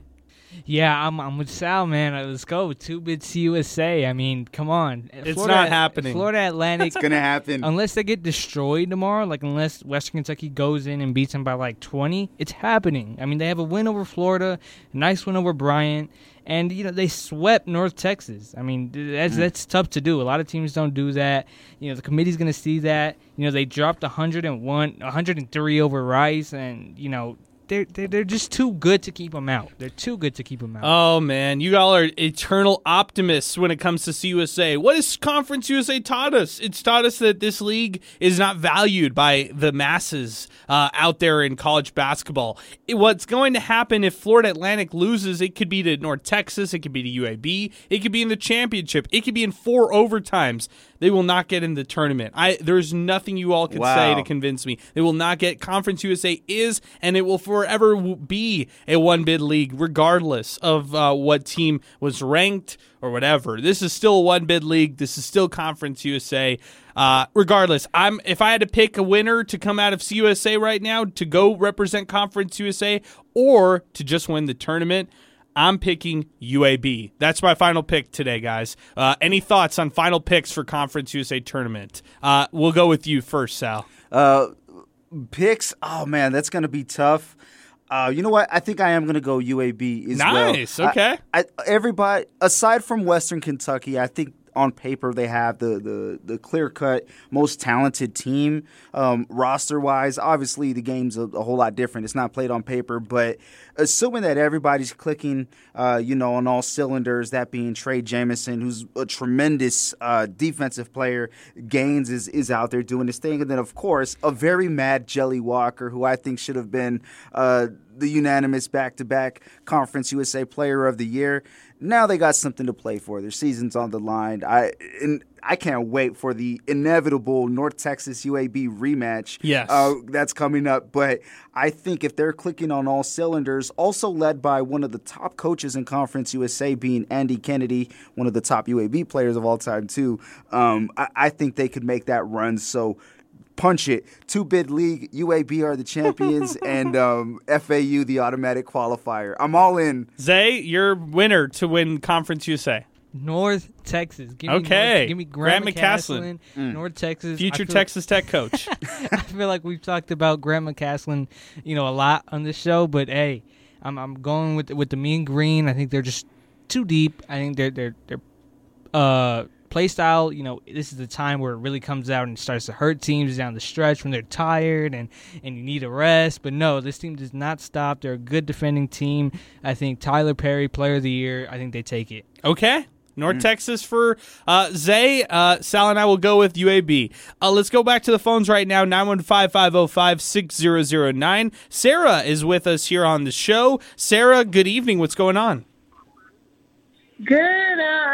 Yeah, I'm I'm with Sal, man. Uh, let's go two bits USA. I mean, come on, it's Florida, not happening. Florida Atlantic, it's gonna happen unless they get destroyed tomorrow. Like unless Western Kentucky goes in and beats them by like 20, it's happening. I mean, they have a win over Florida, a nice win over Bryant, and you know they swept North Texas. I mean, that's mm. that's tough to do. A lot of teams don't do that. You know, the committee's gonna see that. You know, they dropped 101, 103 over Rice, and you know they're, they're they're just too good to keep them out. They're too good to keep them out. Oh man, you all are eternal optimists when it comes to CUSA. What has Conference USA taught us? It's taught us that this league is not valued by the masses uh, out there in college basketball. It, what's going to happen if Florida Atlantic loses? It could be to North Texas. It could be to UAB. It could be in the championship. It could be in four overtimes. They will not get in the tournament. I there's nothing you all can wow. say to convince me. They will not get Conference USA is and it will forever be a one bid league regardless of uh, what team was ranked or whatever. This is still a one bid league. This is still Conference USA. Uh, regardless, I'm if I had to pick a winner to come out of CUSA right now to go represent Conference USA or to just win the tournament, I'm picking UAB. That's my final pick today, guys. Uh, any thoughts on final picks for Conference USA tournament? Uh, we'll go with you first, Sal. Uh, picks? Oh man, that's going to be tough. Uh, you know what? I think I am going to go UAB as nice. well. Nice. Okay. I, I, everybody, aside from Western Kentucky, I think on paper they have the the, the clear cut most talented team um, roster wise. Obviously, the game's a, a, whole lot different. It's not played on paper, but assuming that everybody's clicking, uh, you know, on all cylinders, that being Trey Jemison, who's a tremendous uh, defensive player, Gaines is is out there doing his thing, and then of course a very mad Jelly Walker, who I think should have been. Uh, the unanimous back-to-back Conference USA Player of the Year now they got something to play for. Their season's on the line. I and I can't wait for the inevitable North Texas UAB rematch. Yes, uh, that's coming up. But I think if they're clicking on all cylinders, also led by one of the top coaches in Conference USA, being Andy Kennedy, one of the top UAB players of all time too. Um, I, I think they could make that run. So punch it. Two bid league, UAB are the champions, and um, FAU the automatic qualifier. I'm all in. Zay, you're winner to win Conference USA. North Texas. Give me okay. North, give me Grant, Grant McCasland, mm. North Texas. Future Texas Tech coach. I feel like we've talked about Grant McCasland, you know, a lot on this show, but hey, I'm I'm going with with the Mean Green. I think they're just too deep. I think they're they're they're uh play style, you know, this is the time where it really comes out and starts to hurt teams down the stretch when they're tired and, and you need a rest. But no, this team does not stop. They're a good defending team. I think Tylor Perry, player of the year, I think they take it. Okay. North mm. Texas for uh, Zay. Uh, Sal and I will go with UAB. Uh, let's go back to the phones right now 915 505 6009. Sarah is with us here on the show. Sarah, good evening. What's going on? Good. Uh,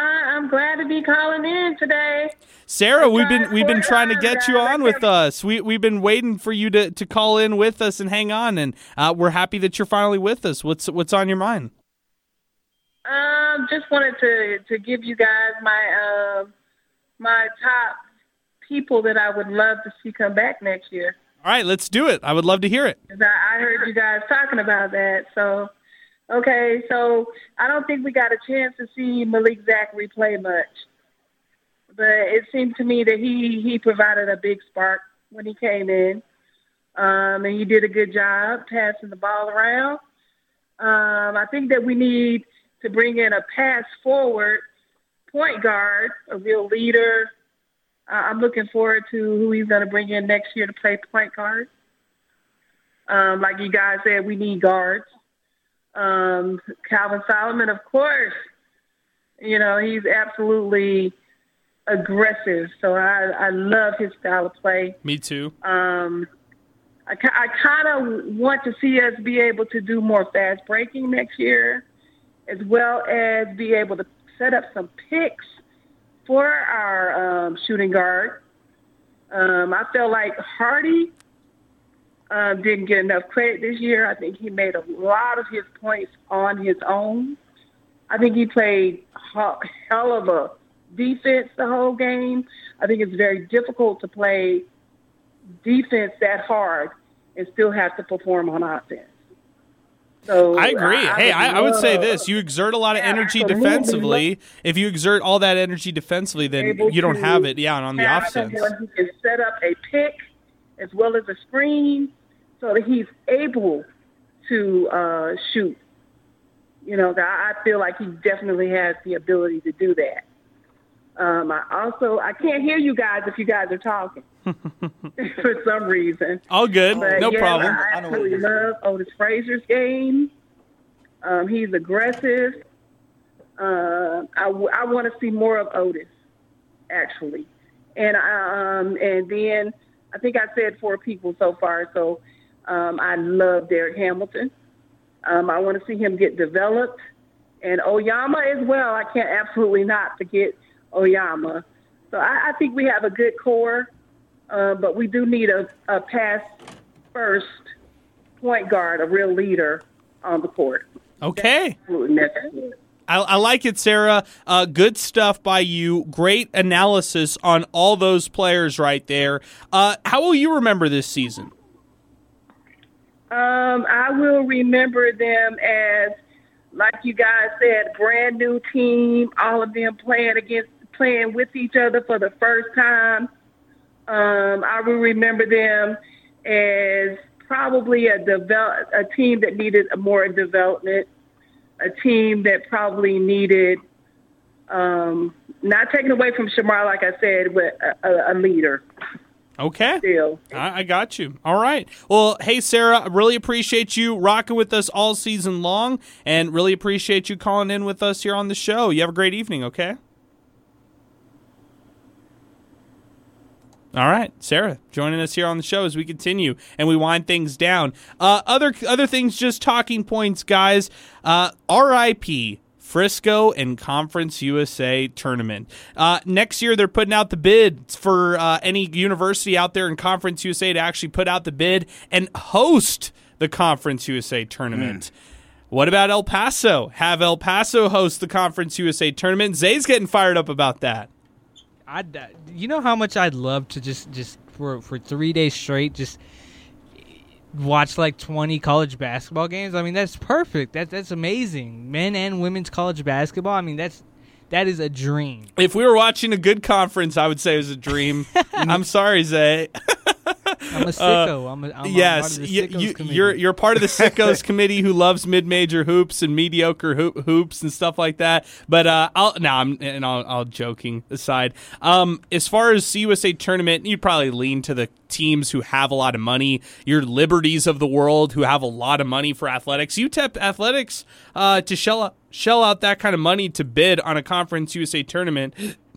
I'm glad to be calling in today. Sarah, we've been we've been trying to get you on with us. We we've been waiting for you to, to call in with us and hang on, and uh, we're happy that you're finally with us. What's what's on your mind? Um, just wanted to to give you guys my um my top people that I would love to see come back next year. All right, let's do it. I would love to hear it. I heard you guys talking about that, so Okay, so I don't think we got a chance to see Malik Zachary play much, but it seemed to me that he he provided a big spark when he came in, um, and he did a good job passing the ball around. Um, I think that we need to bring in a pass forward point guard, a real leader. Uh, I'm looking forward to who he's going to bring in next year to play point guard. Um, like you guys said, we need guards. Um, Calvin Solomon, of course, you know, he's absolutely aggressive. So I, I love his style of play. Me too. Um, I, I kind of want to see us be able to do more fast breaking next year, as well as be able to set up some picks for our um, shooting guard. Um, I feel like Hardy um, didn't get enough credit this year. I think he made a lot of his points on his own. I think he played hell of a defense the whole game. I think it's very difficult to play defense that hard and still have to perform on offense. So I agree. I, hey, I, I, would say this: you exert a lot of Yeah, energy defensively. If you exert all that energy defensively, then you don't have it. Yeah, on the offense. who can set up a pick as well as a screen so that he's able to uh, shoot. You know, I I feel like he definitely has the ability to do that. Um, I also I can't hear you guys if you guys are talking for some reason. All good, But no yes, problem. I absolutely love Otis Frazier's game. Um, he's aggressive. Uh, I, w- I want to see more of Otis, actually, and um, and then I think I said four people so far. So um, I love Derek Hamilton. Um, I want to see him get developed, and Oyama as well. I can't absolutely not forget Oyama. So I, I think we have a good core, uh, but we do need a, a pass first point guard, a real leader on the court. Okay. I, I like it, Sarah. Uh, good stuff by you. Great analysis on all those players right there. Uh, how will you remember this season? Um, I will remember them as, like you guys said, brand new team. All of them playing against, playing with each other for the first time. Um, I will remember them as probably a develop a team that needed more development, a team that probably needed um, not taken away from Shamar, like I said, but a, a, a leader. Okay. Still. I, I got you. All right. Well, hey, Sarah, I really appreciate you rocking with us all season long and really appreciate you calling in with us here on the show. You have a great evening, okay? All right, Sarah, joining us here on the show as we continue and we wind things down. Uh, other other things, just talking points, guys. Uh, R.I.P. Frisco and Conference USA tournament. Uh, next year, they're putting out the bid for uh, any university out there in Conference USA to actually put out the bid and host the Conference USA tournament. What about El Paso? Have El Paso host the Conference USA tournament? Zay's getting fired up about that. I, you know how much I'd love to just just for for three days straight just watch like twenty college basketball games. I mean that's perfect. That that's amazing. Men and women's college basketball. I mean that's that is a dream. If we were watching a good conference, I would say it was a dream. I'm sorry, Zay. I'm a sicko. I'm a, I'm a- I'm Uh, yes, part of the you, sickos you, committee. you're you're part of the sickos committee who loves mid-major hoops and mediocre hoop, hoops and stuff like that. But uh, I'll no, I'm and I'll, I'll joking aside. Um, as far as CUSA tournament, you'd probably lean to the teams who have a lot of money. Your liberties of the world who have a lot of money for athletics. UTEP athletics uh, to shell out, shell out that kind of money to bid on a Conference USA tournament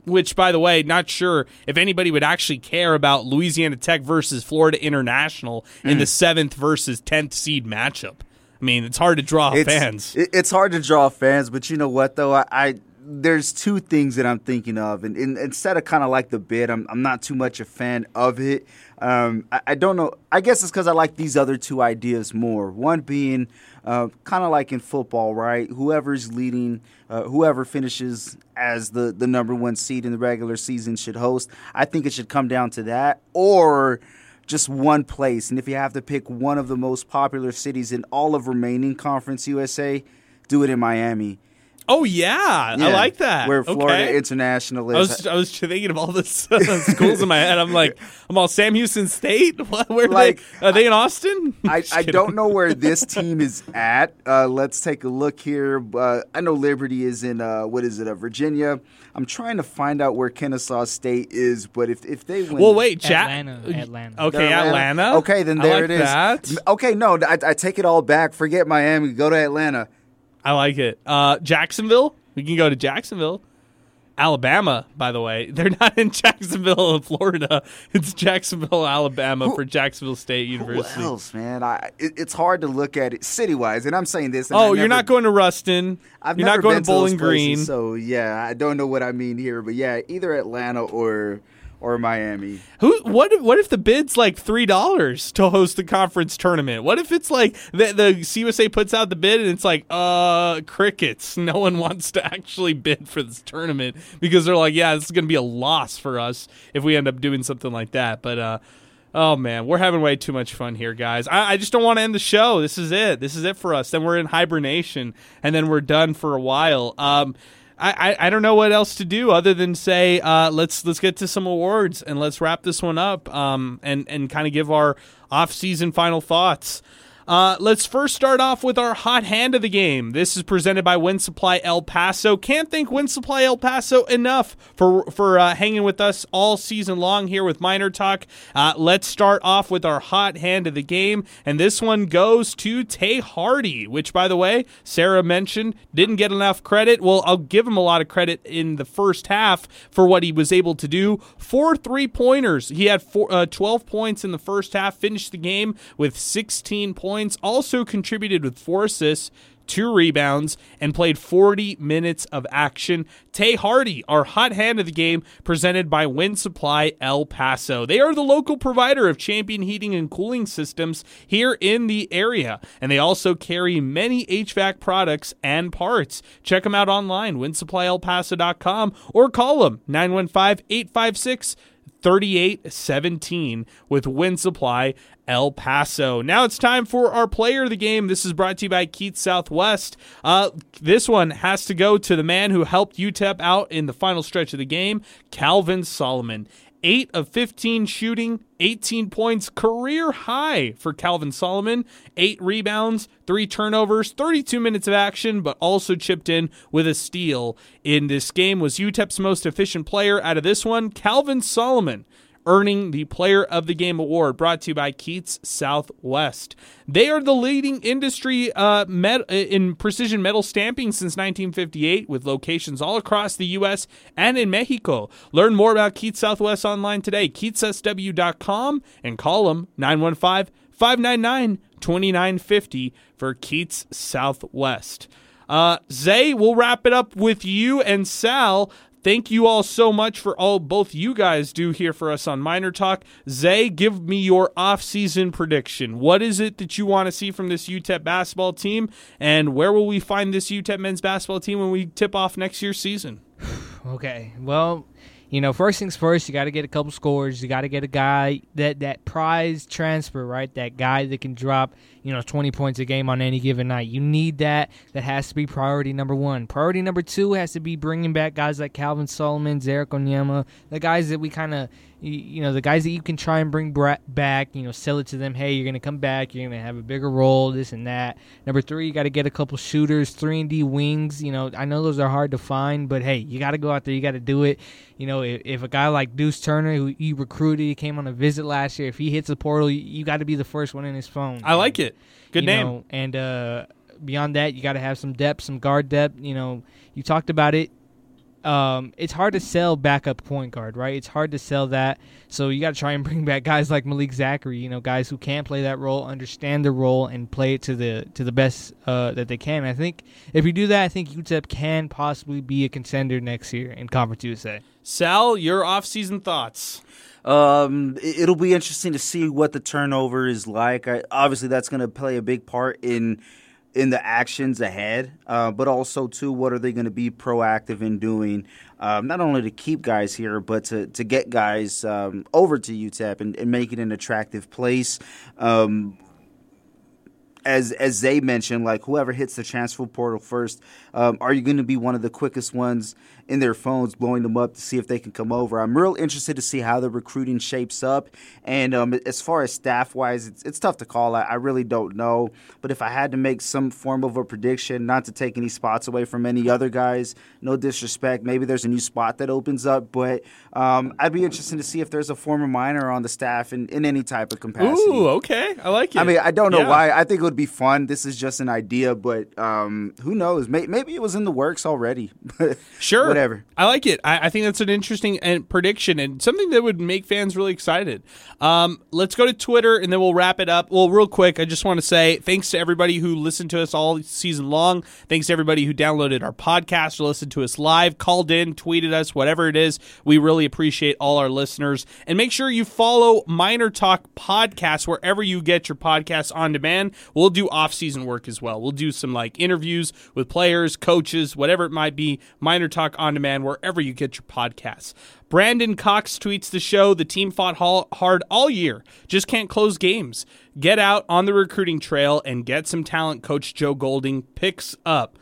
which by the way not sure if anybody would actually care about louisiana tech versus florida international in Mm. the seventh versus 10th seed matchup i mean it's hard to draw it's, fans It's hard to draw fans, but you know what though? I, I there's two things that I'm thinking of, and, and instead of kind of like the bid, I'm I'm not too much a fan of it. Um, I, I don't know. I guess it's because I like these other two ideas more. One being uh, kind of like in football, right? Whoever's leading, uh, whoever finishes as the the number one seed in the regular season should host. I think it should come down to that, or just one place. And if you have to pick one of the most popular cities in all of remaining Conference USA, do it in Miami. Oh yeah, I like that. Where Florida Okay. International I is. was I was thinking of all the schools in my head. I'm like, I'm all Sam Houston State. What, where Like, are they? Are they in Austin? I, I don't know where this team is at. Uh, let's take a look here. Uh, I know Liberty is in uh, what is it, uh, Virginia. I'm trying to find out where Kennesaw State is, but if if they win, Well, wait, Jack. Atlanta, Atlanta. Okay, They're Atlanta. Okay, then I there like it is. that. Okay, no, I, I take it all back. Forget Miami. Go to Atlanta. I like it. Uh, Jacksonville. We can go to Jacksonville. Alabama, by the way, they're not in Jacksonville, Florida. It's Jacksonville, Alabama for Jacksonville State University. Who else, man? I it, it's hard to look at it city wise, and I'm saying this. and Oh, I you're not going to Ruston. I've you're never not going been to Bowling those places, Green. so yeah, I don't know what I mean here, but yeah, either Atlanta or or Miami. Who? What? What if the bid's like three dollars to host the conference tournament? What if it's like the the CUSA puts out the bid and it's like uh crickets. No one wants to actually bid for this tournament because they're like, yeah, this is going to be a loss for us if we end up doing something like that. But uh. Oh man, we're having way too much fun here, guys. I, I just don't want to end the show. This is it. This is it for us. Then we're in hibernation, and then we're done for a while. Um, I, I, don't know what else to do other than say uh, let's let's get to some awards and let's wrap this one up um, and and kind of give our off season final thoughts. Uh, let's first start off with our hot hand of the game. This is presented by Wind Supply El Paso. Can't thank Wind Supply El Paso enough for for uh, hanging with us all season long here with Miner Talk. Uh, let's start off with our hot hand of the game, and this one goes to Tae Hardy, which, by the way, Sarah mentioned didn't get enough credit. Well, I'll give him a lot of credit in the first half for what he was able to do. Four three pointers. He had four, uh, 12 points in the first half, finished the game with 16 points, also contributed with four assists. Two rebounds and played 40 minutes of action. Tae Hardy, our hot hand of the game, presented by Wind Supply El Paso. They are the local provider of champion heating and cooling systems here in the area, and they also carry many HVAC products and parts. Check them out online, windsupplyelpaso.com, or call them 915 856 3817 with Wind Supply El Paso. Now it's time for our player of the game. This is brought to you by Keats Southwest. Uh, this one has to go to the man who helped UTEP out in the final stretch of the game, Calvin Solomon. 8 of 15 shooting, 18 points, career high for Calvin Solomon. 8 rebounds, 3 turnovers, 32 minutes of action, but also chipped in with a steal in this game. Was UTEP's most efficient player out of this one, Calvin Solomon earning the Player of the Game award brought to you by Keats Southwest. They are the leading industry uh, met- in precision metal stamping since 1958 with locations all across the U.S. and in Mexico. Learn more about Keats Southwest online today, keatssw.com, and call them 915 599 2950 for Keats Southwest. Uh, Zay, we'll wrap it up with you and Sal. Thank you all so much for all both you guys do here for us on Miner Talk. Zay, give me your off-season prediction. What is it that you want to see from this UTEP basketball team, and where will we find this UTEP men's basketball team when we tip off next year's season? Okay. Well, you know, first things first, you got to get a couple scores. You got to get a guy that that prize transfer, right? That guy that can drop, you know, 20 points a game on any given night. You need that. That has to be priority number 1. Priority number 2 has to be bringing back guys like Calvin Solomon, Ze'Rik Onyema, the guys that we kind of you know the guys that you can try and bring bra- back you know sell it to them hey you're gonna come back you're gonna have a bigger role this and that number three you got to get a couple shooters three and d wings you know i know those are hard to find but hey you got to go out there you got to do it you know if, if a guy like deuce turner who you recruited he came on a visit last year if he hits the portal you, you got to be the first one in his phone I like it. Good you name. know, and uh, beyond that, you got to have some depth, some guard depth. You know, you talked about it. Um, it's hard to sell backup point guard, right? It's hard to sell that. So you got to try and bring back guys like Malik Zachary. You know, guys who can play that role, understand the role, and play it to the to the best uh, that they can. I think if you do that, I think UTEP can possibly be a contender next year in Conference USA. Sal, your off-season thoughts. Um, it- it'll be interesting to see what the turnover is like. I, obviously, that's going to play a big part in in the actions ahead, uh, but also too, what are they going to be proactive in doing, um, not only to keep guys here, but to to get guys um, over to UTEP and, and make it an attractive place. Um, as as they mentioned, like whoever hits the transfer portal first, um, are you going to be one of the quickest ones in their phones, blowing them up to see if they can come over? I'm real interested to see how the recruiting shapes up. And um, as far as staff wise, it's, it's tough to call. I, I really don't know. But if I had to make some form of a prediction, not to take any spots away from any other guys, no disrespect, maybe there's a new spot that opens up. But um, I'd be interested to see if there's a former Miner on the staff in, in any type of capacity. Ooh, okay. I like it. I mean, I don't know Yeah. why. I think it would be fun. This is just an idea, but um, who knows? Maybe it was in the works already. Sure. Whatever. I like it. I, I think that's an interesting and prediction and something that would make fans really excited. Um, let's go to Twitter and then we'll wrap it up. Well, real quick, I just want to say thanks to everybody who listened to us all season long. Thanks to everybody who downloaded our podcast listened to us live, called in, tweeted us, whatever it is. We really appreciate all our listeners. And make sure you follow Miner Talk Podcast wherever you get your podcasts on demand. We'll do off season work as well. We'll do some like interviews with players, coaches, whatever it might be. Miner Talk on demand wherever you get your podcasts. Brandon Cox tweets the show. The team fought hard all year, just can't close games. Get out on the recruiting trail and get some talent. Coach Joe Golding picks up.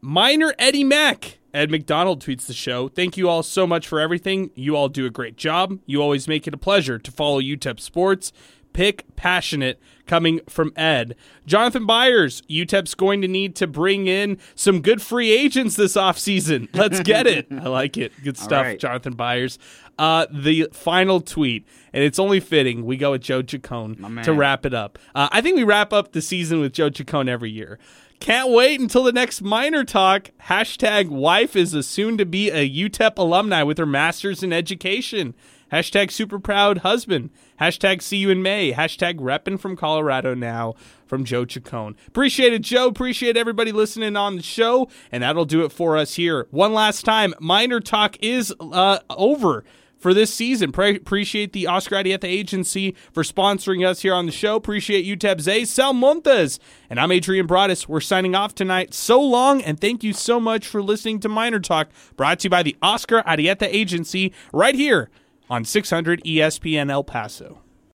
Minor Eddie Mack. Ed McDonald tweets the show. Thank you all so much for everything. You all do a great job. You always make it a pleasure to follow UTEP sports. Pick passionate coming from Ed. Jonathan Byers, UTEP's going to need to bring in some good free agents this offseason. Let's get it. I like it. Good stuff, right. Jonathan Byers. Uh, the final tweet, and it's only fitting we go with Joe Chacon to wrap it up. Uh, I think we wrap up the season with Joe Chacon every year. Can't wait until the next Miner Talk. Hashtag wife is a soon to be a UTEP alumni with her master's in education. Hashtag super proud husband. Hashtag see you in May. Hashtag reppin' from Colorado now from Joe Chacon. Appreciate it, Joe. Appreciate everybody listening on the show. And that'll do it for us here. One last time, Miner Talk is uh, over for this season. Pre- appreciate the Oscar Arrieta Agency for sponsoring us here on the show. Appreciate Zay, Sal Montes. And I'm Adrian Broadus. We're signing off tonight. So long, and thank you so much for listening to Miner Talk, brought to you by the Oscar Arrieta Agency right here on 600 ESPN El Paso.